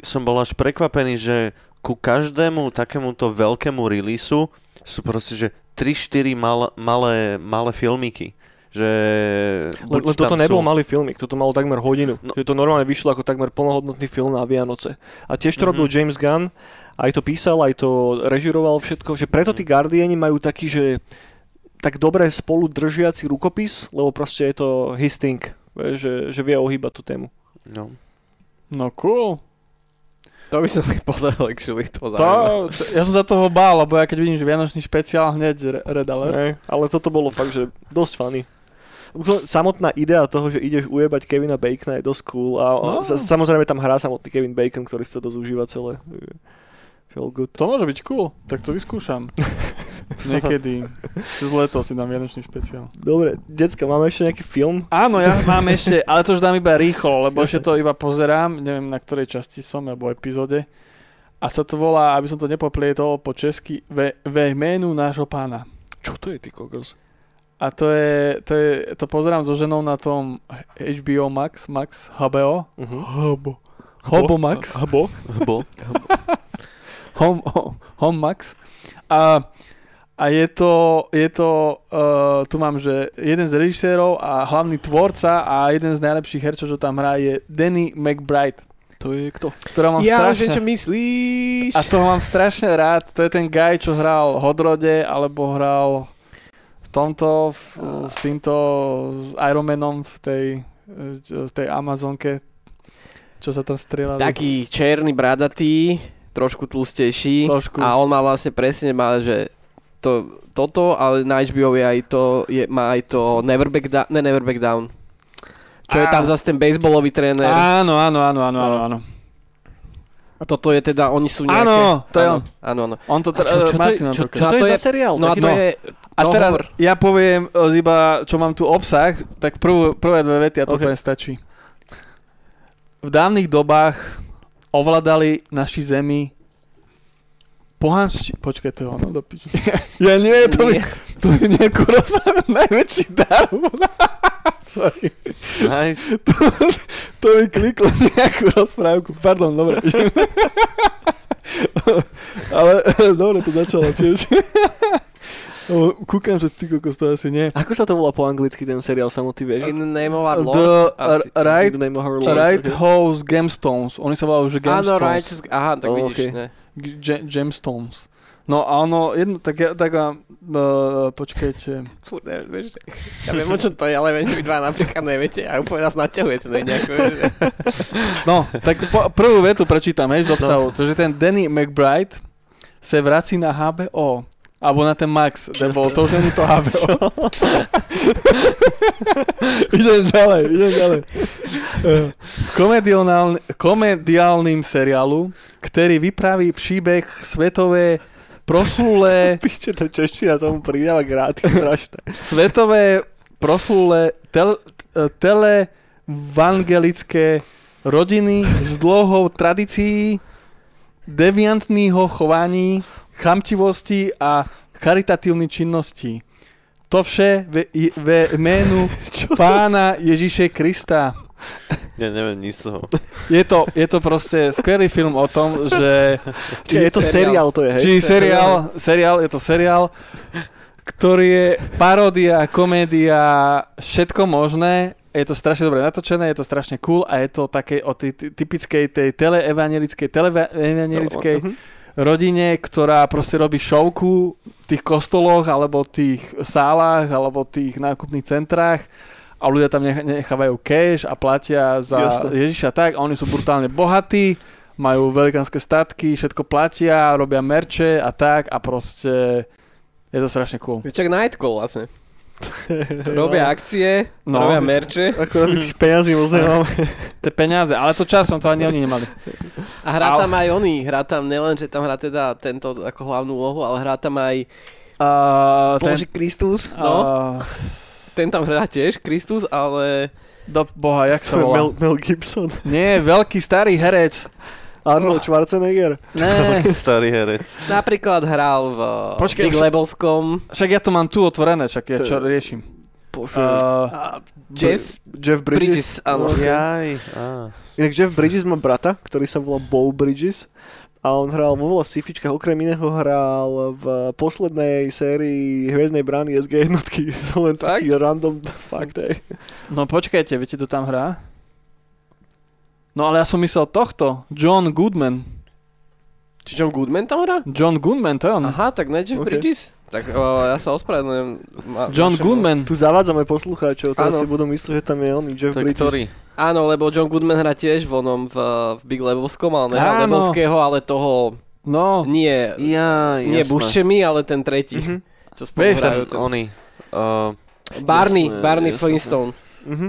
som bol až prekvapený, že ku každému takémuto veľkému releaseu sú proste, že 3-4 mal, malé, malé filmiky. Že buď len toto nebol malý filmik, toto malo takmer hodinu. No. Že to normálne vyšlo ako takmer plnohodnotný film na Vianoce. A tiež to Mhm. robil James Gunn, aj to písal, aj to režiroval všetko, že preto tí Guardiani majú taký, že tak dobre spolu držiaci rukopis, lebo proste je to his thing, že, že vie ohýbať tú tému. No. No cool. To by som si pozeral, actually, to To, to, ja som za toho bál, lebo ja keď vidím, že Vianočný špeciál, hneď re- Red Alert. Ne, ale toto bolo fakt, že dosť funny. Už len samotná idea toho, že ideš ujebať Kevina Bacona je dosť cool a No. no. samozrejme tam hrá samotný Kevin Bacon, ktorý si to dosť užíva celé. Feel good. To môže byť cool, tak to vyskúšam. Niekedy. Cez leto si dám Vianočný špeciál. Dobre, decka, máme ešte nejaký film? Áno, ja mám ešte, ale to už dám iba rýchlo, lebo ešte to iba pozerám, neviem na ktorej časti som, alebo epizóde. A sa to volá, aby som to nepoplietol po česky, ve, ve jménu nášho pána. Čo to je, ty kokos? A to je, to je, to pozerám so ženou na tom HBO Max, Max, HBO. Uh-huh. Hobo. Hobo Max. Hbo? Bol. Home, home Max. A, a je to, je to uh, tu mám, že jeden z režisérov a hlavný tvorca a jeden z najlepších hercov, čo tam hrá, je Danny McBride, To je kto? ktorá mám Ja strašne... čo myslíš. A toho mám strašne rád. To je ten guy, čo hral Hodrode, alebo hral v tomto, v, s týmto s Ironmanom v tej, v tej Amazonke, čo sa tam strieľali. Taký černý, bradatý, trošku tlustejší. Trošku. A on má vlastne presne, má, že to, toto, ale na HBO je aj to, je, má aj to Never Back Down, ne Never Back Down. Čo je Á. tam zase ten baseballový tréner. Áno, áno, áno, áno, áno, áno. A toto je teda, oni sú nejaké... Áno, to je on. Áno, áno. On to A čo, čo, to je, Martin čo, to čo A to je to za je- seriál? No a to no. je... A teraz hovor. ja poviem e, iba, čo mám tu obsah, tak prvú, prvé dve vety a to Ok. okay. stačí. V dávnych dobách ovládali naši zemi pohanšti... Počkaj, to je ono do piči. Ja nie, to mi, Nie. to mi nejakú rozprávať najväčší dar. Sorry. Nice. To mi kliklo nejakú rozprávku. Pardon, dobre. Ale dobre to začalo tiež. Lebo Kúkam, že ty kokos to asi nie. Ako sa to volá po anglicky ten seriál samotný, vieš? In the name of our The Lord. asi. r- right, The name of her right okay. House Gemstones. Oni sa volajú, že Áno, Gemstones. Righteous... Aha, tak Oh, vidíš, okay. ne. Gemstones. No a ono, jedno, tak ja, tak uh, počkajte. Fú, neviem, vieš, ja viem, o čom to je, ale viem, že vy dva napríklad neviete a úplne nás naťahujete na nejakú, vieš, že... No, tak po, prvú vetu prečítam, hej, z obsahu. To, že ten Danny McBride sa vrací na HBO. Alebo na ten Max, lebo to už není to HBO. idem ďalej, idem ďalej. Eh, Komediálny, komediálnym seriálu, ktorý vypraví príbeh svetové proslulé Piče, to čeština tomu pridáva gratis strašné. svetové proslulé tel, televangelické rodiny s dlouhou tradícií deviantného chovaní, chamtivosti a charitatívnej činnosti. To vše ve, ve jménu pána Ježíše Krista. Ja neviem nič z toho. Je to, je to proste skvelý film o tom, že... Čiže je to seriál, to je, hej? Či seriál, seriál, je to seriál, ktorý je paródia, komédia, všetko možné. Je to strašne dobre natočené, je to strašne cool a je to také o tej ty- typickej tej teleevangelickej, teleevangelickej Mhm. Rodine, ktorá proste robí šovku v tých kostoloch alebo tých sálach alebo tých nákupných centrách a ľudia tam nech- nechávajú cash a platia za Jasné. Ježiša tak a oni sú brutálne bohatí, majú velikánske statky, všetko platia, robia merče a tak a proste je to strašne cool. Je čak Nightcall vlastne. Robia akcie, No. robia merče my tých peňazí moc nemáme. Tie peniaze, ale to časom to ani oni nemali. a hrá Ale- tam aj oný, hrá tam nielen, že tam hrá teda tento ako hlavnú úlohu, ale hrá tam aj Uh, Bože Kristus, no, uh, ten tam hrá tiež, Kristus, ale do boha, jak sa je Mel, volá? Mel Gibson. Nie, veľký starý herec. Arnold Schwarzenegger. Ne, Starý herec. napríklad hral v Počkej, Big však- Lebelskom však ja to mám tu otvorené, však ja čo riešim. Bože. Uh, Jeff Jeff Bridges, Bridges. áno. No, Jaj. Á. Inak Jeff Bridges má brata, ktorý sa volá Bo Bridges a on hral vo veľa sci-fičkách, okrem iného hral v poslednej sérii Hviezdnej brány SG jednotky. To len Tak? taký random Fakt, hej. No počkajte, viete, kto tam hrá? No ale ja som myslel tohto, John Goodman. Či John Goodman tam hrá? John Goodman, to je on. Aha, tak ne Jeff Ok. Bridges? Tak o, ja sa ospravedlňujem. Ma- John vašemu- Goodman. Tu zavádzame poslucháčov, teraz si budú myslieť, že tam je on, Jeff To ktorý? Áno, lebo John Goodman hrá tiež v onom v, v Big Lebowskom, ale nehral Áno. Lebowského, ale toho No, nie, Ja, nie. Buscemi, ale ten tretí. Mhm. Čo spolu Vieš, hrajú. Ten, oni. Uh, Barney, Jasné, Barney jasné. Flintstone. Mhm.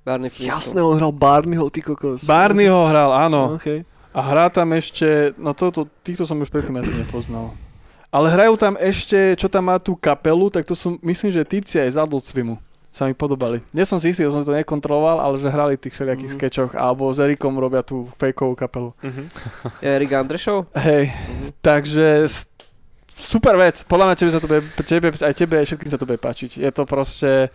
Barney Flintstone. Jasné, on hral Barneyho, ty kokos. Barney ho hral, áno. Okay. A hrá tam ešte, no toto, týchto som už predtým asi nepoznal. Ale hrajú tam ešte, čo tam má tú kapelu, tak to sú, myslím, že typci aj z Adult Swimu sa mi podobali. Nie som si istý, že som to nekontroloval, ale že hrali v tých všelijakých Mhm. skečoch, alebo s Erikom robia tú fejkovú kapelu. Mhm. Erik Andrešov? Hej, takže s- super vec. Podľa mňa tebe sa to bude, tebe, aj tebe, aj všetkým sa to bude páčiť. Je to proste,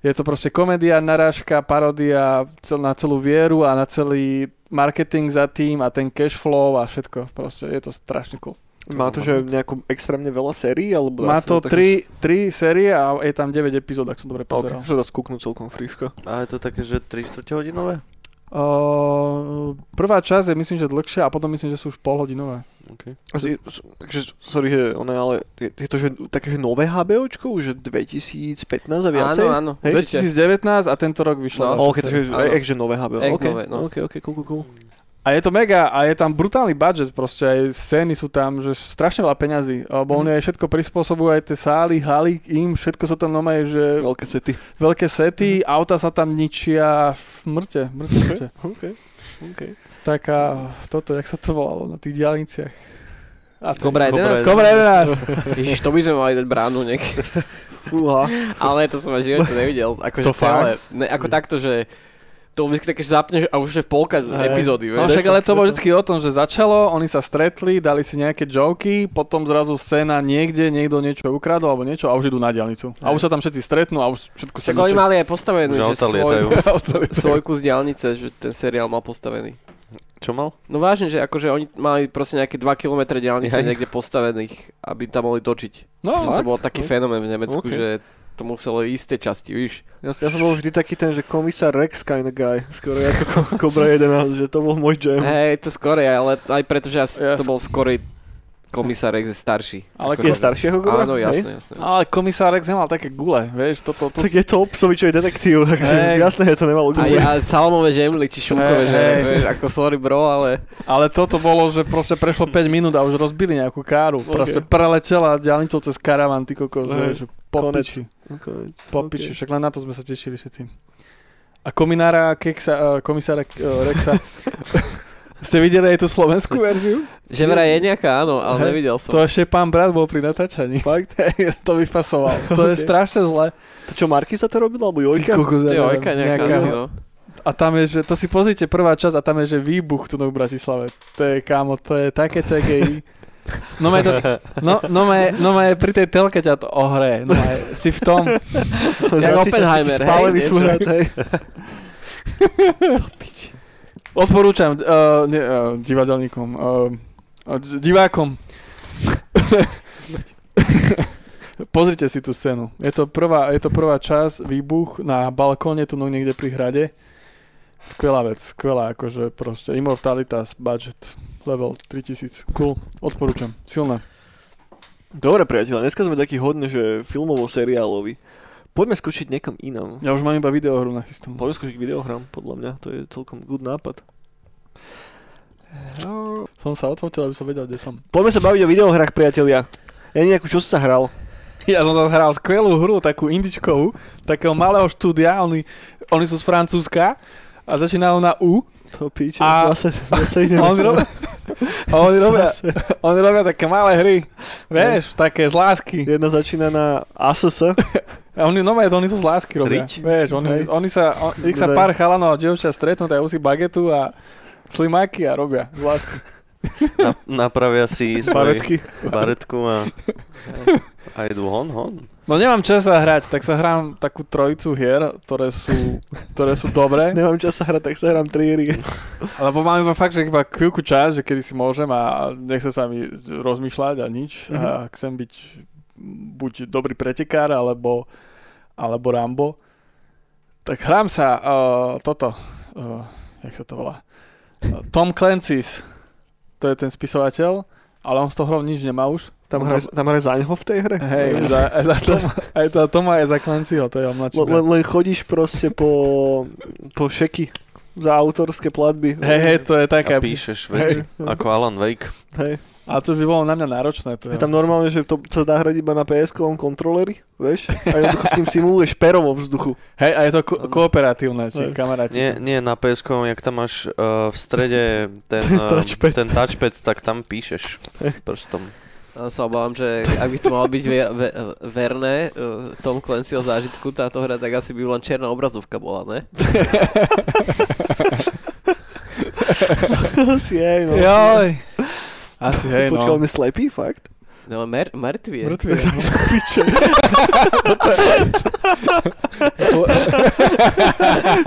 je to proste komédia, narážka, parodia cel, na celú vieru a na celý marketing za tým a ten cash flow a všetko. Proste je to strašne cool. Má to, že nejakú extrémne veľa sérií? Alebo Má sa to také- 3, 3 série a je tam 9 epizód, ak som dobre pozeral. že dá skúknúť celkom friška. a je to také, že 3 hodinové? Uh, prvá časť je myslím, že dlhšia a potom myslím, že sú už polhodinové. Okay. Takže, sorry, že je, ale je, je to že, také, že nové HBOčko, už že 2015 a viacej? Áno, áno. Hej, určite. 2019 a tento rok vyšlo. No. okay, takže že nové HBO. Ek ok, nové, no. ok, ok, cool, cool, cool. A je to mega a je tam brutálny budget, proste aj scény sú tam, že strašne veľa peňazí, lebo Mhm. oni aj všetko prispôsobujú, aj tie sály, haly im, všetko sú tam normálne, že Veľké sety. veľké sety, auta sa tam ničia, mŕte, mŕte, mŕte. Ok, ok. Taká, toto, jak sa to volalo na tých diálniciach. A ten- Cobra 11? Cobra 11. Ježiš, to by sme mali dať bránu niek. Fúha. Ale to som aj živote nevidel. To Akože celé. Ne, ako takto, že to vždy také zapneš a už je polka Hej. epizódy. No však ale to bolo vždy o tom, že začalo, oni sa stretli, dali si nejaké joky, potom zrazu scéna niekde, niekto niečo ukradol alebo niečo a už idú na diálnicu. A už sa tam všetci stretnú a už všetko sa Však oni mali aj postavenú, Že že svoj, svojku z diálnice, že ten seriál mal postavený. Čo mal? No vážne, že akože oni mali proste nejaké 2 km diálnice Jaj. niekde postavených, aby tam mohli točiť. No, že to bol taký fenomén v Nemecku, Ok. že to muselo tej časti, víš. Ja, ja som bol vždy taký ten, že komisár Rex kind of guy, skoro ako Ko- Cobra 11, že to bol môj jam. Hej, to skorej, ale aj preto, že ja, Ja to bol skorej komisár Rex je starší. Ale Je staršieho Cobra? Áno, Hej? jasné, jasné. Ale komisár Rex nemal také gule, vieš, toto, to, Tak je to obsovičový detektív, takže Hej. jasné, že to nemalo A, gule. ja, salmové žemly, či šunkové Hej, žemly, hej. vieš, ako sorry bro, ale... ale toto bolo, že proste prešlo 5 minút a už rozbili nejakú káru. Proste preletela diálnicou cez karavan, ty kokos, Hej. vieš, po Konec. piči, Konec. po Ok. piči, však len na to sme sa tešili všetci. A kominára Keksa, komisára uh, Rexa, ste videli aj tú slovenskú verziu? Že vraj je nejaká, áno, ale Hej, nevidel som. To ešte pán brat bol pri natáčaní. Fakt? Hej, to vyfasoval. To je strašne zle. To čo, Marky sa to robilo, alebo Jojka? kokos, ja Jo, neviem, Ojka nejaká nejaká- asi, no. A tam je, že to si pozrite prvá časť a tam je, že výbuch tu v Bratislave. To je, kámo, to je také CGI. No ma to, no, no, ma, no ma pri tej telke ťa to ohre. No ma, si v tom. Jak Oppenheimer, hej, Spálený niečo. súhrad, hej. Odporúčam uh, ne, uh, divadelníkom, uh, divákom. Pozrite si tú scénu. Je to prvá, je to prvá časť, výbuch na balkóne tu no niekde pri hrade. Skvelá vec, skvelá, akože proste Immortalitas, budget, level 3000, cool, odporúčam, silná. Dobre, priateľe, dneska sme takí hodne, že filmovo-seriálovi. Poďme skúšiť niekam inám. Ja už mám iba videohru nachystanú. Poďme skúšiť videohram, podľa mňa, to je celkom good nápad. Som sa odfotil, aby som vedel, kde som. Poďme sa baviť o videohrách, priatelia. Ja nejakú, čo si sa hral? Ja som zase hral skvelú hru, takú indičkovú, takého malého štúdia, oni, oni sú z Francúzska a začínajú na U. To píče, A- zase, zase ideme Oni sa- robia, oni, robia, oni robia také malé hry, vieš, také z lásky. Jedna začína na ASS. A oni, no oni to z lásky robia. Rič. Vieš, oni, Hej. oni sa, on, ich sa pár chalanov a dievčat stretnú, tak si bagetu a slimáky a robia z lásky. Na, napravia si svoj Baretky. baretku a, a idú hon, hon. No nemám čas sa hrať, tak sa hrám takú trojicu hier, ktoré sú, ktoré sú dobré. Nemám čas sa hrať, tak sa hrám triery. Lebo mám iba fakt, že iba chvíľku čas, že kedy si môžem a nechce sa mi rozmýšľať a nič. Mhm. A chcem byť buď dobrý pretekár, alebo, alebo Rambo. Tak hrám sa uh, toto, uh, jak sa to volá, uh, Tom Clancy's, to je ten spisovateľ, ale on z toho hrou nič nemá už. Tam hra, tam hra za neho v tej hre? Hej, za, aj za Tom, aj za Toma, aj za Clancyho, to je mladší Len, len chodíš proste po, po šeky za autorské platby. Hej, hej, to je také. A píšeš veci, Hej. ako Alan Wake. Hej. A to by bolo na mňa náročné. To Je tam normálne, že to sa dá hrať iba na PS-kovom kontroleri, vieš? A jednoducho s tým simuluješ pero vo vzduchu. Hej, a je to ko- kooperatívne, či kamaráti. Nie, nie na ps jak tam máš uh, v strede ten, uh, Touchpad. ten touchpad, tak tam píšeš prstom. Ja sa obávam, že ak by to malo byť ver, ver, verné uh, Tom Clancyho zážitku táto hra, tak asi by len čierna obrazovka bola, ne? Asi hej, no. Joj. Asi hej, no. Počkal, on je slepý, fakt? No, mer, mŕtvy je. Mŕtvy. Piče.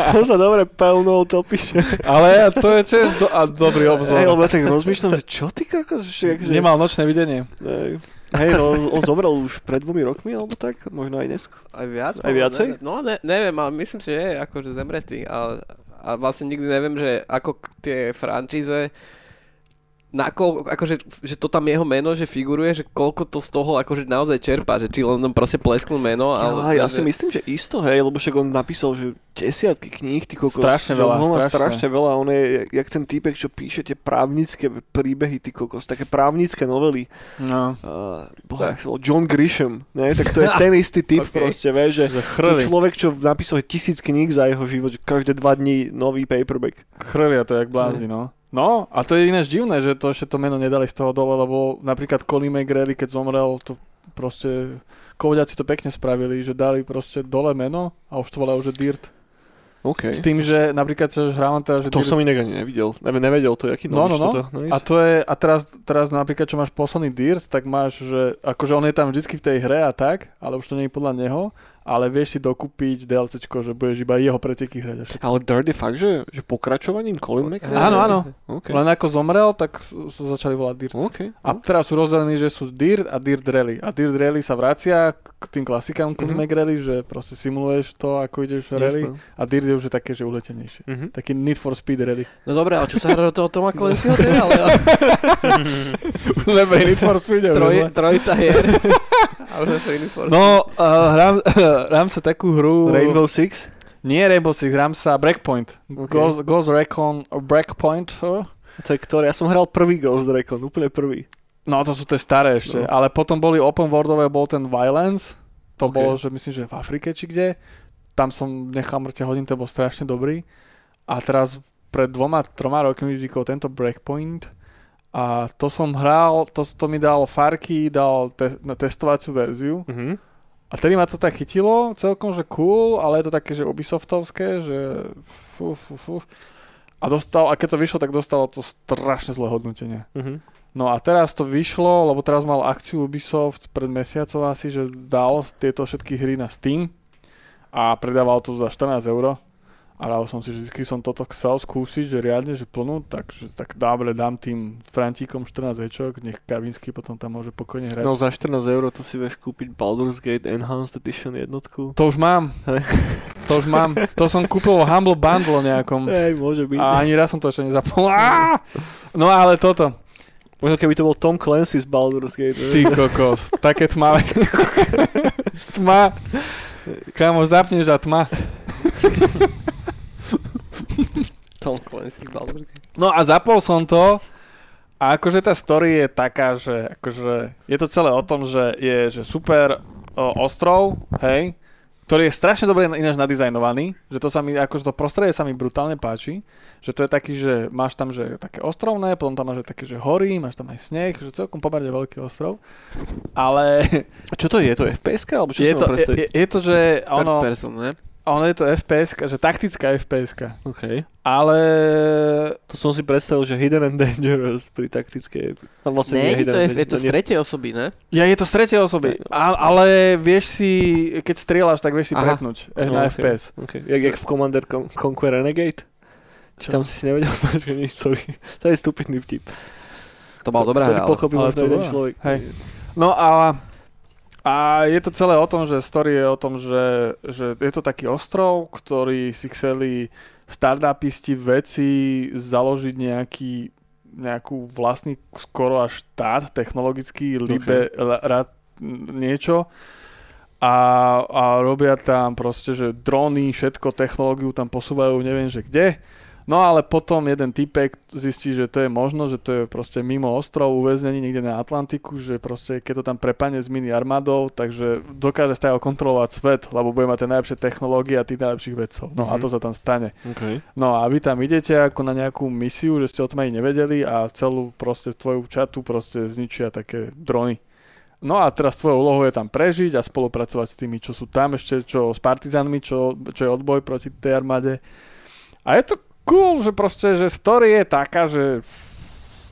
Som sa dobre pelnul, to píše. Ale to je tiež do, a dobrý obzor. Hej, lebo ja tak rozmýšľam, že čo ty kokos, že, že, Nemal nočné videnie. Hej, hej no, on zomrel už pred dvomi rokmi, alebo tak, možno aj dnes. Aj viac? Aj viacej? Ne, no, ne, neviem, ale myslím, že je akože zemretý. A, a vlastne nikdy neviem, že ako k- tie frančíze na koľko, akože, že to tam jeho meno, že figuruje, že koľko to z toho akože naozaj čerpá, že či len tam proste plesknú meno, ale... Ja, ja že, si myslím, že isto, hej, lebo však on napísal, že desiatky kníh, ty kokos. Strašne veľa, on strašne. strašne veľa, on je jak ten týpek, čo píše tie právnické príbehy, ty kokos, také právnické novely. No. Uh, boha, jak sa John Grisham, ne? tak to je ten istý typ Ok. proste, vieš, že Že človek, čo napísal tisíc kníh za jeho život, že každé dva dní nový paperback. Chrlia to jak blázi, no. No, a to je ináč divné, že to ešte to meno nedali z toho dole, lebo napríklad Colin McGrady, keď zomrel, to proste kovďaci to pekne spravili, že dali proste dole meno a už to volajú, že Dirt. OK. S tým, že napríklad že hrávam teda, že To Dirt, som inak ani nevidel. Ne, nevedel to, jaký No, novič no, no. toto. a Nice. to je, a teraz, teraz napríklad, čo máš posledný Dirt, tak máš, že akože on je tam vždycky v tej hre a tak, ale už to nie je podľa neho, ale vieš si dokúpiť DLCčko, že budeš iba jeho preteky hrať. a všetko. Ale Dirt je fakt, že, že pokračovaním Colin McRae? Áno, áno. OK. Len ako zomrel, tak sa začali volať Dirt. OK. A teraz sú rozdelení, že sú Dirt a Dirt Rally. A Dirt Rally sa vracia k tým klasikám Colin Mhm. McRae, že proste simuluješ to, ako ideš v rally. Jasné. A Dirt je už také, že uletenejšie. Mhm. Taký Need for Speed Rally. No dobré, a čo sa hrá do toho Toma Clancyho teda? Ale, Lebo je Need for Speed. troj, trojica hier. Ale. No, uh, hrám, hrám sa takú hru... Rainbow Six? Nie Rainbow Six, hrám sa Breakpoint. Ok. Ghost, Ghost Recon Breakpoint. uh. To je ktoré? Ja som hral prvý Ghost Recon, úplne prvý. No to sú tie staré ešte, No. ale potom boli open worldové, bol ten Violence, to Ok. bolo, že myslím, že v Afrike či kde, tam som nechal mŕte hodín, to bol strašne dobrý a teraz pred dvoma, troma rokmi vznikol tento Breakpoint a to som hral, to, to mi dal Farky, dal te, na testovaciu verziu Mhm. a tedy ma to tak chytilo, celkom, že cool, ale je to také, že Ubisoftovské, že fú, fú, fú. A dostal, a keď to vyšlo, tak dostalo to strašne zlé hodnotenie. Mhm. No a teraz to vyšlo, lebo teraz mal akciu Ubisoft pred mesiacom asi, že dal tieto všetky hry na Steam a predával to za 14 eur. A dal som si, že vždy som toto chcel skúsiť, že riadne, že plnú, takže tak dobre dám tým Frantíkom 14 ečok, nech Kavinsky potom tam môže pokojne hrať. No za 14 eur to si vieš kúpiť Baldur's Gate Enhanced Edition jednotku. To už mám, to už mám, to som kúpil v Humble Bundle nejakom Hej, môže byť. a ani raz som to ešte nezapol. Á! No ale toto, Možno keby to bol Tom Clancy z Baldur's Gate. Ty kokos, také tmavé. tma. Kámo, zapneš a tma. Tom Clancy Baldur's Gate. No a zapol som to a akože tá story je taká, že akože je to celé o tom, že je že super o, ostrov, hej, ktorý je strašne dobre ináč nadizajnovaný, že to sa mi, akože to prostredie sa mi brutálne páči, že to je taký, že máš tam, že také ostrovné, potom tam máš aj také, že hory, máš tam aj sneh, že celkom pomerne veľký ostrov, ale A čo to je? To je FPS alebo čo je to, je, je, je to, že ono, person, ne? Ono je to FPS, že taktická FPS, OK. ale To som si predstavil, že Hidden and Dangerous pri taktickej... Vlastne Ne, nie to Hidden je, je to z tretej osoby, ne? Ja, je to z tretej osoby, a, ale vieš si, keď strieľaš, tak vieš si Aha. prepnúť eh, No, na ok. FPS. Okay. Jak, jak v Commander Con- Conquer Renegade? Či tam si si nevedel počkať nič, sorry. To je stupidný vtip. To bola dobrá to, hra, to ale... pochopil ale to jeden človek. Hej. No a A je to celé o tom, že story je o tom, že, že je to taký ostrov, ktorý si chceli startupisti veci založiť nejaký nejakú vlastný skoro až štát technologický, libe, okay. rád niečo a, a robia tam proste, že drony, všetko, technológiu tam posúvajú, neviem, že kde No ale potom jeden typek zistí, že to je možno, že to je proste mimo ostrov, uväznený niekde na Atlantiku, že proste keď to tam prepane s mini armádou, takže dokáže stále kontrolovať svet, lebo bude mať tie najlepšie technológie a tých najlepších vedcov. No mm-hmm. a to mhm. sa tam stane. Okay. No a vy tam idete ako na nejakú misiu, že ste o tom aj nevedeli a celú proste tvoju čatu proste zničia také drony. No a teraz tvojou úlohou je tam prežiť a spolupracovať s tými, čo sú tam ešte, čo s partizánmi, čo, čo je odboj proti tej armáde. A je to cool, že proste, že story je taká, že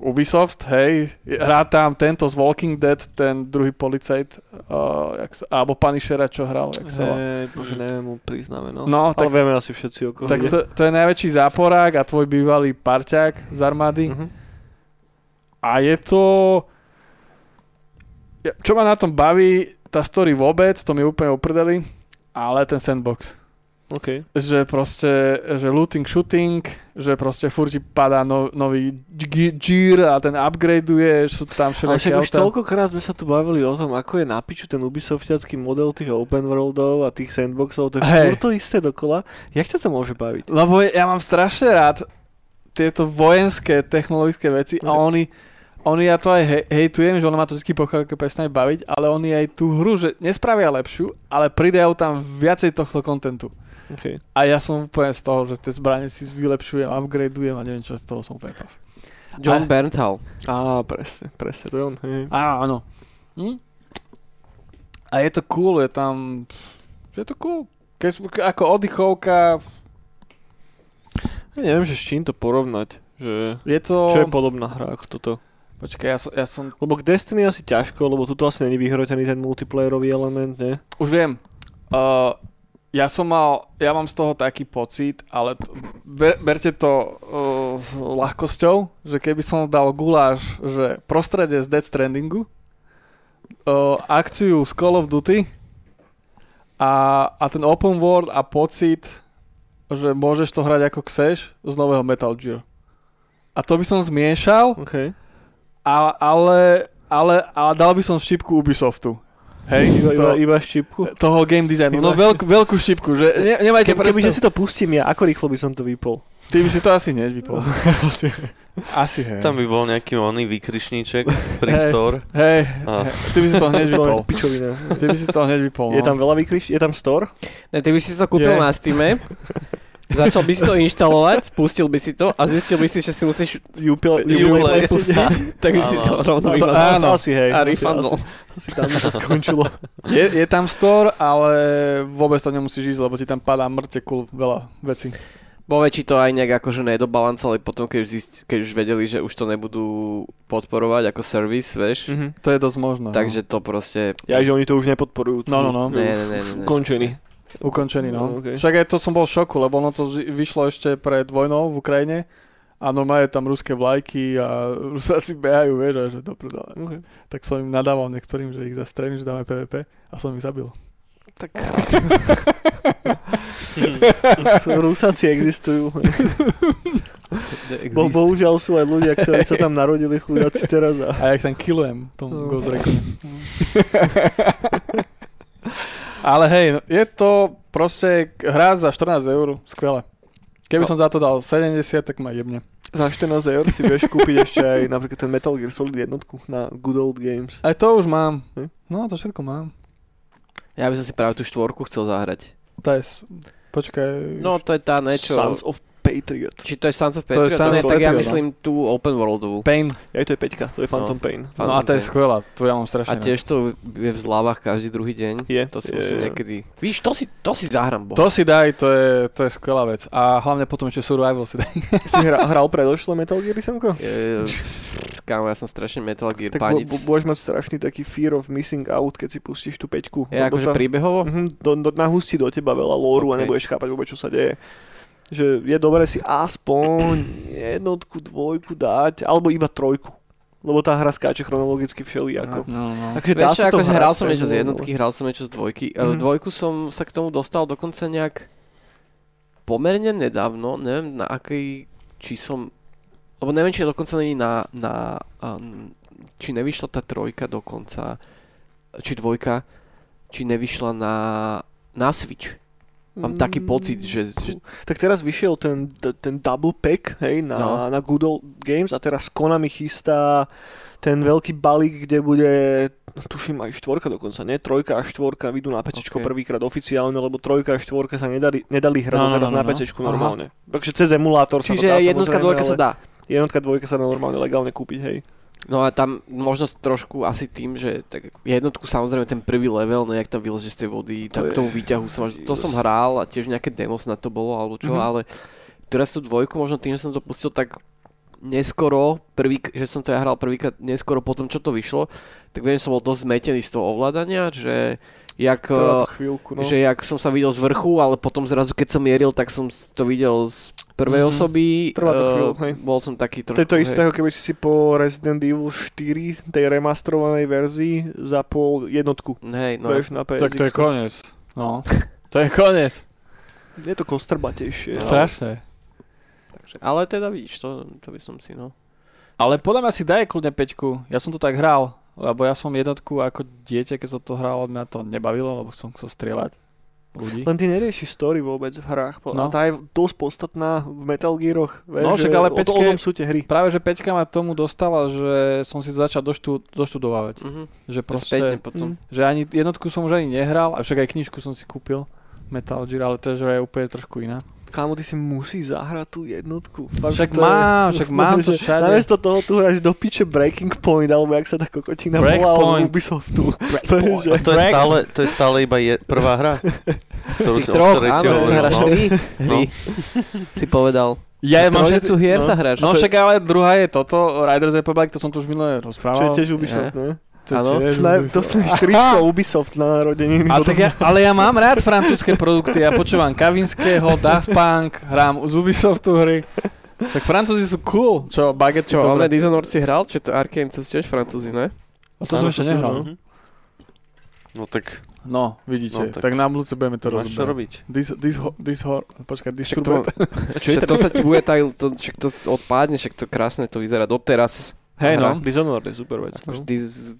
Ubisoft, hej, hrá tam tento z Walking Dead, ten druhý policajt, uh, jak sa, alebo Punishera, čo hral, jak sa hey, bože, neviem mu priznáme, no. no tak, Ale vieme asi všetci okolo. Tak to, to, je najväčší záporák a tvoj bývalý parťák z armády. Uh-huh. A je to... Čo ma na tom baví, tá story vôbec, to mi úplne uprdeli, ale ten sandbox. Okay. Že proste, že looting, shooting, že proste furt ti padá no, nový gear a ten upgradeuje, sú tam všetky Ale už toľkokrát sme sa tu bavili o tom, ako je na piču ten Ubisoftiacký model tých open worldov a tých sandboxov, to je hey. furt to isté dokola. Jak ťa to môže baviť? Lebo ja mám strašne rád tieto vojenské technologické veci okay. a oni oni ja to aj hej, hejtujem, že ono ma to vždy keď prestane baviť, ale oni aj tú hru, že nespravia lepšiu, ale pridajú tam viacej tohto kontentu. Okay. A ja som úplne z toho, že tie zbranie si vylepšujem, upgradeujem a neviem čo, z toho som úplne pav. John a... Bernthal. Á, presne, presne, to je on. Hej. Á, áno. Hm? A je to cool, je tam... Je to cool. Keď, ako oddychovka... Ja neviem, že s čím to porovnať. Že... Je to... Čo je podobná hra ako toto? Počkaj, ja som, ja som... Lebo k Destiny asi ťažko, lebo tu asi není vyhrotený ten multiplayerový element, ne? Už viem. Uh, ja som mal, ja mám z toho taký pocit, ale to, ber, berte to uh, s ľahkosťou, že keby som dal guláš, že prostredie z Dead Strandingu, uh, akciu z Call of Duty a, a ten open world a pocit, že môžeš to hrať ako chceš z nového Metal Gear. A to by som zmiešal, okay. a, ale, ale, ale dal by som štipku Ubisoftu. Hej, iba, to, iba, iba štipku? Toho game designu. No veľkú, veľkú štipku, že ne, nemajte Keby, Kebyže si to pustím ja, ako rýchlo by som to vypol? Ty by si to asi neď vypol. asi, asi hej. Tam by bol nejaký oný vykryšníček pri hey, store. Hej, a... ty by si to hneď vypol. Pičovina. Ty by si to hneď vypol. No. Je tam veľa vykryš... Je tam store? Ne, ty by si to kúpil yeah. na Steam Začal by si to inštalovať, pustil by si to a zistil by si, že si musíš Uplay, pustiť, tak by si to rovno Áno, asi hej. A refundol. Asi, asi tam to skončilo. Je, je tam store, ale vôbec to nemusíš ísť, lebo ti tam padá mŕte kul veľa vecí. Vo väčší to aj nejak akože nedobalancovali potom, keď už, zist, keď už vedeli, že už to nebudú podporovať ako servis, vieš. Mm-hmm. To je dosť možné. No. Takže to proste... Ja, že oni to už nepodporujú. No, no, no. Ne, ne, ne, ne. Končený. Ukončený, no. no okay. Však aj to som bol v šoku, lebo ono to vyšlo ešte pred vojnou v Ukrajine a normálne tam ruské vlajky a Rusáci behajú, vieš, a že do okay. Tak som im nadával niektorým, že ich zastrelím, že dáme PvP a som ich zabil. Tak... Rusáci existujú. Bo, bohužiaľ sú aj ľudia, ktorí sa tam narodili chudáci teraz. A, a ja ich tam killujem, tom no. Ghost. Ale hej, je to proste hra za 14 eur, skvelé. Keby no. som za to dal 70, tak ma jebne. Za 14 eur si vieš kúpiť ešte aj napríklad ten Metal Gear Solid jednotku na Good Old Games. Aj to už mám. Hm? No, to všetko mám. Ja by som si práve tú štvorku chcel zahrať. To je... Počkaj... No, to je tá niečo... Sons of Patriot. Či to je Sons of Patriot? To je Sons of tak Patriot, ja no. myslím tú open worldovú. Pain. Ja, to je peťka, to je Phantom no. Pain. Phantom no a to je skvelá, to ja mám strašne. A tiež to je v zlávach každý druhý deň. Je. To si je, musím je. niekedy... Víš, to si, to si zahrám, boha. To si daj, to je, to je skvelá vec. A hlavne potom ešte Survival si daj. si hra, hral predošle Metal Gear, Semko? kámo, ja som strašne Metal Gear tak panic. Tak budeš mať strašný taký fear of missing out, keď si pustíš tú peťku. Je akože príbehovo? Uh-huh, do, do, nahustí do teba veľa lóru okay. a nebudeš chápať vôbec, čo sa deje že je dobré si aspoň jednotku, dvojku dať, alebo iba trojku. lebo tá hra skáče chronologicky všelijako. No, no. Takže dá Vieš, sa to akože hral som niečo z jednotky, hral som niečo z dvojky. Mm. Dvojku som sa k tomu dostal dokonca nejak pomerne nedávno, neviem na akej, či som, lebo neviem, či dokonca není na, na um, či nevyšla tá trojka dokonca, či dvojka, či nevyšla na, na Switch. Mám taký Mm, pocit, že, že Tak teraz vyšiel ten, ten double pack, hej, na, No. na Good Old Games a teraz Konami chystá ten veľký balík, kde bude, tuším aj štvorka dokonca, nie? Trojka a štvorka vyjdú na PC Ok. prvýkrát oficiálne, lebo trojka a štvorka sa nedali, nedali hrať No, no, teraz no, na no. PC Aha. normálne. Takže cez emulátor sa to dá čiže jednotka, dvojka sa ale dá. Jednotka, dvojka sa dá normálne legálne kúpiť, hej. No a tam možno trošku asi tým, že tak jednotku samozrejme ten prvý level, no jak tam vylezeš z tej vody, tam To k tomu výťahu som, až- to som hral a tiež nejaké demos na to bolo alebo čo, Mhm. ale teraz tú dvojku možno tým, že som to pustil tak neskoro, prvý, že som to ja hral prvýkrát neskoro po tom, čo to vyšlo, tak viem, že som bol dosť zmetený z toho ovládania, že jak, eh, to chvíľku, no. že jak som sa videl z vrchu, ale potom zrazu keď som mieril, tak som to videl z prvej Mhm. osoby. Trvá to eh, chvíľu, hej. Bol som taký To trošku... je to isté, ako keby si si po Resident Evil 4, tej remasterovanej verzii, zapol jednotku. Hej, No. no. Na PSX. Tak to je koniec. No. To je koniec. Je to kostrbatejšie. ale- Strašné. Takže, ale teda vidíš, to, to by som si, no. Ale podľa mňa si daj kľudne peťku. Ja som to tak hral, lebo ja som jednotku ako dieťa, keď som to hral, mňa to nebavilo, lebo som chcel strieľať ľudí. Len ty nerieši story vôbec v hrách. No. No. Tá je dosť podstatná v Metal Gearoch. Vieš, No, že však ale o, to, o Peťke- tom sú tie hry. Práve, že Peťka ma tomu dostala, že som si to začal doštu, doštudovať. Mhm. Že proste, potom. že ani jednotku som už ani nehral, a však aj knižku som si kúpil. Metal Gear, ale to je, že je úplne trošku iná. Kámo, ty si musí zahrať tú jednotku. Fakt, Však to je- mám, však mám to že všade. Namiesto toho tu hráš do piče Breaking Point, alebo jak sa tá kokotina volá od. Ubisoftu. Že- A to je stále, to je stále iba je, prvá hra? Z Ktorú tých si- troch, si áno, ty hovoril, hráš no. hry. Si povedal. Ja mám Trojicu hier sa hráš. No však ale druhá je toto, Riders Republic, to som tu už minulé Čo je rozprával. tiež Ubisoft, ne? To je Áno. tiež Sna- Ubisoft. Na narodeniny. Ale, ja, ale ja mám rád francúzske produkty, ja počúvam Kavinského, Daft Punk, hrám z Ubisoftu hry. Však Francúzi sú cool. Čo, Baguette, Čo, čo, ale. Dishonored si hral? Či to Arkane, to sú tiež francúzi, ne? A to som ešte nehral. No tak No, vidíte, No, tak, tak- na budúce budeme to máš čo robiť. Dis, dis, dis, hor, počkaj, to, distribut. však to sa ti bude tak, to, však to odpádne, však to krásne to vyzerá doteraz. Hej no, Dishonored je super vec. no. Vždy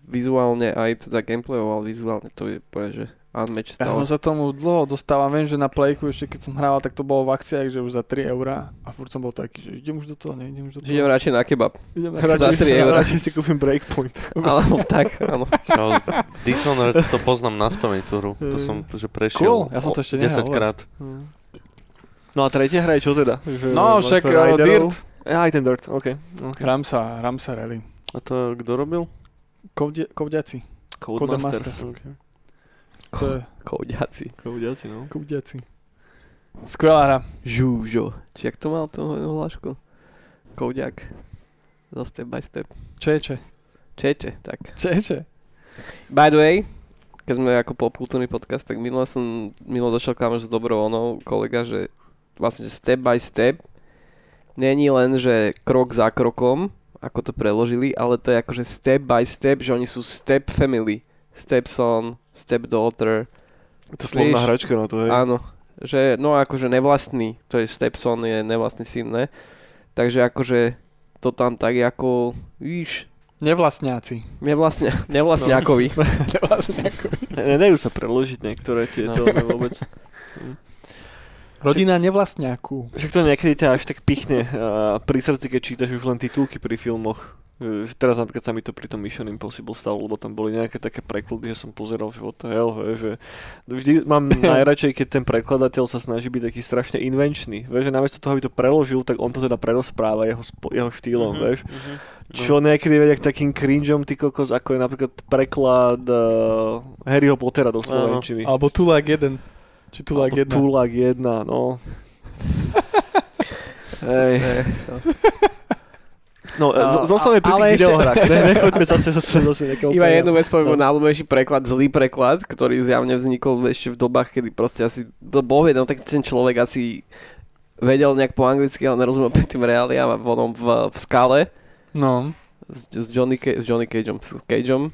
vizuálne aj teda gameplayovo, ale vizuálne to je povedať, že unmatch ja som stále. sa tomu dlho dostávam, viem, že na Playku ešte keď som hrával, tak to bolo v akciách, že už za 3 eurá a furt som bol taký, že idem už do toho, neidem už do Že idem toho. radšej na kebab. Idem Radšej, Za 3 eurá. radšej si kúpim Breakpoint. Alebo tak, áno. Čo, Dishonored to poznám na spameň tú hru. To som že prešiel Cool, ja som to ešte nehral, 10 krát. No a tretia hra je čo teda? Že No, však, uh, Dirt. Ja, aj ten Dirt, OK. okay. Hram sa, hram sa rally. A to kto robil? Kovde, kovďaci. Codemasters. Okay. To je Kouďaci. Codiaci, no. kovďaci. Skvelá hra. Žúžo. Či jak to mal tú hlášku? Kouďak. Za step by step. Čeče. Čeče, tak. Čeče. By the way, keď sme ako popkultúrny podcast, tak minule som, milo došiel k nám s dobrovoľnou kolega, že vlastne že step by step není len, že krok za krokom, ako to preložili, ale to je akože step by step, že oni sú step family. Stepson, stepdaughter, To slovná hračka na to, hej. áno. Že, no akože nevlastný, to je stepson, je nevlastný syn, ne? Takže akože to tam tak ako, víš, Nevlastňáci. nevlastne, nevlastňákovi. Nevlastňákovi. Ne- Nedajú sa preložiť niektoré tieto No. vôbec. Rodina nevlastňáku. Však to niekedy ťa až tak pichne a pri srdci, keď čítaš už len titulky pri filmoch. E, Teraz napríklad sa mi to pri tom Mission Impossible stalo, lebo tam boli nejaké také preklady, že som pozeral, že what the hell, vieš, že vždy mám najradšej, keď ten prekladateľ sa snaží byť taký strašne invenčný. Vieš, že namiesto toho, aby to preložil, tak on to teda prerozpráva jeho, spo, jeho štýlom, Mhm, vieš. mhm. Čo niekedy vedia k takým cringeom, ty kokos, ako je napríklad preklad uh, Harryho Pottera do slovenčiny. Alebo Tulák 1. Či Tulák 1. Tulák 1, no. Hej. No, No, z- zostaneme pri tých ešte- videohrách. Ne, nechoďme zase zase zase nejakého... Iba jednu vec poviem, No. najľúbenejší preklad, zlý preklad, ktorý zjavne vznikol ešte v dobách, kedy proste asi, to boh vie, no tak ten človek asi vedel nejak po anglicky, ale nerozumel pri tým reáliám a potom v, v skale. No. s, s, Johnny, Ca- s Johnny Cageom, s Cageom.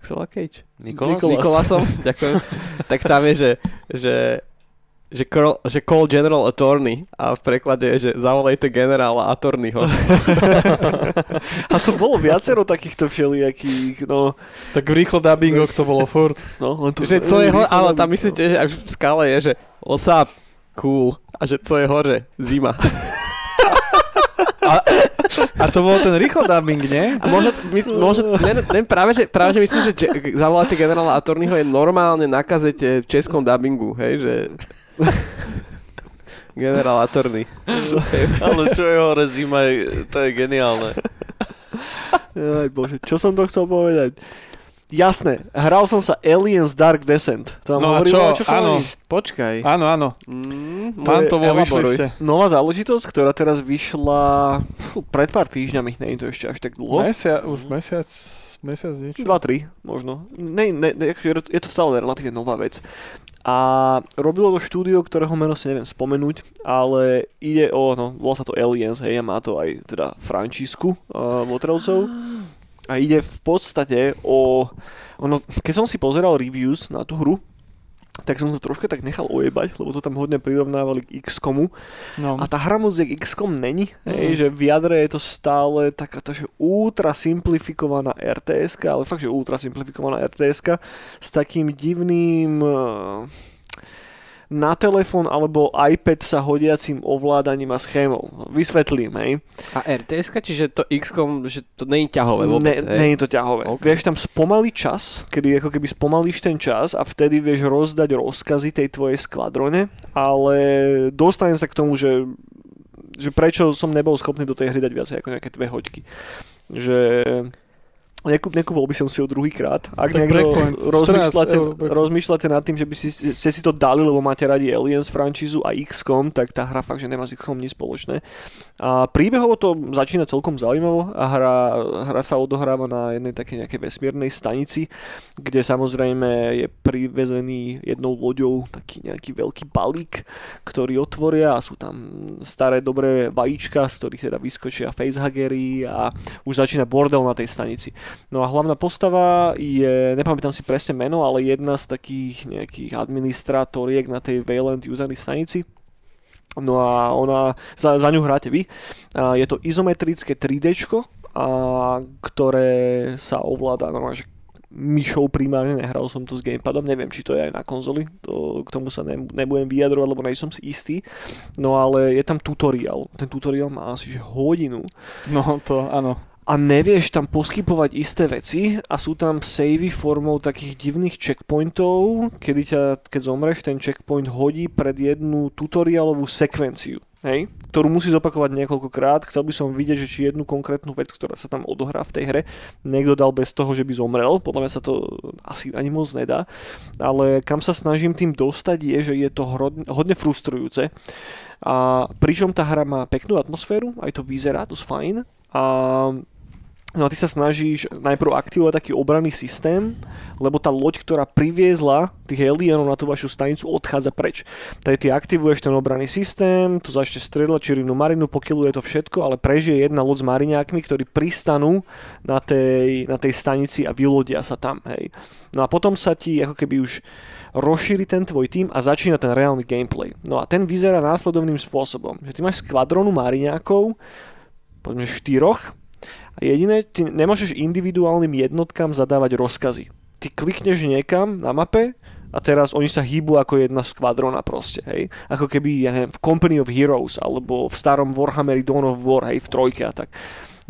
Tak sa volá Cage? Nikolas? Nikolas. Nikolasom, ďakujem. tak tam je, že, že, že, call, že call general attorney a v preklade je, že zavolejte generála attorneyho. A to bolo viacero takýchto všelijakých, no, Tak v rýchlo dubbingoch to bolo furt. no, len to... že co je áno, nabíjal. tam myslím, že aj v skále je, že what's up, cool. A že co je hore, zima. A to bol ten rýchlo dubbing, nie? A možno, mys, možno ne, ne, práve, že, práve, že myslím, že zavoláte generála Attorneyho je normálne na kazete v českom dubbingu, hej, že... Generál Attorney. Ale čo je hore zima, to je geniálne. Aj bože, čo som to chcel povedať? Jasné, hral som sa Aliens Dark Descent. To vám No a hovorilo čo? niečo, Áno. Počkaj. Áno, áno. Mm, Tam je- to ste. Nová záležitosť, ktorá teraz vyšla pred pár týždňami, nie je to ešte až tak dlho. Mesia, už mesiac, mesiac niečo. 2-3 možno. Ne, ne, ne, akože je to- stále relatívne nová vec. A robilo to štúdio, ktorého meno si neviem spomenúť, ale ide o, no, volá sa to Aliens, hej, a má to aj teda Frančísku uh, Votrovcov. A ide v podstate o, ono, keď som si pozeral reviews na tú hru, tak som to troška tak nechal ojebať, lebo to tam hodne prirovnávali k XCOMu. No. A tá hra moc jak XCOM není, Mm. hej, že v jadre je to stále taká tá, že ultra simplifikovaná rts ale fakt, že ultra simplifikovaná rts s takým divným eh, na telefón alebo iPad sa hodiacím ovládaním a schémou. Vysvetlím, hej. A RTS, čiže to XCOM, že to není ťahové vôbec, ne, je to ťahové. OK. Okay. Vieš tam spomaliť čas, kedy ako keby spomalíš ten čas a vtedy vieš rozdať rozkazy tej tvojej skvadrone, ale dostanem sa k tomu, že, že prečo som nebol schopný do tej hry dať viacej ako nejaké dve hoďky. Že Nekúp, nekúpol by som si ho druhýkrát. Ak Tak niekto Breakpoint, 14 rozmýšľate, rozmýšľate nad tým, že by si, ste si to dali, lebo máte radi Aliens franšízu a XCOM, tak tá hra fakt, že nemá s XCOM nič spoločné. A príbehovo to začína celkom zaujímavo a hra, hra sa odohráva na jednej takej nejakej vesmírnej stanici, kde samozrejme je privezený jednou loďou taký nejaký veľký balík, ktorý otvoria a sú tam staré dobré vajíčka, z ktorých teda vyskočia facehagery a už začína bordel na tej stanici. No a hlavná postava je, nepamätám si presne meno, ale jedna z takých nejakých administrátoriek na tej Wayland usernej stanici. No a ona, za, za ňu hráte vy. A je to izometrické 3D, a, ktoré sa ovláda normálne, myšou primárne, nehral som to s gamepadom, neviem, či to je aj na konzoli, to, k tomu sa ne, nebudem vyjadrovať, lebo nejsom si istý. No ale je tam tutoriál, ten tutoriál má asi hodinu No to, áno. A nevieš tam poskypovať isté veci a sú tam savey formou takých divných checkpointov, kedy ťa, keď zomreš, ten checkpoint hodí pred jednu tutoriálovú sekvenciu, hej, ktorú musí zopakovať niekoľkokrát. Chcel by som vidieť, že či jednu konkrétnu vec, ktorá sa tam odohrá v tej hre, niekto dal bez toho, že by zomrel. Podľa mňa sa to asi ani moc nedá. Ale kam sa snažím tým dostať je, že je to hodne, hodne frustrujúce. A pričom tá hra má peknú atmosféru, aj to vyzerá dosť fajn. A No a ty sa snažíš najprv aktivovať taký obranný systém, lebo tá loď, ktorá priviezla tých alienov na tú vašu stanicu, odchádza preč. Tady ty aktivuješ ten obranný systém, to začne strieľať čirinu marinu, pokyluje to všetko, ale prežije jedna loď s mariňákmi, ktorí pristanú na tej, na tej stanici a vylodia sa tam. Hej. No a potom sa ti ako keby už rozšíri ten tvoj tým a začína ten reálny gameplay. No a ten vyzerá následovným spôsobom, že ty máš skvadronu mariňákov, povedzme štyroch, jediné, ty nemôžeš individuálnym jednotkám zadávať rozkazy. Ty klikneš niekam na mape a teraz oni sa hýbu ako jedna skvadrona proste, hej. Ako keby, ja neviem, v Company of Heroes alebo v starom Warhammeri Dawn of War, hej, v trojke a tak.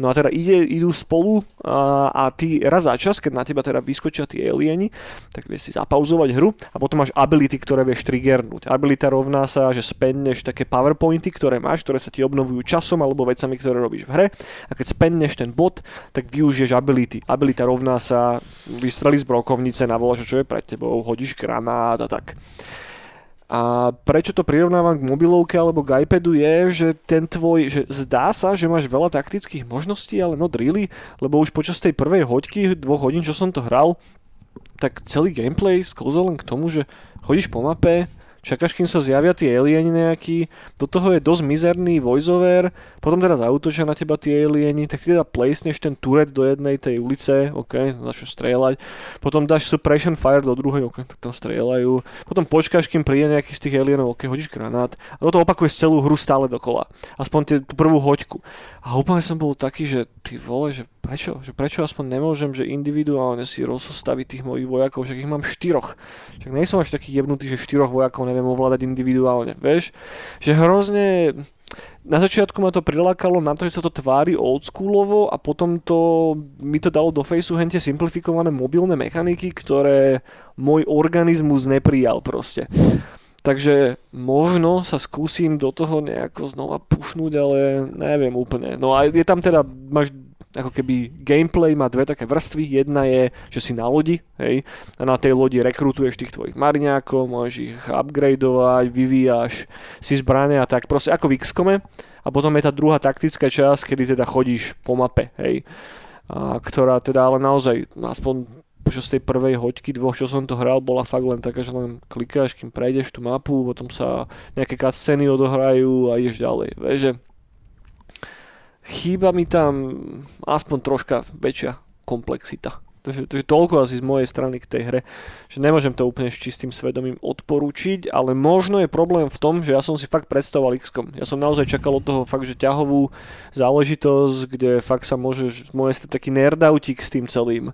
No a teda ide, idú spolu a, a ty raz za čas, keď na teba teda vyskočia tí alieni, tak vieš si zapauzovať hru a potom máš ability, ktoré vieš triggernúť. Abilita rovná sa, že spenneš také powerpointy, ktoré máš, ktoré sa ti obnovujú časom alebo vecami, ktoré robíš v hre a keď spenneš ten bod, tak využiješ ability. Abilita rovná sa, vystreli z brokovnice, navoláš, čo je pred tebou, hodíš granát a tak. A prečo to prirovnávam k mobilovke alebo k iPadu je, že ten tvoj, že zdá sa, že máš veľa taktických možností, ale no really, lebo už počas tej prvej hoďky, dvoch hodín, čo som to hral, tak celý gameplay sklzol len k tomu, že chodíš po mape, čakáš, kým sa zjavia tie alieni nejakí, do toho je dosť mizerný voiceover, potom teraz zautočia na teba tie alieni, tak ty teda plesneš ten turet do jednej tej ulice, ok, začneš strieľať, potom dáš suppression fire do druhej, ok, tak tam strieľajú, potom počkáš, kým príde nejaký z tých alienov, ok, hodíš granát a toto opakuješ celú hru stále dokola, aspoň tie, tú prvú hoďku. A úplne som bol taký, že ty vole, že prečo, že prečo aspoň nemôžem, že individuálne si rozostaviť tých mojich vojakov, že ich mám štyroch. Však nie som až taký jebnutý, že štyroch vojakov neviem ovládať individuálne, vieš? Že hrozne... Na začiatku ma to prilákalo na to, že sa to tvári oldschoolovo a potom to mi to dalo do faceu hente simplifikované mobilné mechaniky, ktoré môj organizmus neprijal proste. Takže možno sa skúsim do toho nejako znova pušnúť, ale neviem úplne. No a je tam teda, máš ako keby gameplay má dve také vrstvy. Jedna je, že si na lodi, hej, a na tej lodi rekrutuješ tých tvojich marňákov, môžeš ich upgradeovať, vyvíjaš si zbrane a tak, proste ako v XCOMe. A potom je tá druhá taktická časť, kedy teda chodíš po mape, hej, a ktorá teda ale naozaj, aspoň počas tej prvej hoďky, dvoch, čo som to hral, bola fakt len taká, že len klikáš, kým prejdeš tú mapu, potom sa nejaké cutscény odohrajú a ideš ďalej. Vieš, že chýba mi tam aspoň troška väčšia komplexita. Takže, takže toľko asi z mojej strany k tej hre, že nemôžem to úplne s čistým svedomím odporúčiť, ale možno je problém v tom, že ja som si fakt predstavoval XCOM. Ja som naozaj čakal od toho fakt, že ťahovú záležitosť, kde fakt sa môže taký nerdautik s tým celým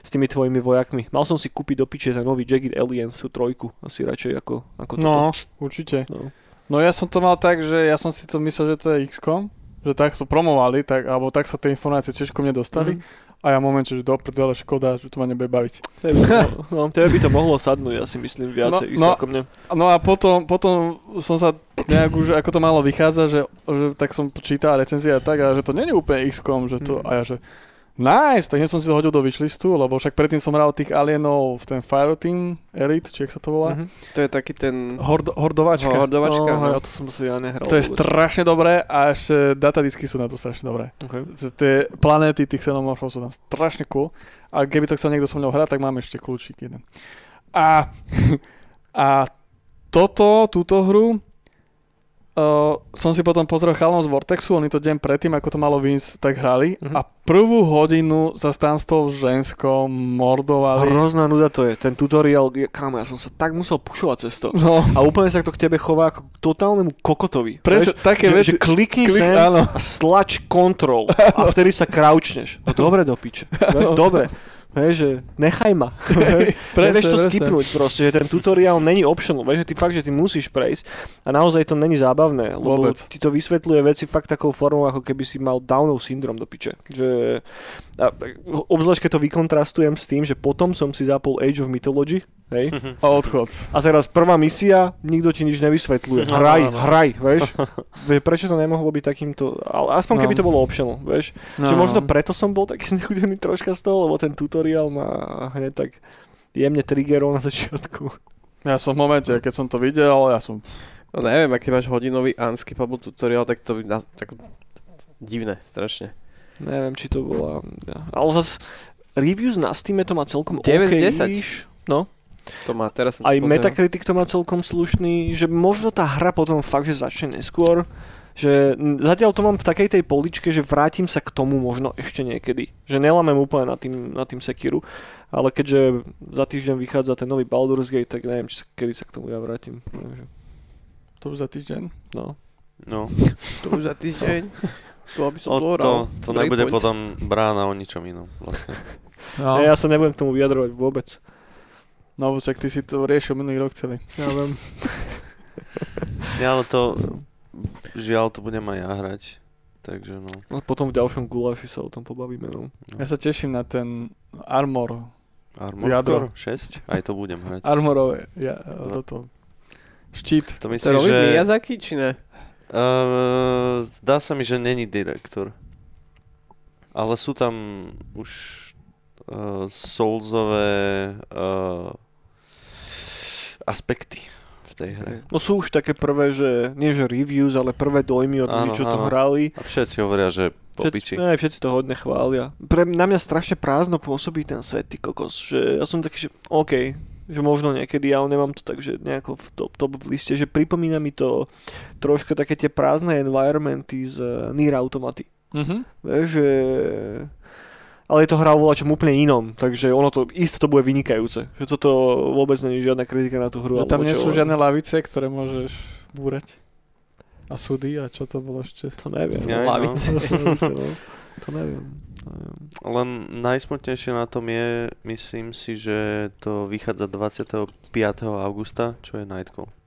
s tými tvojimi vojakmi. Mal som si kúpiť do piče ten nový Jagged Aliens, trojku, asi radšej ako, ako No, toto. určite. No. No ja som to mal tak, že ja som si to myslel, že to je XCOM, že tak to promovali, tak, alebo tak sa tie informácie tiež ku mne dostali. Mhm. A ja moment, že do prdele škoda, že to ma nebude baviť. Tebe, by to, no, tebe by to mohlo sadnúť, ja si myslím, viacej No, no, no. mne. No a potom, potom som sa nejak už, ako to malo vychádza, že, že tak som čítal recenzie a tak, a že to nie je úplne XCOM, že to, Mhm. a ja že Nice, tak som si to hodil do wishlistu, lebo však predtým som hral tých alienov v ten Fireteam Elite, či jak sa to volá. Mhm. To je taký ten Hord, hordovačka. hordovačka. No, no. ja to som si ja nehral. To je vôbec. strašne dobré a ešte datadisky sú na to strašne dobré. Okay. Tie planéty tých xenomorfov sú tam strašne cool. A keby to chcel niekto so mnou hrať, tak máme ešte kľúčik jeden. A, a toto, túto hru uh, som si potom pozrel chalom z Vortexu, oni to deň predtým, ako to malo vyjsť, tak hrali Mhm. a prvú hodinu sa tam s tou ženskou mordovali. Hrozná nuda to je. Ten tutoriál, je- kámo, ja som sa tak musel pušovať cez to. No, A úplne sa to k tebe chová ako k totálnemu kokotovi. presne také že, veci. že klikni Klik, sem áno. a stlač control a vtedy sa crouchneš. No dobre do piče. Dobre. Vieš, že nechaj ma. Nevieš to skipnúť proste, že ten tutoriál není optional, vieš, že ty fakt, že ty musíš prejsť a naozaj to není zábavné, lebo Vôbec. ti to vysvetľuje veci fakt takou formou, ako keby si mal Downov syndrom do piče. Že, a, obzvlášť keď to vykontrastujem s tým, že potom som si zapol Age of Mythology, hej, A odchod. a teraz prvá misia, nikto ti nič nevysvetľuje. Hraj, áno. hraj, vieš. Prečo to nemohlo byť takýmto, ale aspoň keby No. to bolo optional, vieš. No. Že možno preto som bol taký znechudený troška z toho, lebo ten tutoriál ma hneď tak jemne triggerol na začiatku. Ja som v momente, keď som to videl, ja som... No neviem, aký máš hodinový unskippable tutorial, tak to by na, tak divné, strašne. Neviem, či to bola... Ale zase reviews na Steam to má celkom 9 z OK. 10. No, To má teraz som aj. Metacritic to má celkom slušný, že možno tá hra potom fakt, že začne neskôr, že zatiaľ to mám v takej tej poličke, že vrátim sa k tomu možno ešte niekedy. Že nelamem úplne na tým, na tým Sekiru, ale keďže za týždeň vychádza ten nový Baldur's Gate, tak neviem, či sa, kedy sa k tomu ja vrátim. Takže, To už za týždeň. no. No, To už za týždeň. To by som o, to to, to nebude Breakpoint. potom brána o ničom inom vlastne. No, Ja, ja sa nebudem k tomu vyjadrovať vôbec. no však ty si to riešil minulý rok celý. Ja viem. Ja, ale to, žiaľ, to budem aj ja hrať. Takže no. A potom v ďalšom guláši sa o tom pobavíme. No. Ja sa teším na ten Armor. Armor Jadro. Core 6? Aj to budem hrať. Armorové. Ja, No. toto. Štít. To robí že... Miyazaki, či ne? Uh, zdá sa mi, že není direktor. Ale sú tam už uh, Soulsové uh, aspekty v tej hre. no sú už také prvé, že nie že reviews, ale prvé dojmy od ľudí, Áno, čo to hrali. A všetci hovoria, že po Všetci, ne, všetci to hodne chvália. Pre, na mňa strašne prázdno pôsobí ten svet, ty kokos. Že ja som taký, že OK, že možno niekedy, ja nemám to tak, že nejako v top, top v liste, že pripomína mi to troška také tie prázdne environmenty z uh, Nier Automaty. Mhm. Vieš, že... Ale je to hra o čom úplne inom, takže ono to, isto to bude vynikajúce. Že toto vôbec nie je žiadna kritika na tú hru. Že tam nie sú žiadne lavice, ktoré môžeš búrať. A súdy a čo to bolo ešte? To neviem. Ja, no. Lavice. No. To neviem. Len najsmutnejšie na tom je, myslím si, že to vychádza 25. augusta, čo je Nightcall.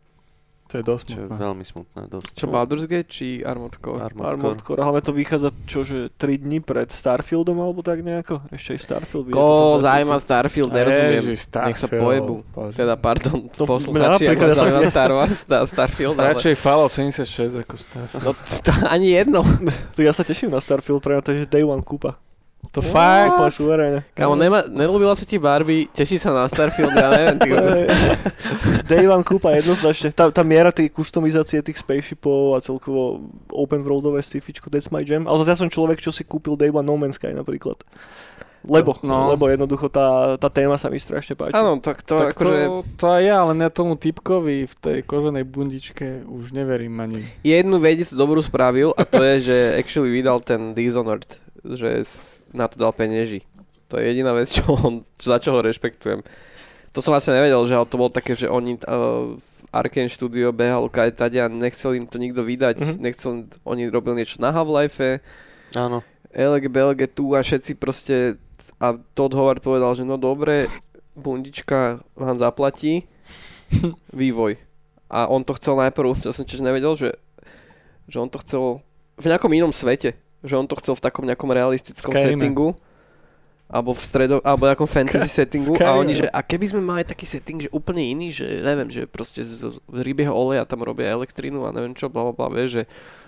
To je dosť Čo je smutné. veľmi smutné. Dosť. Čo, Baldur's Gate či Armored Core? Armored Armored Core. Core, hlavne to vychádza čo, že 3 dní pred Starfieldom alebo tak nejako? Ešte aj Starfield Ko zaujíma Starfield, nerozumiem. Ježiš, Nech sa Starfield, pojebu. bože. Teda, pardon, To posluchači, mňa ak napríklad vás ja zaujíma Star Wars, tá Starfield, ale... Radšej Fallout 76 ako Starfield. No, to, ani jedno. To ja sa teším na Starfield, pre mňa to je že Day One kúpa. To fakt? Úplne suverénne. Kámo, nema, nelúbila sa ti Barbie, teší sa na Starfield, ja neviem, ty kokos. Day One kúpa jednoznačne. Tá, tá miera tej kustomizácie tých spaceshipov a celkovo open worldové sci-fičko, that's my jam. Ale zase ja som človek, čo si kúpil Day One No Man's Sky napríklad. Lebo, No. lebo jednoducho tá, tá téma sa mi strašne páči. Áno, tak to tak akože... to, to aj ja, ale ne tomu typkovi v tej koženej bundičke už neverím ani. Jednu vec dobrú spravil a to je, že actually vydal ten Dishonored, že s- na to dal penieži. To je jediná vec, čo on, za čo ho rešpektujem. To som vlastne nevedel, že to bolo také, že oni uh, Arkane Studio behal tady a nechcel im to nikto vydať, Mhm. nechcel, oni robili niečo na Half-Life, Áno. LG, BLG tu a všetci proste a Todd Howard povedal, že no dobre, bundička vám zaplatí vývoj. A on to chcel najprv, to som tiež nevedel, že, že on to chcel v nejakom inom svete. Že on to chcel v takom nejakom realistickom Skyrim. settingu. Alebo v stredo, alebo nejakom fantasy settingu. A Skyrim. oni, že a keby sme mali taký setting, že úplne iný, že neviem, že proste z, z rybieho oleja tam robia elektrínu a neviem čo, bla bla bla, vieš, že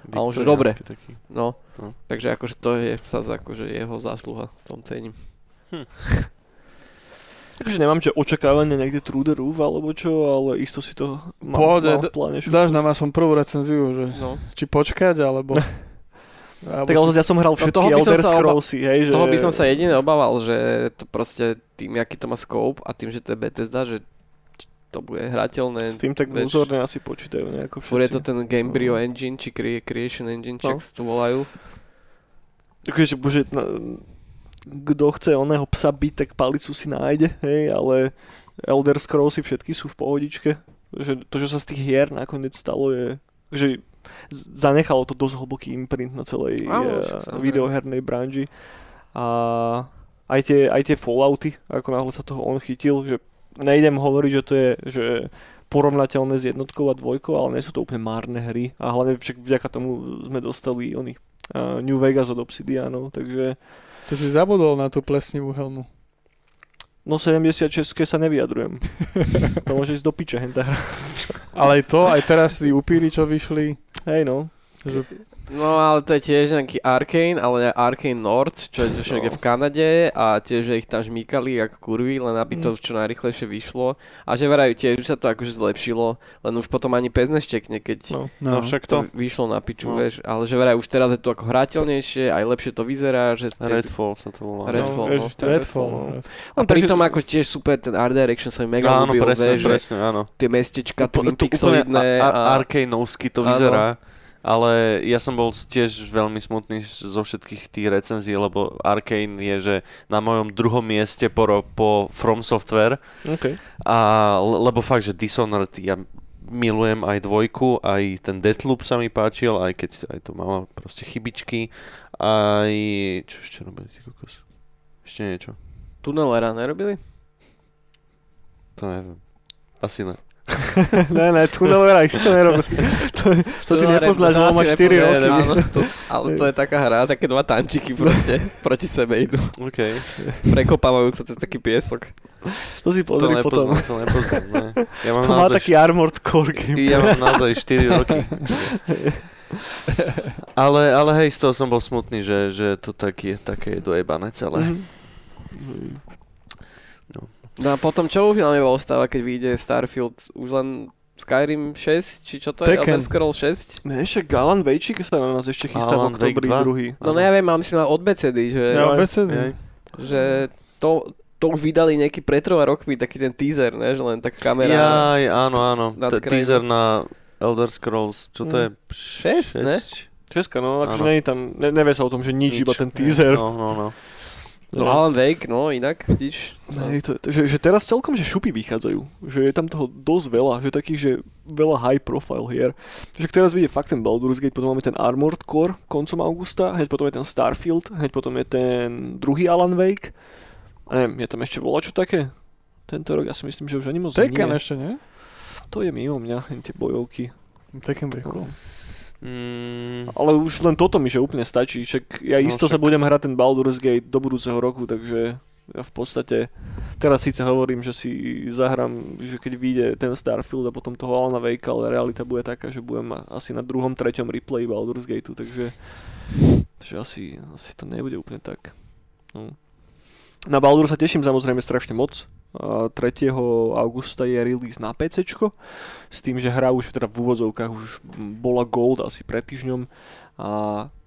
A on že dobre. Taký. No, No. takže akože to je zase akože jeho zásluha, v tom cením. Takže nemám, že očakávania niekde through the roof alebo čo, ale isto si to mám, Pohode, mám v pláne. šup- Dáš nám aspoň prvú recenziu, že No. či počkať, alebo... alebo Tak ale ja som hral No, všetky som Elder oba- Scrollsy, hej, že... Toho by som sa jedine obával, že to proste tým, aký to má scope a tým, že to je Bethesda, že to bude hrateľné. S tým tak vieš, vnútorne asi počítajú nejako Fúr je to všetci. ten Gamebryo engine, či cre- Creation engine, No. to volajú. Takže, bože, na, kto chce oného psa byť, tak palicu si nájde, hej, ale Elder Scrollsy všetky sú v pohodičke. Že to, čo sa z tých hier nakoniec stalo, je, že zanechalo to dosť hlboký imprint na celej Áno, samozrejme. videohernej branži. A aj tie, aj tie Fallouty, ako náhle sa toho on chytil, že nejdem hovoriť, že to je že porovnateľné s jednotkou a dvojkou, ale nie sú to úplne márne hry. A hlavne však vďaka tomu sme dostali oni uh, New Vegas od Obsidianov, takže Ty si zabudol na tú plesnivú helmu. no 76 sa nevyjadrujem. to môže ísť do piče, henta. Ale aj to, aj teraz tí upíry, čo vyšli, Hej no. No ale to je tiež nejaký Arcane, ale Arcane North, čo je tiež niekde v Kanade a tiež, ich tam žmýkali ako kurvy, len aby to čo najrychlejšie vyšlo. A že verajú tiež, už sa to akože zlepšilo, len už potom ani pes neštekne, keď No. No, však to. vyšlo na piču, No. vieš. Ale že veraj už teraz je to ako hrateľnejšie, aj lepšie to vyzerá, že ste... Redfall sa to volá. Redfall, no. no. Ježiš, ten Redfall. no. A pritom ako tiež super ten art direction sa mi mega Áno, ľúbil, presne, vieš, že presne, áno. tie mestečka To- Twin to Pixelidné úplne a... a- Arcaneovsky to Áno. Ale ja som bol tiež veľmi smutný zo všetkých tých recenzií, lebo Arcane je, že na mojom druhom mieste po, po From Software. Okay. A le- lebo fakt, že Dishonored, ja milujem aj dvojku, aj ten Deathloop sa mi páčil, aj keď aj to malo proste chybičky, aj... Čo ešte robili, ty kokos? Ešte niečo? Tunelera nerobili? To neviem. Asi ne. Ne, ne, Tunnelera isto nerobí. to, to ty nepoznáš, to lebo máš 4 nepoznáš, roky. áno, to, ale to je taká hra, také dva tančiky proste proti sebe idú. OK. Prekopávajú sa cez taký piesok. To si To pozri potom. nepoznám, to nepoznám, ne. Ja mám To má taký Armored Core game. Ja mám naozaj 4 roky. ale, ale hej, z toho som bol smutný, že, že to tak je, také je dojebané celé. Mhm. No a potom čo už nám ostáva, keď vyjde Starfield? Už len Skyrim 6? Či čo to je? Tekken. Elder Scroll 6? Ne, ešte Galan Vejčík sa na nás ešte chystá v Alan Wake oktobri 2. druhý. No neviem, mám si od BCD, že, ja besedy. Hej. že to, to už vydali nejaký pred troma rokmi, taký ten teaser, ne? že len tak kamera... Jaj, áno, áno. T- teaser na Elder Scrolls, čo to je? Šesť, ne? Česka, no, akože nie je tam, ne, nevie sa o tom, že nič, iba ten teaser. No, no, no. No, Alan Wake, no inak, vidíš. Hej, to, to, že, že teraz celkom, že šupy vychádzajú. Že je tam toho dosť veľa, že takých, že veľa high profile hier. Že teraz vidie fakt ten Baldur's Gate, potom máme ten Armored Core koncom augusta, hneď potom je ten Starfield, hneď potom je ten druhý Alan Wake. A neviem, je tam ešte čo také? Tento rok, ja si myslím, že už ani moc Tekken nie. ešte, nie? To je mimo mňa, tie bojovky. Tekken by cool. Mm, Ale už len toto mi že úplne stačí, však ja No isto sa však- budem hrať ten Baldur's Gate do budúceho roku, takže ja v podstate teraz síce hovorím, že si zahrám, že keď vyjde ten Starfield a potom toho Alana Wakea, ale realita bude taká, že budem asi na druhom, treťom replay Baldur's Gateu, takže, takže asi, asi to nebude úplne tak. No. Na Baldur sa teším samozrejme strašne moc. A 3. augusta je release na PC, s tým, že hra už teda v úvodzovkách už bola gold asi pred týždňom a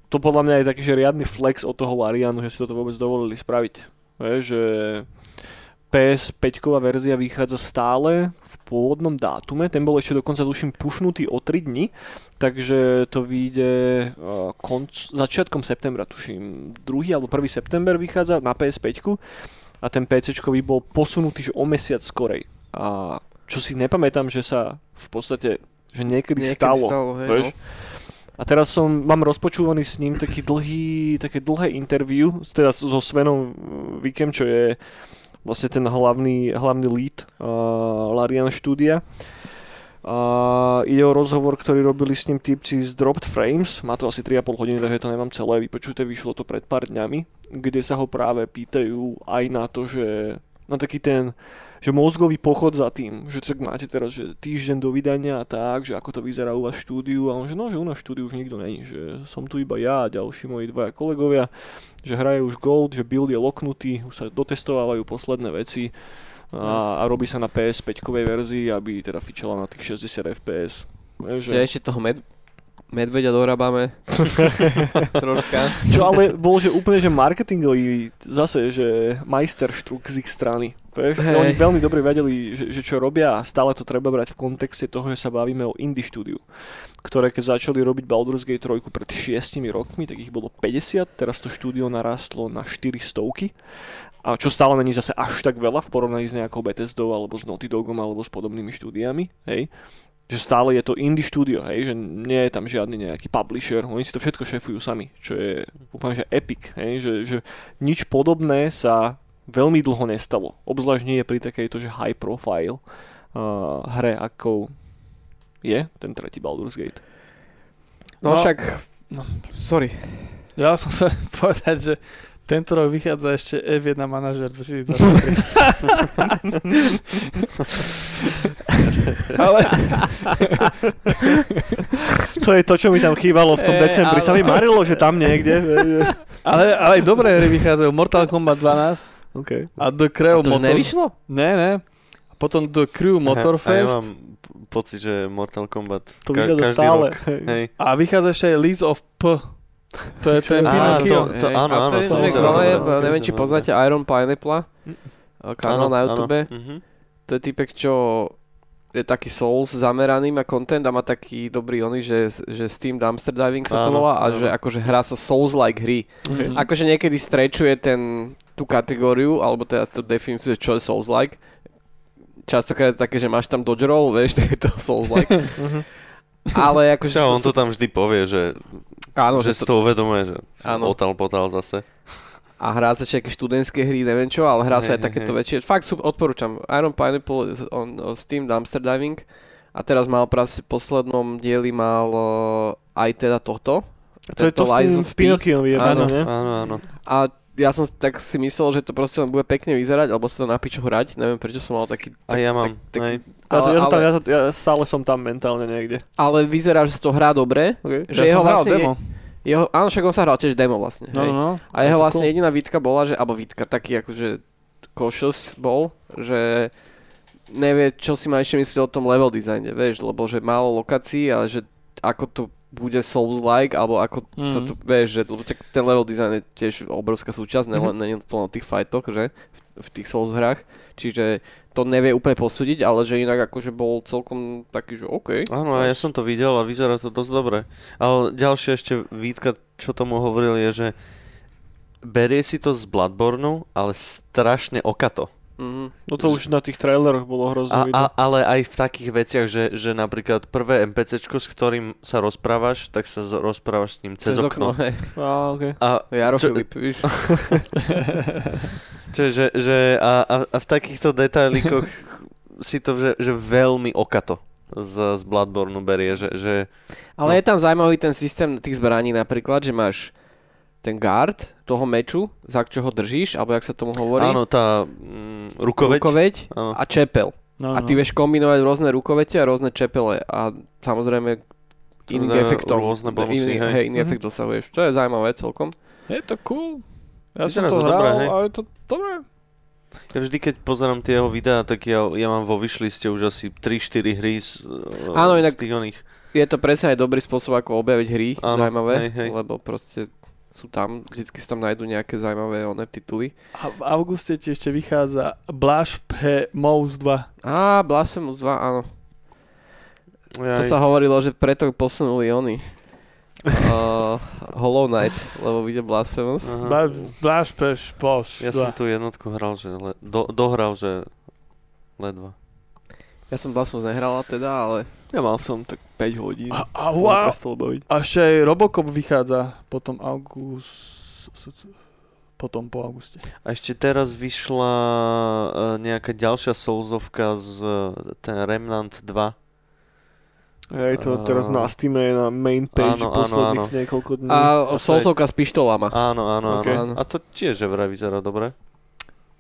to podľa mňa je taký, že riadny flex od toho Larianu, že si toto vôbec dovolili spraviť. Vieš, že PS5 verzia vychádza stále v pôvodnom dátume, ten bol ešte dokonca tuším pušnutý o 3 dni, takže to vyjde uh, konc, začiatkom septembra, tuším, 2. alebo 1. september vychádza na PS5 a ten PC by bol posunutý že o mesiac skorej. A čo si nepamätám, že sa v podstate že niekedy, Niekedy stalo. stalo, hej, vieš? no. A teraz som, mám rozpočúvaný s ním taký dlhý, také dlhé interview, teda so Svenom Vikem, čo je vlastne ten hlavný, hlavný lead uh, Larian štúdia. A ide o rozhovor, ktorý robili s ním typci z Dropped Frames, má to asi 3,5 hodiny, takže to nemám celé vypočuté, vyšlo to pred pár dňami, kde sa ho práve pýtajú aj na to, že na taký ten že mozgový pochod za tým, že tak máte teraz že týždeň do vydania a tak, že ako to vyzerá u vás štúdiu. A on že no, že u nás štúdiu už nikto není, že som tu iba ja a ďalší moji dvaja kolegovia, že hraje už Gold, že build je loknutý, už sa dotestovávajú posledné veci a, a robí sa na PS5 verzii, aby teda fičala na tých 60 FPS. Vieš, Že ešte toho med- medveďa dorábame. Troška. Čo ale bol, že úplne, že marketingový zase, že majsterštruk z ich strany. Vieš, že Hej. oni veľmi dobre vedeli, že, že čo robia a stále to treba brať v kontexte toho, že sa bavíme o indie štúdiu, ktoré keď začali robiť Baldur's Gate 3 pred 6 rokmi, tak ich bolo 50, teraz to štúdio narastlo na 4 stovky. A čo stále není zase až tak veľa v porovnaní s nejakou Bethesdou alebo s Naughty Dogom alebo s podobnými štúdiami, hej že stále je to indie štúdio, hej, že nie je tam žiadny nejaký publisher, oni si to všetko šefujú sami, čo je úplne že epic, hej, že, že nič podobné sa veľmi dlho nestalo, obzvlášť nie je pri takejto, že high profile uh, hre, ako je ten tretí Baldur's Gate. No, No. však, No. sorry. Ja som sa povedať, že tento rok vychádza ešte F1 manažer 2023. Ale To je to, čo mi tam chýbalo v tom Eh, decembri, sa mi marilo, že tam niekde. Ale, ale aj dobré hry vychádzajú. Mortal Kombat 12 OK. a The Crew To už Motor... nevyšlo? Ne, ne. A potom The Crew A ja Motorfest. mám pocit, že Mortal Kombat To ka- vychádza každý stále. rok. hej. A vychádza ešte aj Leads of P. To je ten Pinocchio. to, to, áno, áno. to je to to neviem, či poznáte. Iron Pineapple, kanál na YouTube. Mhm. To je typek, čo je taký Souls zameraný, má content a má taký dobrý oný, že, že Steam Dumpster Diving sa to Áno, volá a áno. že akože hrá sa Souls-like hry. Mhm. Akože niekedy strečuje ten, tú kategóriu, alebo teda tú definíciu, čo je Souls-like. Častokrát je to také, že máš tam dodge roll, vieš, tak je to Souls-like. Mhm. Ale akože... Čo, on to tam vždy povie, že, áno, že že si to, uvedomuje, že Áno. potal, potal zase. a hrá sa všetky študentské hry, neviem čo, ale hrá sa aj takéto väčšie. Fakt sú, odporúčam. Iron Pineapple on, on Steam Dumpster Diving a teraz mal práve v poslednom dieli mal uh, aj teda tohto. To je to s Lies tým of P. Pinokiom je Áno. Áno, áno. A ja som tak si myslel, že to proste len bude pekne vyzerať, alebo sa to na piču hrať. Neviem, prečo som mal taký... A ja mám. tak-. Ja, to, ja, ale, tam, ja, ja stále som tam mentálne niekde. ale vyzerá, že sa to hrá dobre. Okay. Že Ja jeho vlastne... demo. Jeho, áno, však on sa hral tiež demo vlastne. No, hej. no, no. A jeho vlastne cool. jediná výtka bola, že, alebo výtka, taký akože cautious bol, že nevie, čo si má ešte myslieť o tom level designe, vieš, lebo že málo lokácií, ale že ako to bude Souls-like, alebo ako mm. sa Mhm. tu, vieš, že lebo ten level design je tiež obrovská súčasť, Mhm. mm-hmm. nie to len o tých fightoch, že, v tých Souls hrách, čiže to nevie úplne posúdiť, ale že inak akože bol celkom taký, že OK. Áno, a ja som to videl a vyzerá to dosť dobre. Ale ďalšia ešte výtka, čo tomu hovoril, je, že berie si to z Bloodborne, ale strašne okato. Mhm. No to už na tých traileroch bolo A, hrozne a, vidno. ale aj v takých veciach, že, že napríklad prvé NPCčko, s ktorým sa rozprávaš, tak sa z- rozprávaš s ním cez, okno. hej. Á, okay. A Jaro Čo- Filip, víš. Čiže, že a, a, a v takýchto detailíkoch si to, že, že veľmi okato z, z Bloodborne berie, že, že Ale No. je tam zaujímavý ten systém tých zbraní napríklad, že máš ten guard toho meču, za čo ho držíš, alebo jak sa tomu hovorí. áno, tá mm, rukoveď, rukoveď áno. a čepel. No, A ty vieš kombinovať rôzne rukovete a rôzne čepele a samozrejme iným efektom. rôzne bonusy, iný, hej. hej, iný Mhm. efekt dosahuješ. To je zaujímavé celkom. Je to cool. Ja Vyzerá som to to hral dobré, a je to dobré. Ja vždy, keď pozerám tie jeho videá, tak ja, ja mám vo vyšliste už asi 3-4 hry z, Áno, z inak- tých oných. Je to presne aj dobrý spôsob, ako objaviť hry, Áno, zaujímavé, hej, hej. lebo proste sú tam, vždycky sa tam nájdú nejaké zaujímavé one tituly. A v auguste ti ešte vychádza Blasphemous Mouse 2. Á, Blasphemous 2, áno. To Jaj. sa hovorilo, že preto posunuli oni. uh, Hollow Knight, lebo vyjde Blasphemous. Bla- Blasphemous Ja 2. som tú jednotku hral, že le, do, dohral, že ledva. Ja som Blasphemous nehrala teda, ale Ja mal som tak 5 hodín. A, a Wow. baviť. A ešte aj Robocop vychádza potom august... Potom po auguste. A ešte teraz vyšla uh, nejaká ďalšia soulzovka z uh, ten Remnant 2. Hej, to A- teraz na Steam je na main page Áno, posledných áno. niekoľko dní. a to Soulsovka s pištolama. Áno, áno, Ok. áno. A to tiež vraj vyzerá dobre.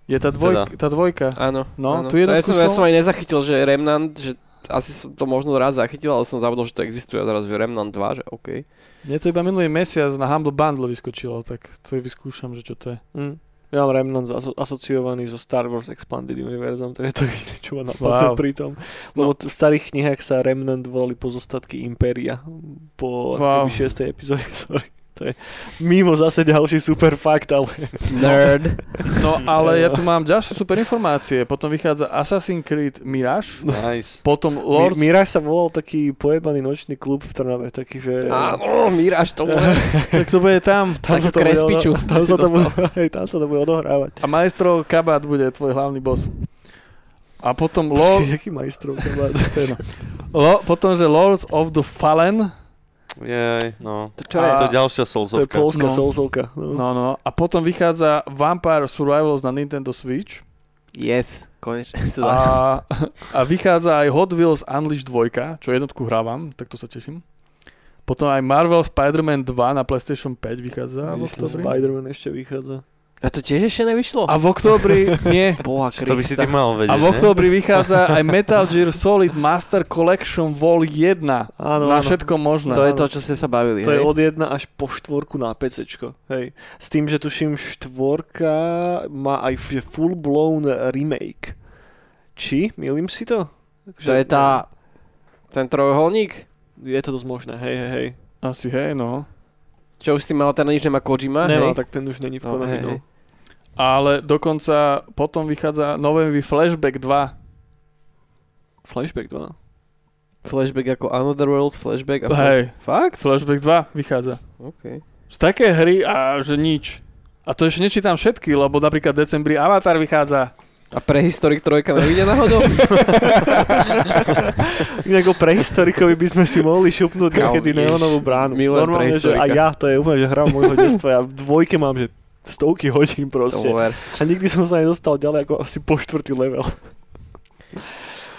Je tá, dvojka, tá dvojka. Áno. No, áno. tu ja, som, ja som- som aj nezachytil, že Remnant, že asi som to možno raz zachytil, ale som zabudol, že to existuje a že Remnant 2, že OK. Mne to iba minulý mesiac na Humble Bundle vyskočilo, tak to vyskúšam, že čo to je. Mm. Ja mám Remnant aso- asociovaný so Star Wars Expanded Univerzum, to je to čo ma Wow. napadlo pri tom. Lebo t- v starých knihách sa Remnant volali pozostatky Impéria po Wow. wow. 6. epizóde, sorry. To je mimo zase ďalší super fakt, ale Nerd. No ale ja tu mám ďalšie super informácie. Potom vychádza Assassin's Creed Mirage, Nice. potom Lord... Lord... Mirage sa volal taký pojebaný nočný klub v Trnave, taký, že... Áno, Miráž to bude. tak to bude tam. tam sa to bude, krespiču odo- tam sa to bude, hej, tam sa to bude odohrávať. A Maestro Kabát bude tvoj hlavný boss. A potom Lord... Jaký majstrov kabát. Lo, potom, že Lords of the Fallen. Jej, no. To čo je? To je ďalšia To je polská No. soulsovka. No. No, no. A potom vychádza Vampire Survivals na Nintendo Switch. Yes, konečne. A, a vychádza aj Hot Wheels Unleashed 2, čo jednotku hrávam, tak to sa teším. Potom aj Marvel Spider-Man 2 na PlayStation 5 vychádza Vidíš. Spider-Man ešte vychádza. A to tiež ešte nevyšlo? A v oktobri, nie, Boha To by si ty mal vedieť, a v ne? oktobri vychádza aj Metal Gear Solid Master Collection Vol 1 Áno, na áno. všetko možné. To je to, čo ste sa bavili, To je hej? od 1 až po štvorku na PCčko. Hej. S tým, že tuším štvorka má aj full blown remake. Či? Milím si to? To je tá... Ten trojuholník? Je to dosť možné, hej, hej, hej. Asi hej, no. Čo už s tým mal ten nič nemá Kojima, Nemá, hej? tak ten už není v No, Konami. hej, No, hej. Ale dokonca potom vychádza novembri Flashback 2. Flashback 2. Flashback ako Another World, Flashback a... Hej, Fakt? Flashback 2 vychádza. OK. Z také hry a že nič. A to ešte nečítam všetky, lebo napríklad decembri Avatar vychádza. A prehistorik trojka nevíde náhodou? Inak o prehistorikovi by sme si mohli šupnúť Kámo, niekedy neonovú bránu. milujem Normálne, že aj ja, to je úplne, že hra môjho detstva. Ja v dvojke mám, že stovky hodín proste. A nikdy som sa nedostal ďalej ako asi po štvrtý level.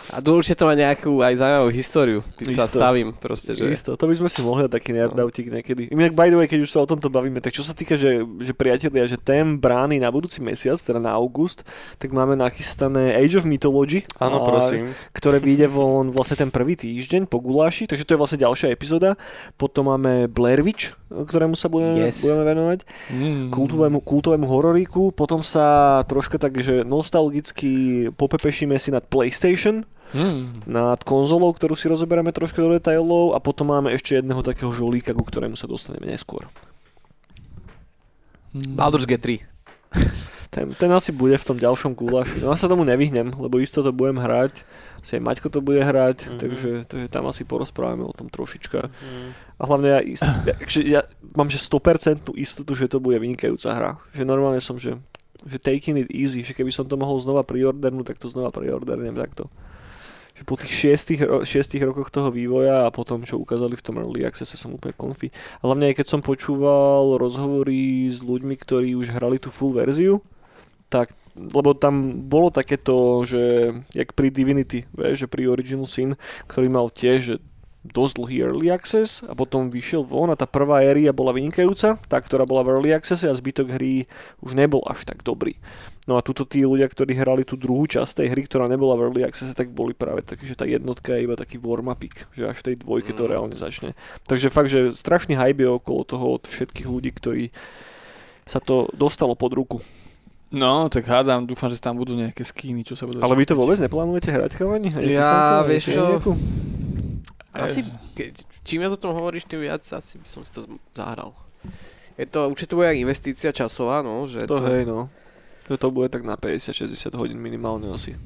A určite to má nejakú aj zaujímavú históriu. Keď sa stavím proste, že... Isto, to by sme si mohli dať taký nerdautík niekedy. Inak by the way, keď už sa o tomto bavíme, tak čo sa týka, že, že priatelia, že tém brány na budúci mesiac, teda na august, tak máme nachystané Age of Mythology. Áno, prosím. ktoré vyjde von vlastne ten prvý týždeň po guláši, takže to je vlastne ďalšia epizóda. Potom máme Blair Witch, ktorému sa budeme, Yes. budeme venovať, Mm. kultovému, kultovému hororíku, potom sa troška tak, že nostalgicky popepešíme si nad PlayStation, Mm. nad konzolou, ktorú si rozoberieme troška do detailov a potom máme ešte jedného takého žolíka, ku ktorému sa dostaneme neskôr. Mm. Baldur's Gate 3. Ten, ten asi bude v tom ďalšom gulaši. No ja sa tomu nevyhnem, lebo isto to budem hrať. Asi aj Maťko to bude hrať, Mhm. takže, takže tam asi porozprávame o tom trošička. Mm. A hlavne ja, ist, ja, že ja mám že 100% istotu, že to bude vynikajúca hra. Že normálne som, že, že taking it easy, že keby som to mohol znova priordernúť, tak to znova priordernem takto. Že po tých šiestich, šiestich rokoch toho vývoja a potom, čo ukázali v tom Early Access, som úplne konfi. A hlavne aj keď som počúval rozhovory s ľuďmi, ktorí už hrali tú full verziu, tak lebo tam bolo takéto, že jak pri Divinity, vieš, že pri Original Sin, ktorý mal tiež dosť dlhý early access a potom vyšiel von a tá prvá éria bola vynikajúca, tá, ktorá bola v early access a zbytok hry už nebol až tak dobrý. No a tuto tí ľudia, ktorí hrali tú druhú časť tej hry, ktorá nebola v early access, tak boli práve takí, že tá jednotka je iba taký warm-upik, že až v tej dvojke to Mm. reálne začne. Takže fakt, že strašný hype je okolo toho od všetkých ľudí, ktorí sa to dostalo pod ruku. No, tak hádam, dúfam, že tam budú nejaké skíny, čo sa budú... Ale vy to vôbec neplánujete hrať, chalani? Ani Ja, vieš čo, nejakú? Asi, ke, čím viac o tom hovoríš, tým viac asi by som si to zahral. Je to určite bude aj investícia časová, no, že To hej, no. To, to bude tak na 50-60 hodín minimálne asi.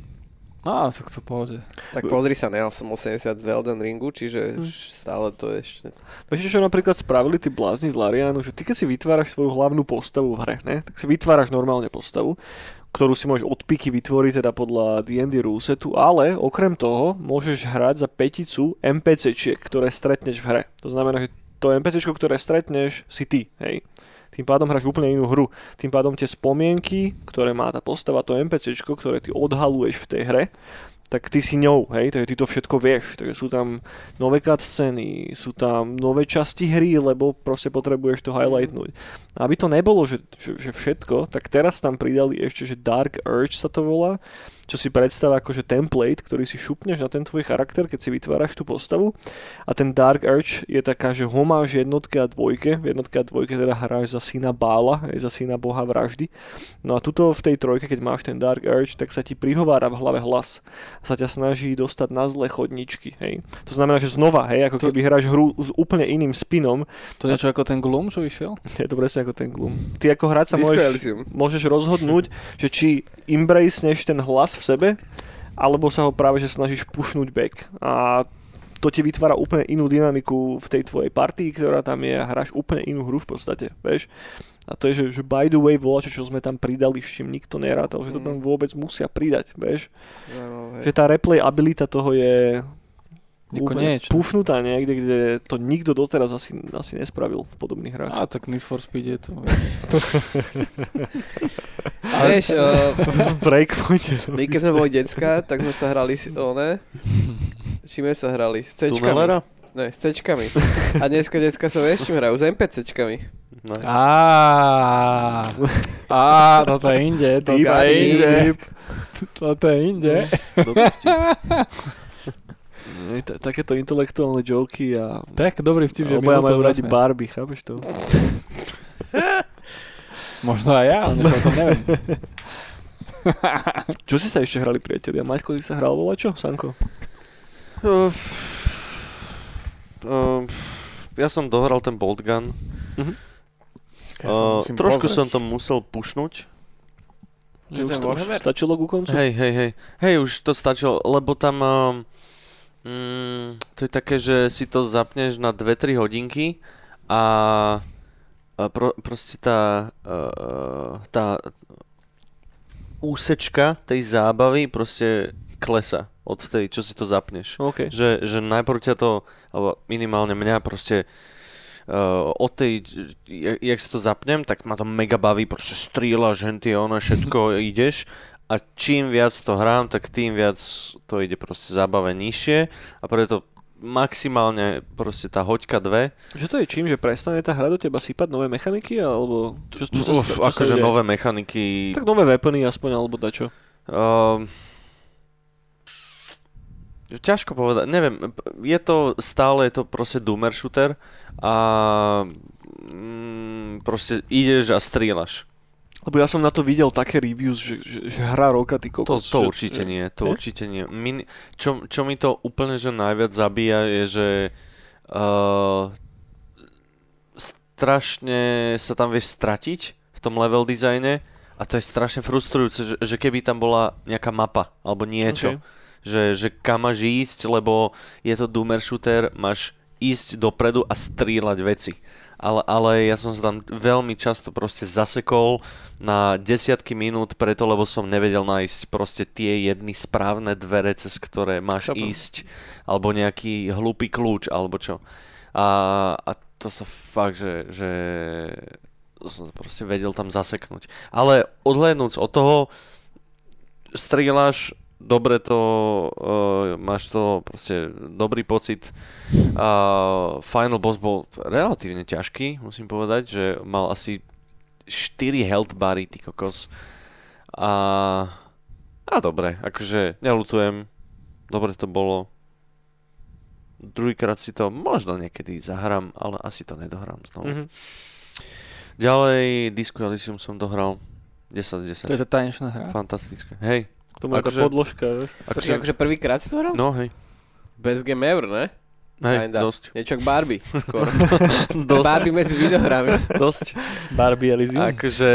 No, tak to pohode. Tak pozri sa, nejal som 80 v Elden Ringu, čiže Hm. stále to je ešte... Vieš, čo napríklad spravili tí blázni z Larianu, že ty keď si vytváraš svoju hlavnú postavu v hre, ne? tak si vytváraš normálne postavu, ktorú si môžeš od piky vytvoriť teda podľa D&D rulesetu, ale okrem toho môžeš hrať za peticu NPCčiek, ktoré stretneš v hre. To znamená, že to NPCčko, ktoré stretneš, si ty, hej. Tým pádom hráš úplne inú hru. Tým pádom tie spomienky, ktoré má tá postava, to NPCčko, ktoré ty odhaluješ v tej hre, tak ty si ňou, hej, takže ty to všetko vieš. Takže sú tam nové cutscény, sú tam nové časti hry, lebo proste potrebuješ to highlightnúť. A aby to nebolo, že, že, že všetko, tak teraz tam pridali ešte, že Dark Urge sa to volá, čo si predstav akože template, ktorý si šupneš na ten tvoj charakter, keď si vytváraš tú postavu. A ten Dark Urge je taká, že homáž jednotke a dvojke. V jednotke a dvojke teda hráš za syna Bála, aj za syna boha vraždy. No a tuto v tej trojke, keď máš ten Dark Urge, tak sa ti prihovára v hlave hlas. A sa ťa snaží dostať na zlé chodničky, hej. To znamená, že znova, hej, ako To- keby hráš hru s úplne iným spinom, To je niečo ako ten Gloom, čo vyšiel? je to presne ako ten Gloom. Ty ako hráč sa môžeš, môžeš rozhodnúť, že či embraceneš ten hlas v sebe, alebo sa ho práve že snažíš pušnúť back. A to ti vytvára úplne inú dynamiku v tej tvojej partii, ktorá tam je a hráš úplne inú hru v podstate, vieš. A to je, že, že by the way voľa, čo sme tam pridali, s čím nikto nerátal, že to tam vôbec musia pridať, vieš. Že tá replay abilita toho je úplne pušnutá niekde, kde to nikto doteraz asi, asi nespravil v podobných hrách. A tak Need for Speed je to. A vieš, uh, my keď sme boli decka, tak sme sa hrali s one, čím sa hrali? S. Tunelera? Ne, s C-čkami. A dneska decka sa vieš, čím hrajú? S NPC-čkami. Nice. Á, á, toto je inde, toto je inde, toto je inde. T- takéto intelektuálne joky a Tak dobrý vtip, že obaja majú radi. Barbie, chápeš to? Možno aj ja, ale to neviem. Čo si sa ešte hrali, priatelia? Maťko, ty sa hral volačo? Sanko? Uh, uh, ja som dohral ten Bolt Gun. Ja sa Uh, trošku pozrieť. som to musel pušnúť. Že už to už stačilo ku koncu? Hej, hej, hej. Hej, už to stačilo, lebo tam... Um, mm, to je také, že si to zapneš na 2-3 hodinky a, a pro, proste tá, uh, tá úsečka tej zábavy proste klesa od tej, čo si to zapneš. OK. Že, že najprv ťa to, alebo minimálne mňa proste uh, od tej, jak, jak si to zapnem, tak ma to mega baví, proste strieľaš, henty, ono, všetko ideš a čím viac to hrám, tak tým viac to ide proste zábave nižšie a preto maximálne proste tá hoďka dve. Že to je čím, že prestane tá hra do teba sypať nové mechaniky, alebo čo, čo, Uf, čo sa akože nové mechaniky. Tak nové weapony aspoň, alebo dačo. Um, ťažko povedať, neviem, je to stále je to proste doomer shooter a mm, proste ideš a strieľaš. Lebo ja som na to videl také reviews, že, že, že hra roka, ty To, kokos. to že, určite že, nie, to Nie? určite nie. Min, čo, čo mi to úplne že najviac zabíja je, že uh, strašne sa tam vieš stratiť v tom level dizajne A to je strašne frustrujúce, že, že keby tam bola nejaká mapa alebo niečo, Okay. že, že kam máš ísť, lebo je to doomer shooter, máš ísť dopredu a strieľať veci. Ale, ale ja som sa tam veľmi často proste zasekol na desiatky minút preto, lebo som nevedel nájsť proste tie jedny správne dvere, cez ktoré máš Chápem. ísť, alebo nejaký hlupý kľúč, alebo čo. A, a to sa fakt, že, že som proste vedel tam zaseknúť. Ale odhľadnúc od toho, strieľaš, dobre to, uh, máš to proste dobrý pocit. Uh, final boss bol relatívne ťažký, musím povedať, že mal asi 4 health bary, ty kokos. A, a dobre, akože nelutujem, dobre to bolo. Druhýkrát si to možno niekedy zahrám, ale asi to nedohrám znovu. Mhm. Ďalej Disco Elysium som dohral 10 z 10. To je tá tanečná hra. Fantastické. Hej. To má tá Akože- podložka, vieš. Počkaj, akože prvýkrát si to hral? No hej. Best game ever, ne? Hej, Kinda. dosť. Niečo ako Barbie, skôr. dosť. Barbie medzi videohrami. dosť. Barbie Elysium. Akože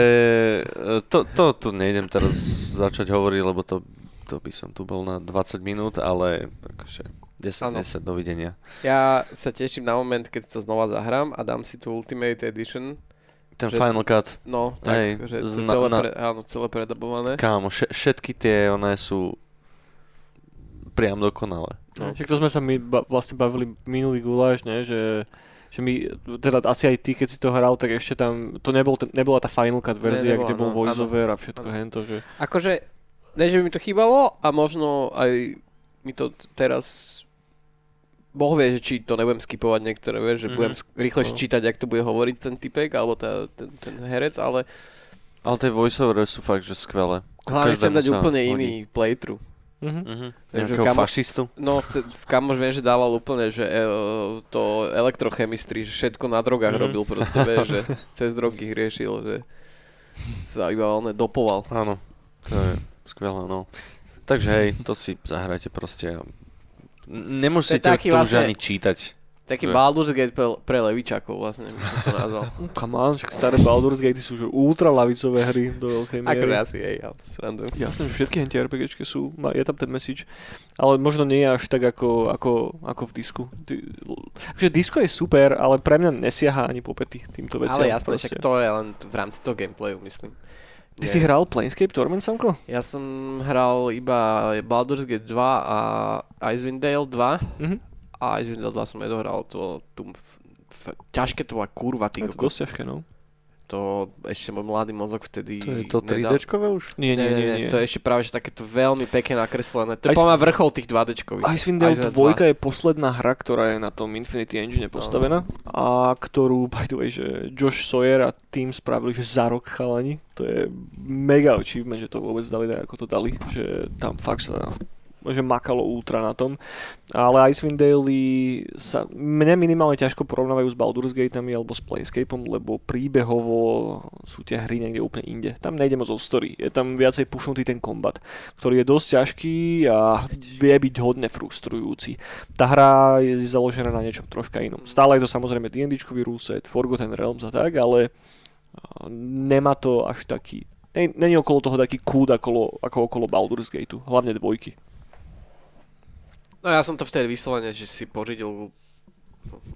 e, to, to tu nejdem teraz začať hovoriť, lebo to, to by som tu bol na 20 minút, ale akože 10 Áno. 10 dovidenia. Ja sa teším na moment, keď to znova zahrám a dám si tú Ultimate Edition. Ten Že- Final Cut, No, tak, Hej, že zna- celé, na- pre, áno, celé predabované. kámo, še, všetky tie one sú priam dokonalé. No. Však to sme sa my ba- vlastne bavili minulý guláš, ne, že že my, teda asi aj ty, keď si to hral, tak ešte tam, to nebol, ten, nebola tá Final Cut verzia, nebola, kde bol no, voiceover a všetko hento, že... Akože, ne, že by mi to chýbalo a možno aj mi to teraz Boh vie, že či to nebudem skipovať niektoré, vieš, že Mhm. budem rýchlejšie No. čítať, jak to bude hovoriť ten typek, alebo tá, ten, ten herec, ale Ale tie voiceovery sú fakt, že skvelé. Hlavne chcem dať úplne hodí. iný playthrough. Mhm. Mhm. Takže Nejakého kamo- fašistu. No, kamož viem, že dával úplne, že e, to elektrochemistry, že všetko na drogách Mhm. robil proste, vieš, že cez drogy riešil, že sa iba on dopoval. Áno, to je skvelé, no. Takže hej, to si zahrajte proste. Nemusíte To to už vlastne- ani čítať. Taký Že- Baldur's Gate pre, pre levičakov vlastne, by som to nazval. Come on, však staré Baldur's Gate sú že ultra lavicové hry do veľkej miery. Akože asi, hej, ja srandujem. Jasné, že všetky hentie RPGčky sú, má- je tam ten message, ale možno nie až tak ako, ako, ako v disku. Ty, akože disko je super, ale pre mňa nesiaha ani po pety týmto veciam. Ale jasné, proste. však to je len v rámci toho gameplayu, myslím. Ty si hral Planescape Torment, Samko? Ja som hral iba Baldur's Gate 2 a Icewind Dale 2 Mhm. a Icewind Dale 2 som nedohral, to, tu, f, f, ťažké to bola kurva, ty Je to kokos. dosť ťažké, no. To ešte môj mladý mozog vtedy To je to nedal. 3Dčkové už? Nie, nie, nie, nie. To je ešte práve že takéto veľmi pekne nakreslené. To je mňa vrchol tých 2Dčkových. Icewind Dale Icewind 2 je posledná hra, ktorá je na tom Infinity Engine postavená a ktorú, by the way, že Josh Sawyer a tým spravili, že za rok chalani. To je mega achievement, že to vôbec dali tak, ako to dali, že tam fakt sa že makalo ultra na tom. Ale Icewind Dale sa mne minimálne ťažko porovnávajú s Baldur's Gateami alebo s Planescapeom, lebo príbehovo sú tie hry niekde úplne inde. Tam nejde moc o story. Je tam viacej pušnutý ten kombat, ktorý je dosť ťažký a vie byť hodne frustrujúci. Tá hra je založená na niečom troška inom. Stále je to samozrejme D&Dčkový rúset, Forgotten Realms a tak, ale nemá to až taký ne- Není okolo toho taký kúd ako, ako okolo Baldur's Gateu, hlavne dvojky. No ja som to vtedy vyslovene, že si pořídil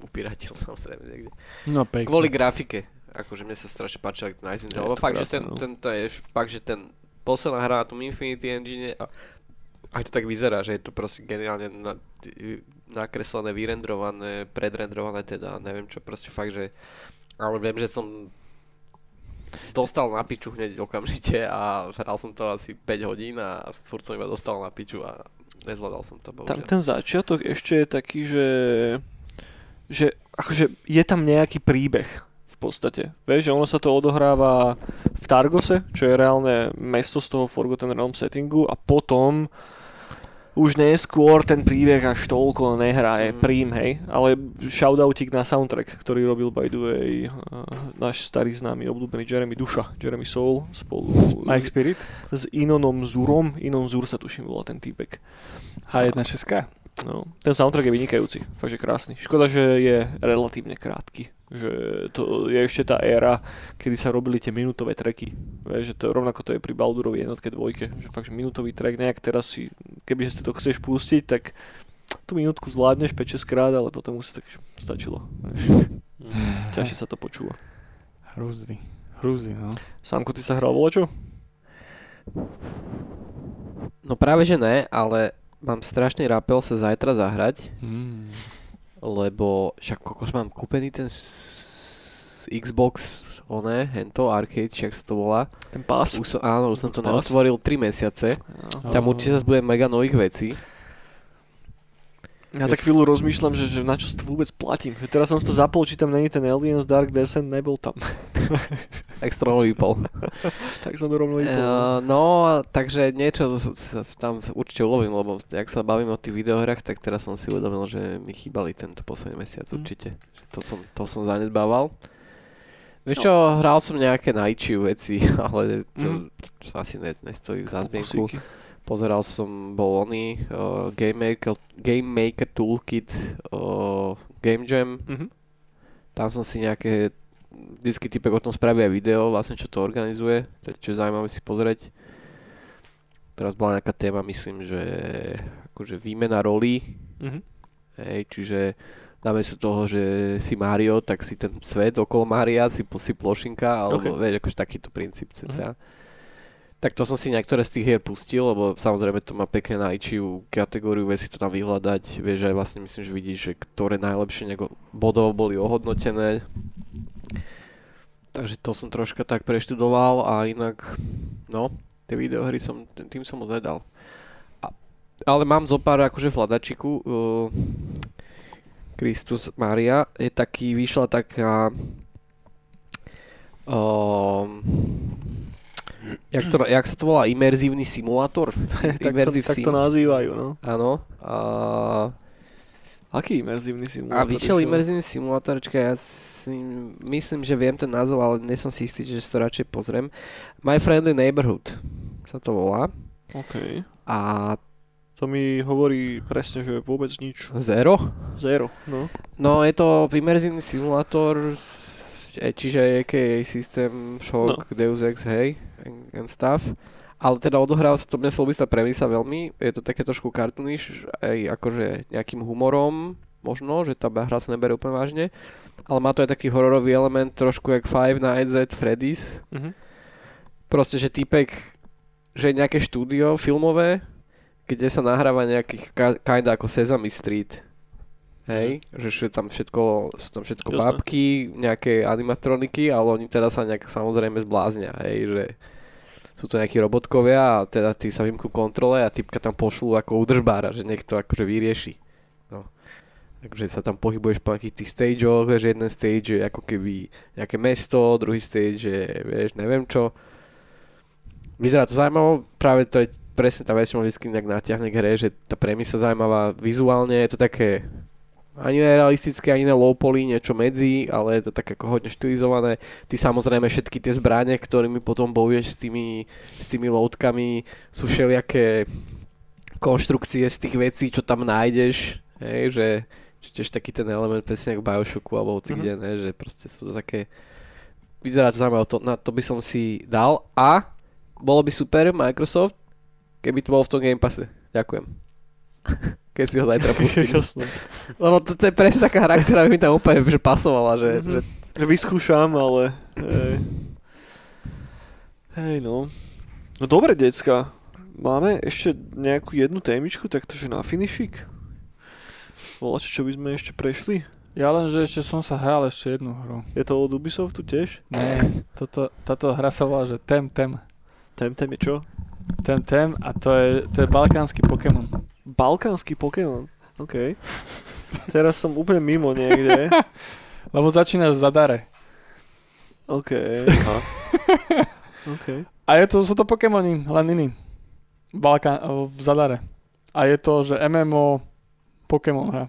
upiratil samozrejme niekde. No pekne. Kvôli grafike. Akože mne sa strašne páčil ten Icewind Dale. Je Lebo to fakt, že ten, no. ten, to je fakt, že ten posledná hra na tom Infinity Engine a aj to tak vyzerá, že je to proste geniálne na, nakreslené, vyrendrované, predrendrované teda, neviem čo, proste fakt, že ale viem, že som dostal na piču hneď okamžite a hral som to asi 5 hodín a furt som iba dostal na piču a nezvládal som to, Tam bohužiaľ. ten začiatok ešte je taký, že, že akože je tam nejaký príbeh v podstate. Vieš, že ono sa to odohráva v Targose, čo je reálne mesto z toho Forgotten Realm settingu a potom už neskôr ten príbeh až toľko nehrá, je Mhm. prím, hej, ale shoutoutík na soundtrack, ktorý robil by the way uh, náš starý známy obľúbený Jeremy Duša, Jeremy Soul spolu Mike Spirit? s Inonom Zurom, Inon Zur sa tuším volá ten týpek. H1.6. No, ten soundtrack je vynikajúci, fakt že krásny. Škoda, že je relatívne krátky. Že to je ešte tá éra, kedy sa robili tie minútové treky. Vieš, že to rovnako to je pri Baldurovi jednotke dvojke. Že fakt, že minútový trek nejak teraz si, keby si to chceš pustiť, tak tú minútku zvládneš 5-6 krát, ale potom už tak stačilo. Vieš. Ťažšie sa to počúva. Hrúzy. Hrúzy, no. Sámko, ty sa hral voľačo? No práve že ne, ale mám strašný rapel sa zajtra zahrať, Mm. Lebo však kokos mám kúpený ten s- Xbox, oné, hento, arcade, jak sa to volá. Ten pás? Už som, áno, už som to Pass. neotvoril 3 mesiace. Tam určite zase bude mega nových vecí. Ja tak chvíľu rozmýšľam, že, že na čo si to vôbec platím. Že teraz som si to zapol, či tam není ten Aliens Dark Descent, nebol tam. Tak stromo vypol. tak som to rovno vypol. Uh, no, takže niečo sa tam určite ulovím, lebo ak sa bavím o tých videohrách, tak teraz som si uvedomil, že mi chýbali tento posledný mesiac Mm. určite. To som, to som zanedbával. Vieš No. čo, hral som nejaké najčiu veci, ale to, to asi ne, nestojí za zmienku. Kusíky. Pozeral som, bol oný, uh, Game, Maker, Game Maker Toolkit, uh, Game Jam, Mhm. tam som si nejaké, vždycky typek o tom spraví aj video, vlastne čo to organizuje, čo je zaujímavé si pozrieť. Teraz bola nejaká téma, myslím, že akože výmena rolí, Mhm. hej, čiže namiesto toho, že si Mario, tak si ten svet okolo Mária, si, si plošinka, alebo Ok. vieš, akože takýto princíp cca. Tak to som si niektoré z tých hier pustil, lebo samozrejme to má pekne najčiu kategóriu, vie si to tam vyhľadať, vieš aj vlastne myslím, že vidíš, že ktoré najlepšie nejako bodov boli ohodnotené. Takže to som troška tak preštudoval a inak, no, tie videohry som, tým som moc nedal. A, ale mám zo pár akože v hľadačiku, uh, Kristus Maria, je taký, vyšla taká um, jak, to, jak sa to volá, imerzívny simulátor? tak, to, tak to nazývajú, no. Áno. A, Aký imerzívny a simulátor? vyšiel išiel? imerzívny simulátor, ja si, myslím, že viem ten názov, ale nie som si istý, že si to radšej pozriem. My Friendly Neighborhood sa to volá. OK. A To mi hovorí presne, že vôbec nič. Zero? Zero, no. No je to imerzívny simulátor, e, čiže AKA System Shock, no. Deus Ex, hej, and, and stuff. Ale teda odohráva sa to, mne tá premisa veľmi, je to také trošku cartoonish, aj akože nejakým humorom, možno, že tá hra sa neberie úplne vážne, ale má to aj taký hororový element, trošku jak Five Nights at Freddy's. Mhm. Proste, že týpek, že je nejaké štúdio filmové, kde sa nahráva nejakých ka- kinda ako Sesame Street. Hej, že sú tam všetko, sú tam všetko Jasné. babky, nejaké animatroniky, ale oni teda sa nejak samozrejme zbláznia, hej, že sú to nejakí robotkovia a teda tí sa vymknú kontrole a typka tam pošlú ako udržbára, že niekto akože vyrieši. No. Takže sa tam pohybuješ po nejakých tých stageoch, že jeden stage je ako keby nejaké mesto, druhý stage je, vieš, neviem čo. Vyzerá to zaujímavo, práve to je presne tá vec, čo ma vždy nejak natiahne k hre, že tá premisa zaujímavá vizuálne, je to také ani nerealistické, ani ne low poly, niečo medzi, ale je to tak ako hodne štilizované. Ty samozrejme všetky tie zbranie, ktorými potom bojuješ s tými, s tými loutkami, sú všelijaké konštrukcie z tých vecí, čo tam nájdeš, hej, že tiež taký ten element presne ako Bioshocku alebo hoci Mhm. kde, ne, že proste sú to také vyzerá to zaujímavé, to, na to by som si dal a bolo by super Microsoft, keby to bolo v tom Game Passe. Ďakujem. Keď si ho zajtra pustím. Lebo to, to je presne taká hra, ktorá by mi tam úplne že pasovala, že, Mhm. že Vyskúšam, ale... Hej. hej, no. No dobre, decka. Máme ešte nejakú jednu témičku, taktože na finishik? Voláte, čo by sme ešte prešli? Ja len, že ešte som sa hral ešte jednu hru. Je to od Ubisoftu tiež? Ne, toto, táto hra sa volá, že Tem Tem. Temtem je čo? Tem Tem a to je, to je balkánsky Pokémon. Balkánsky Pokémon. OK. Teraz som úplne mimo niekde. Lebo začínaš Zadare. OK. A je to, sú to Pokémoni, len iní. Balkán, v Zadare. A je to, že MMO Pokémon hra.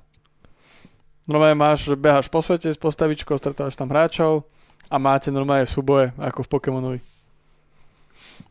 Normálne máš, že beháš po svete s postavičkou, stretávaš tam hráčov a máte normálne súboje, ako v Pokémonovi.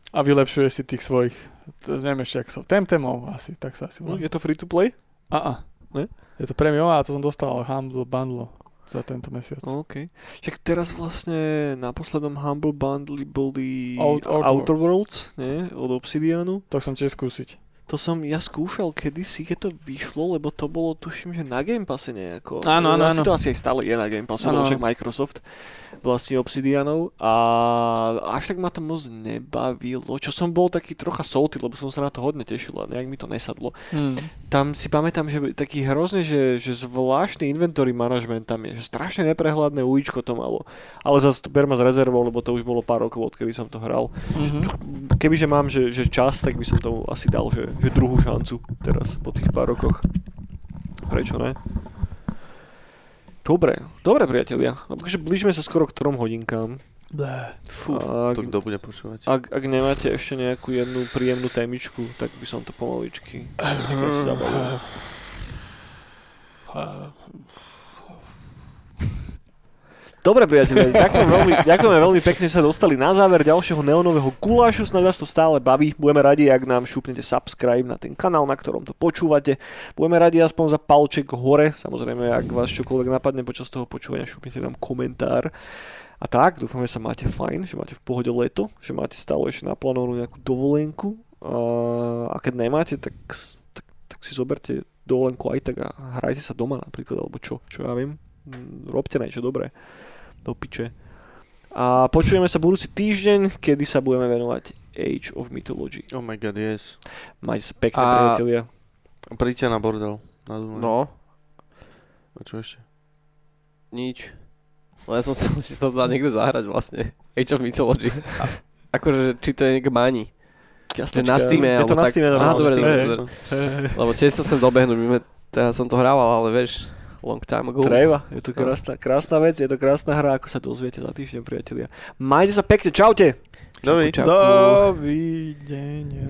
A vylepšuješ si tých svojich, t- neviem ešte, ak sú, Temtemov asi, tak sa asi volá. je to free to play? A, a. Ne? Je to premium a to som dostal Humble Bundle. za tento mesiac. OK. Však teraz vlastne na poslednom Humble Bundle boli Out- Outer Outer Worlds, nie? Od Obsidianu. To chcem tiež skúsiť. To som ja skúšal kedysi, keď to vyšlo, lebo to bolo, tuším, že na Game Passe nejako. Áno, áno, áno. to asi aj stále je na Game Passe, lebo však. Microsoft vlastne Obsidianov a až tak ma to moc nebavilo, čo som bol taký trocha salty, lebo som sa na to hodne tešil a nejak mi to nesadlo. Hmm. Tam si pamätám, že taký hrozne, že, že zvláštny inventory management tam je, že strašne neprehľadné ujíčko to malo. Ale zase to berma s rezervou, lebo to už bolo pár rokov, odkedy som to hral. Mhm. Kebyže mám, že, že čas, tak by som tomu asi dal, že, že druhú šancu teraz po tých pár rokoch. Prečo ne? Dobre, dobre priatelia. No, Takže blížime sa skoro k trom hodinkám. Fú, To ak, kto bude počúvať? ak, ak nemáte ešte nejakú jednu príjemnú témičku, tak by som to pomaličky pomaličky asi zabavil. Dobre priatelia, ďakujem veľmi, ďakujeme veľmi pekne, že sa dostali na záver ďalšieho neonového gulášu, snad vás to stále baví. Budeme radi, ak nám šupnete subscribe na ten kanál, na ktorom to počúvate. Budeme radi aspoň za palček hore, samozrejme, ak vás čokoľvek napadne počas toho počúvania, šupnete nám komentár. A tak, dúfam, že sa máte fajn, že máte v pohode leto, že máte stále ešte naplánovanú nejakú dovolenku. A keď nemáte, tak, tak, tak si zoberte dovolenku aj tak a hrajte sa doma napríklad, alebo čo, čo ja viem. Mm, Robte niečo dobré do piče. A počujeme sa budúci týždeň, kedy sa budeme venovať Age of Mythology. Oh my god, yes. Majte sa pekne, A- priatelia. Príďte na bordel. Na Dunaj. No, A čo ešte? nič. Ja som sa že to dá niekde zahrať vlastne. Age of Mythology. A, akože, či to je niekde máni. To je na Steam, je to na tak- Steam, Aha, normálne. dobre, dobre, dobre. Lebo tiež sa sem dobehnúť, teraz som to hrával, ale vieš, long time ago. Treba, je to krásna, krásna vec, je to krásna hra, ako sa dozviete za týždeň, priatelia. Majte sa pekne, čaute! Dovidenia. Dovidenia.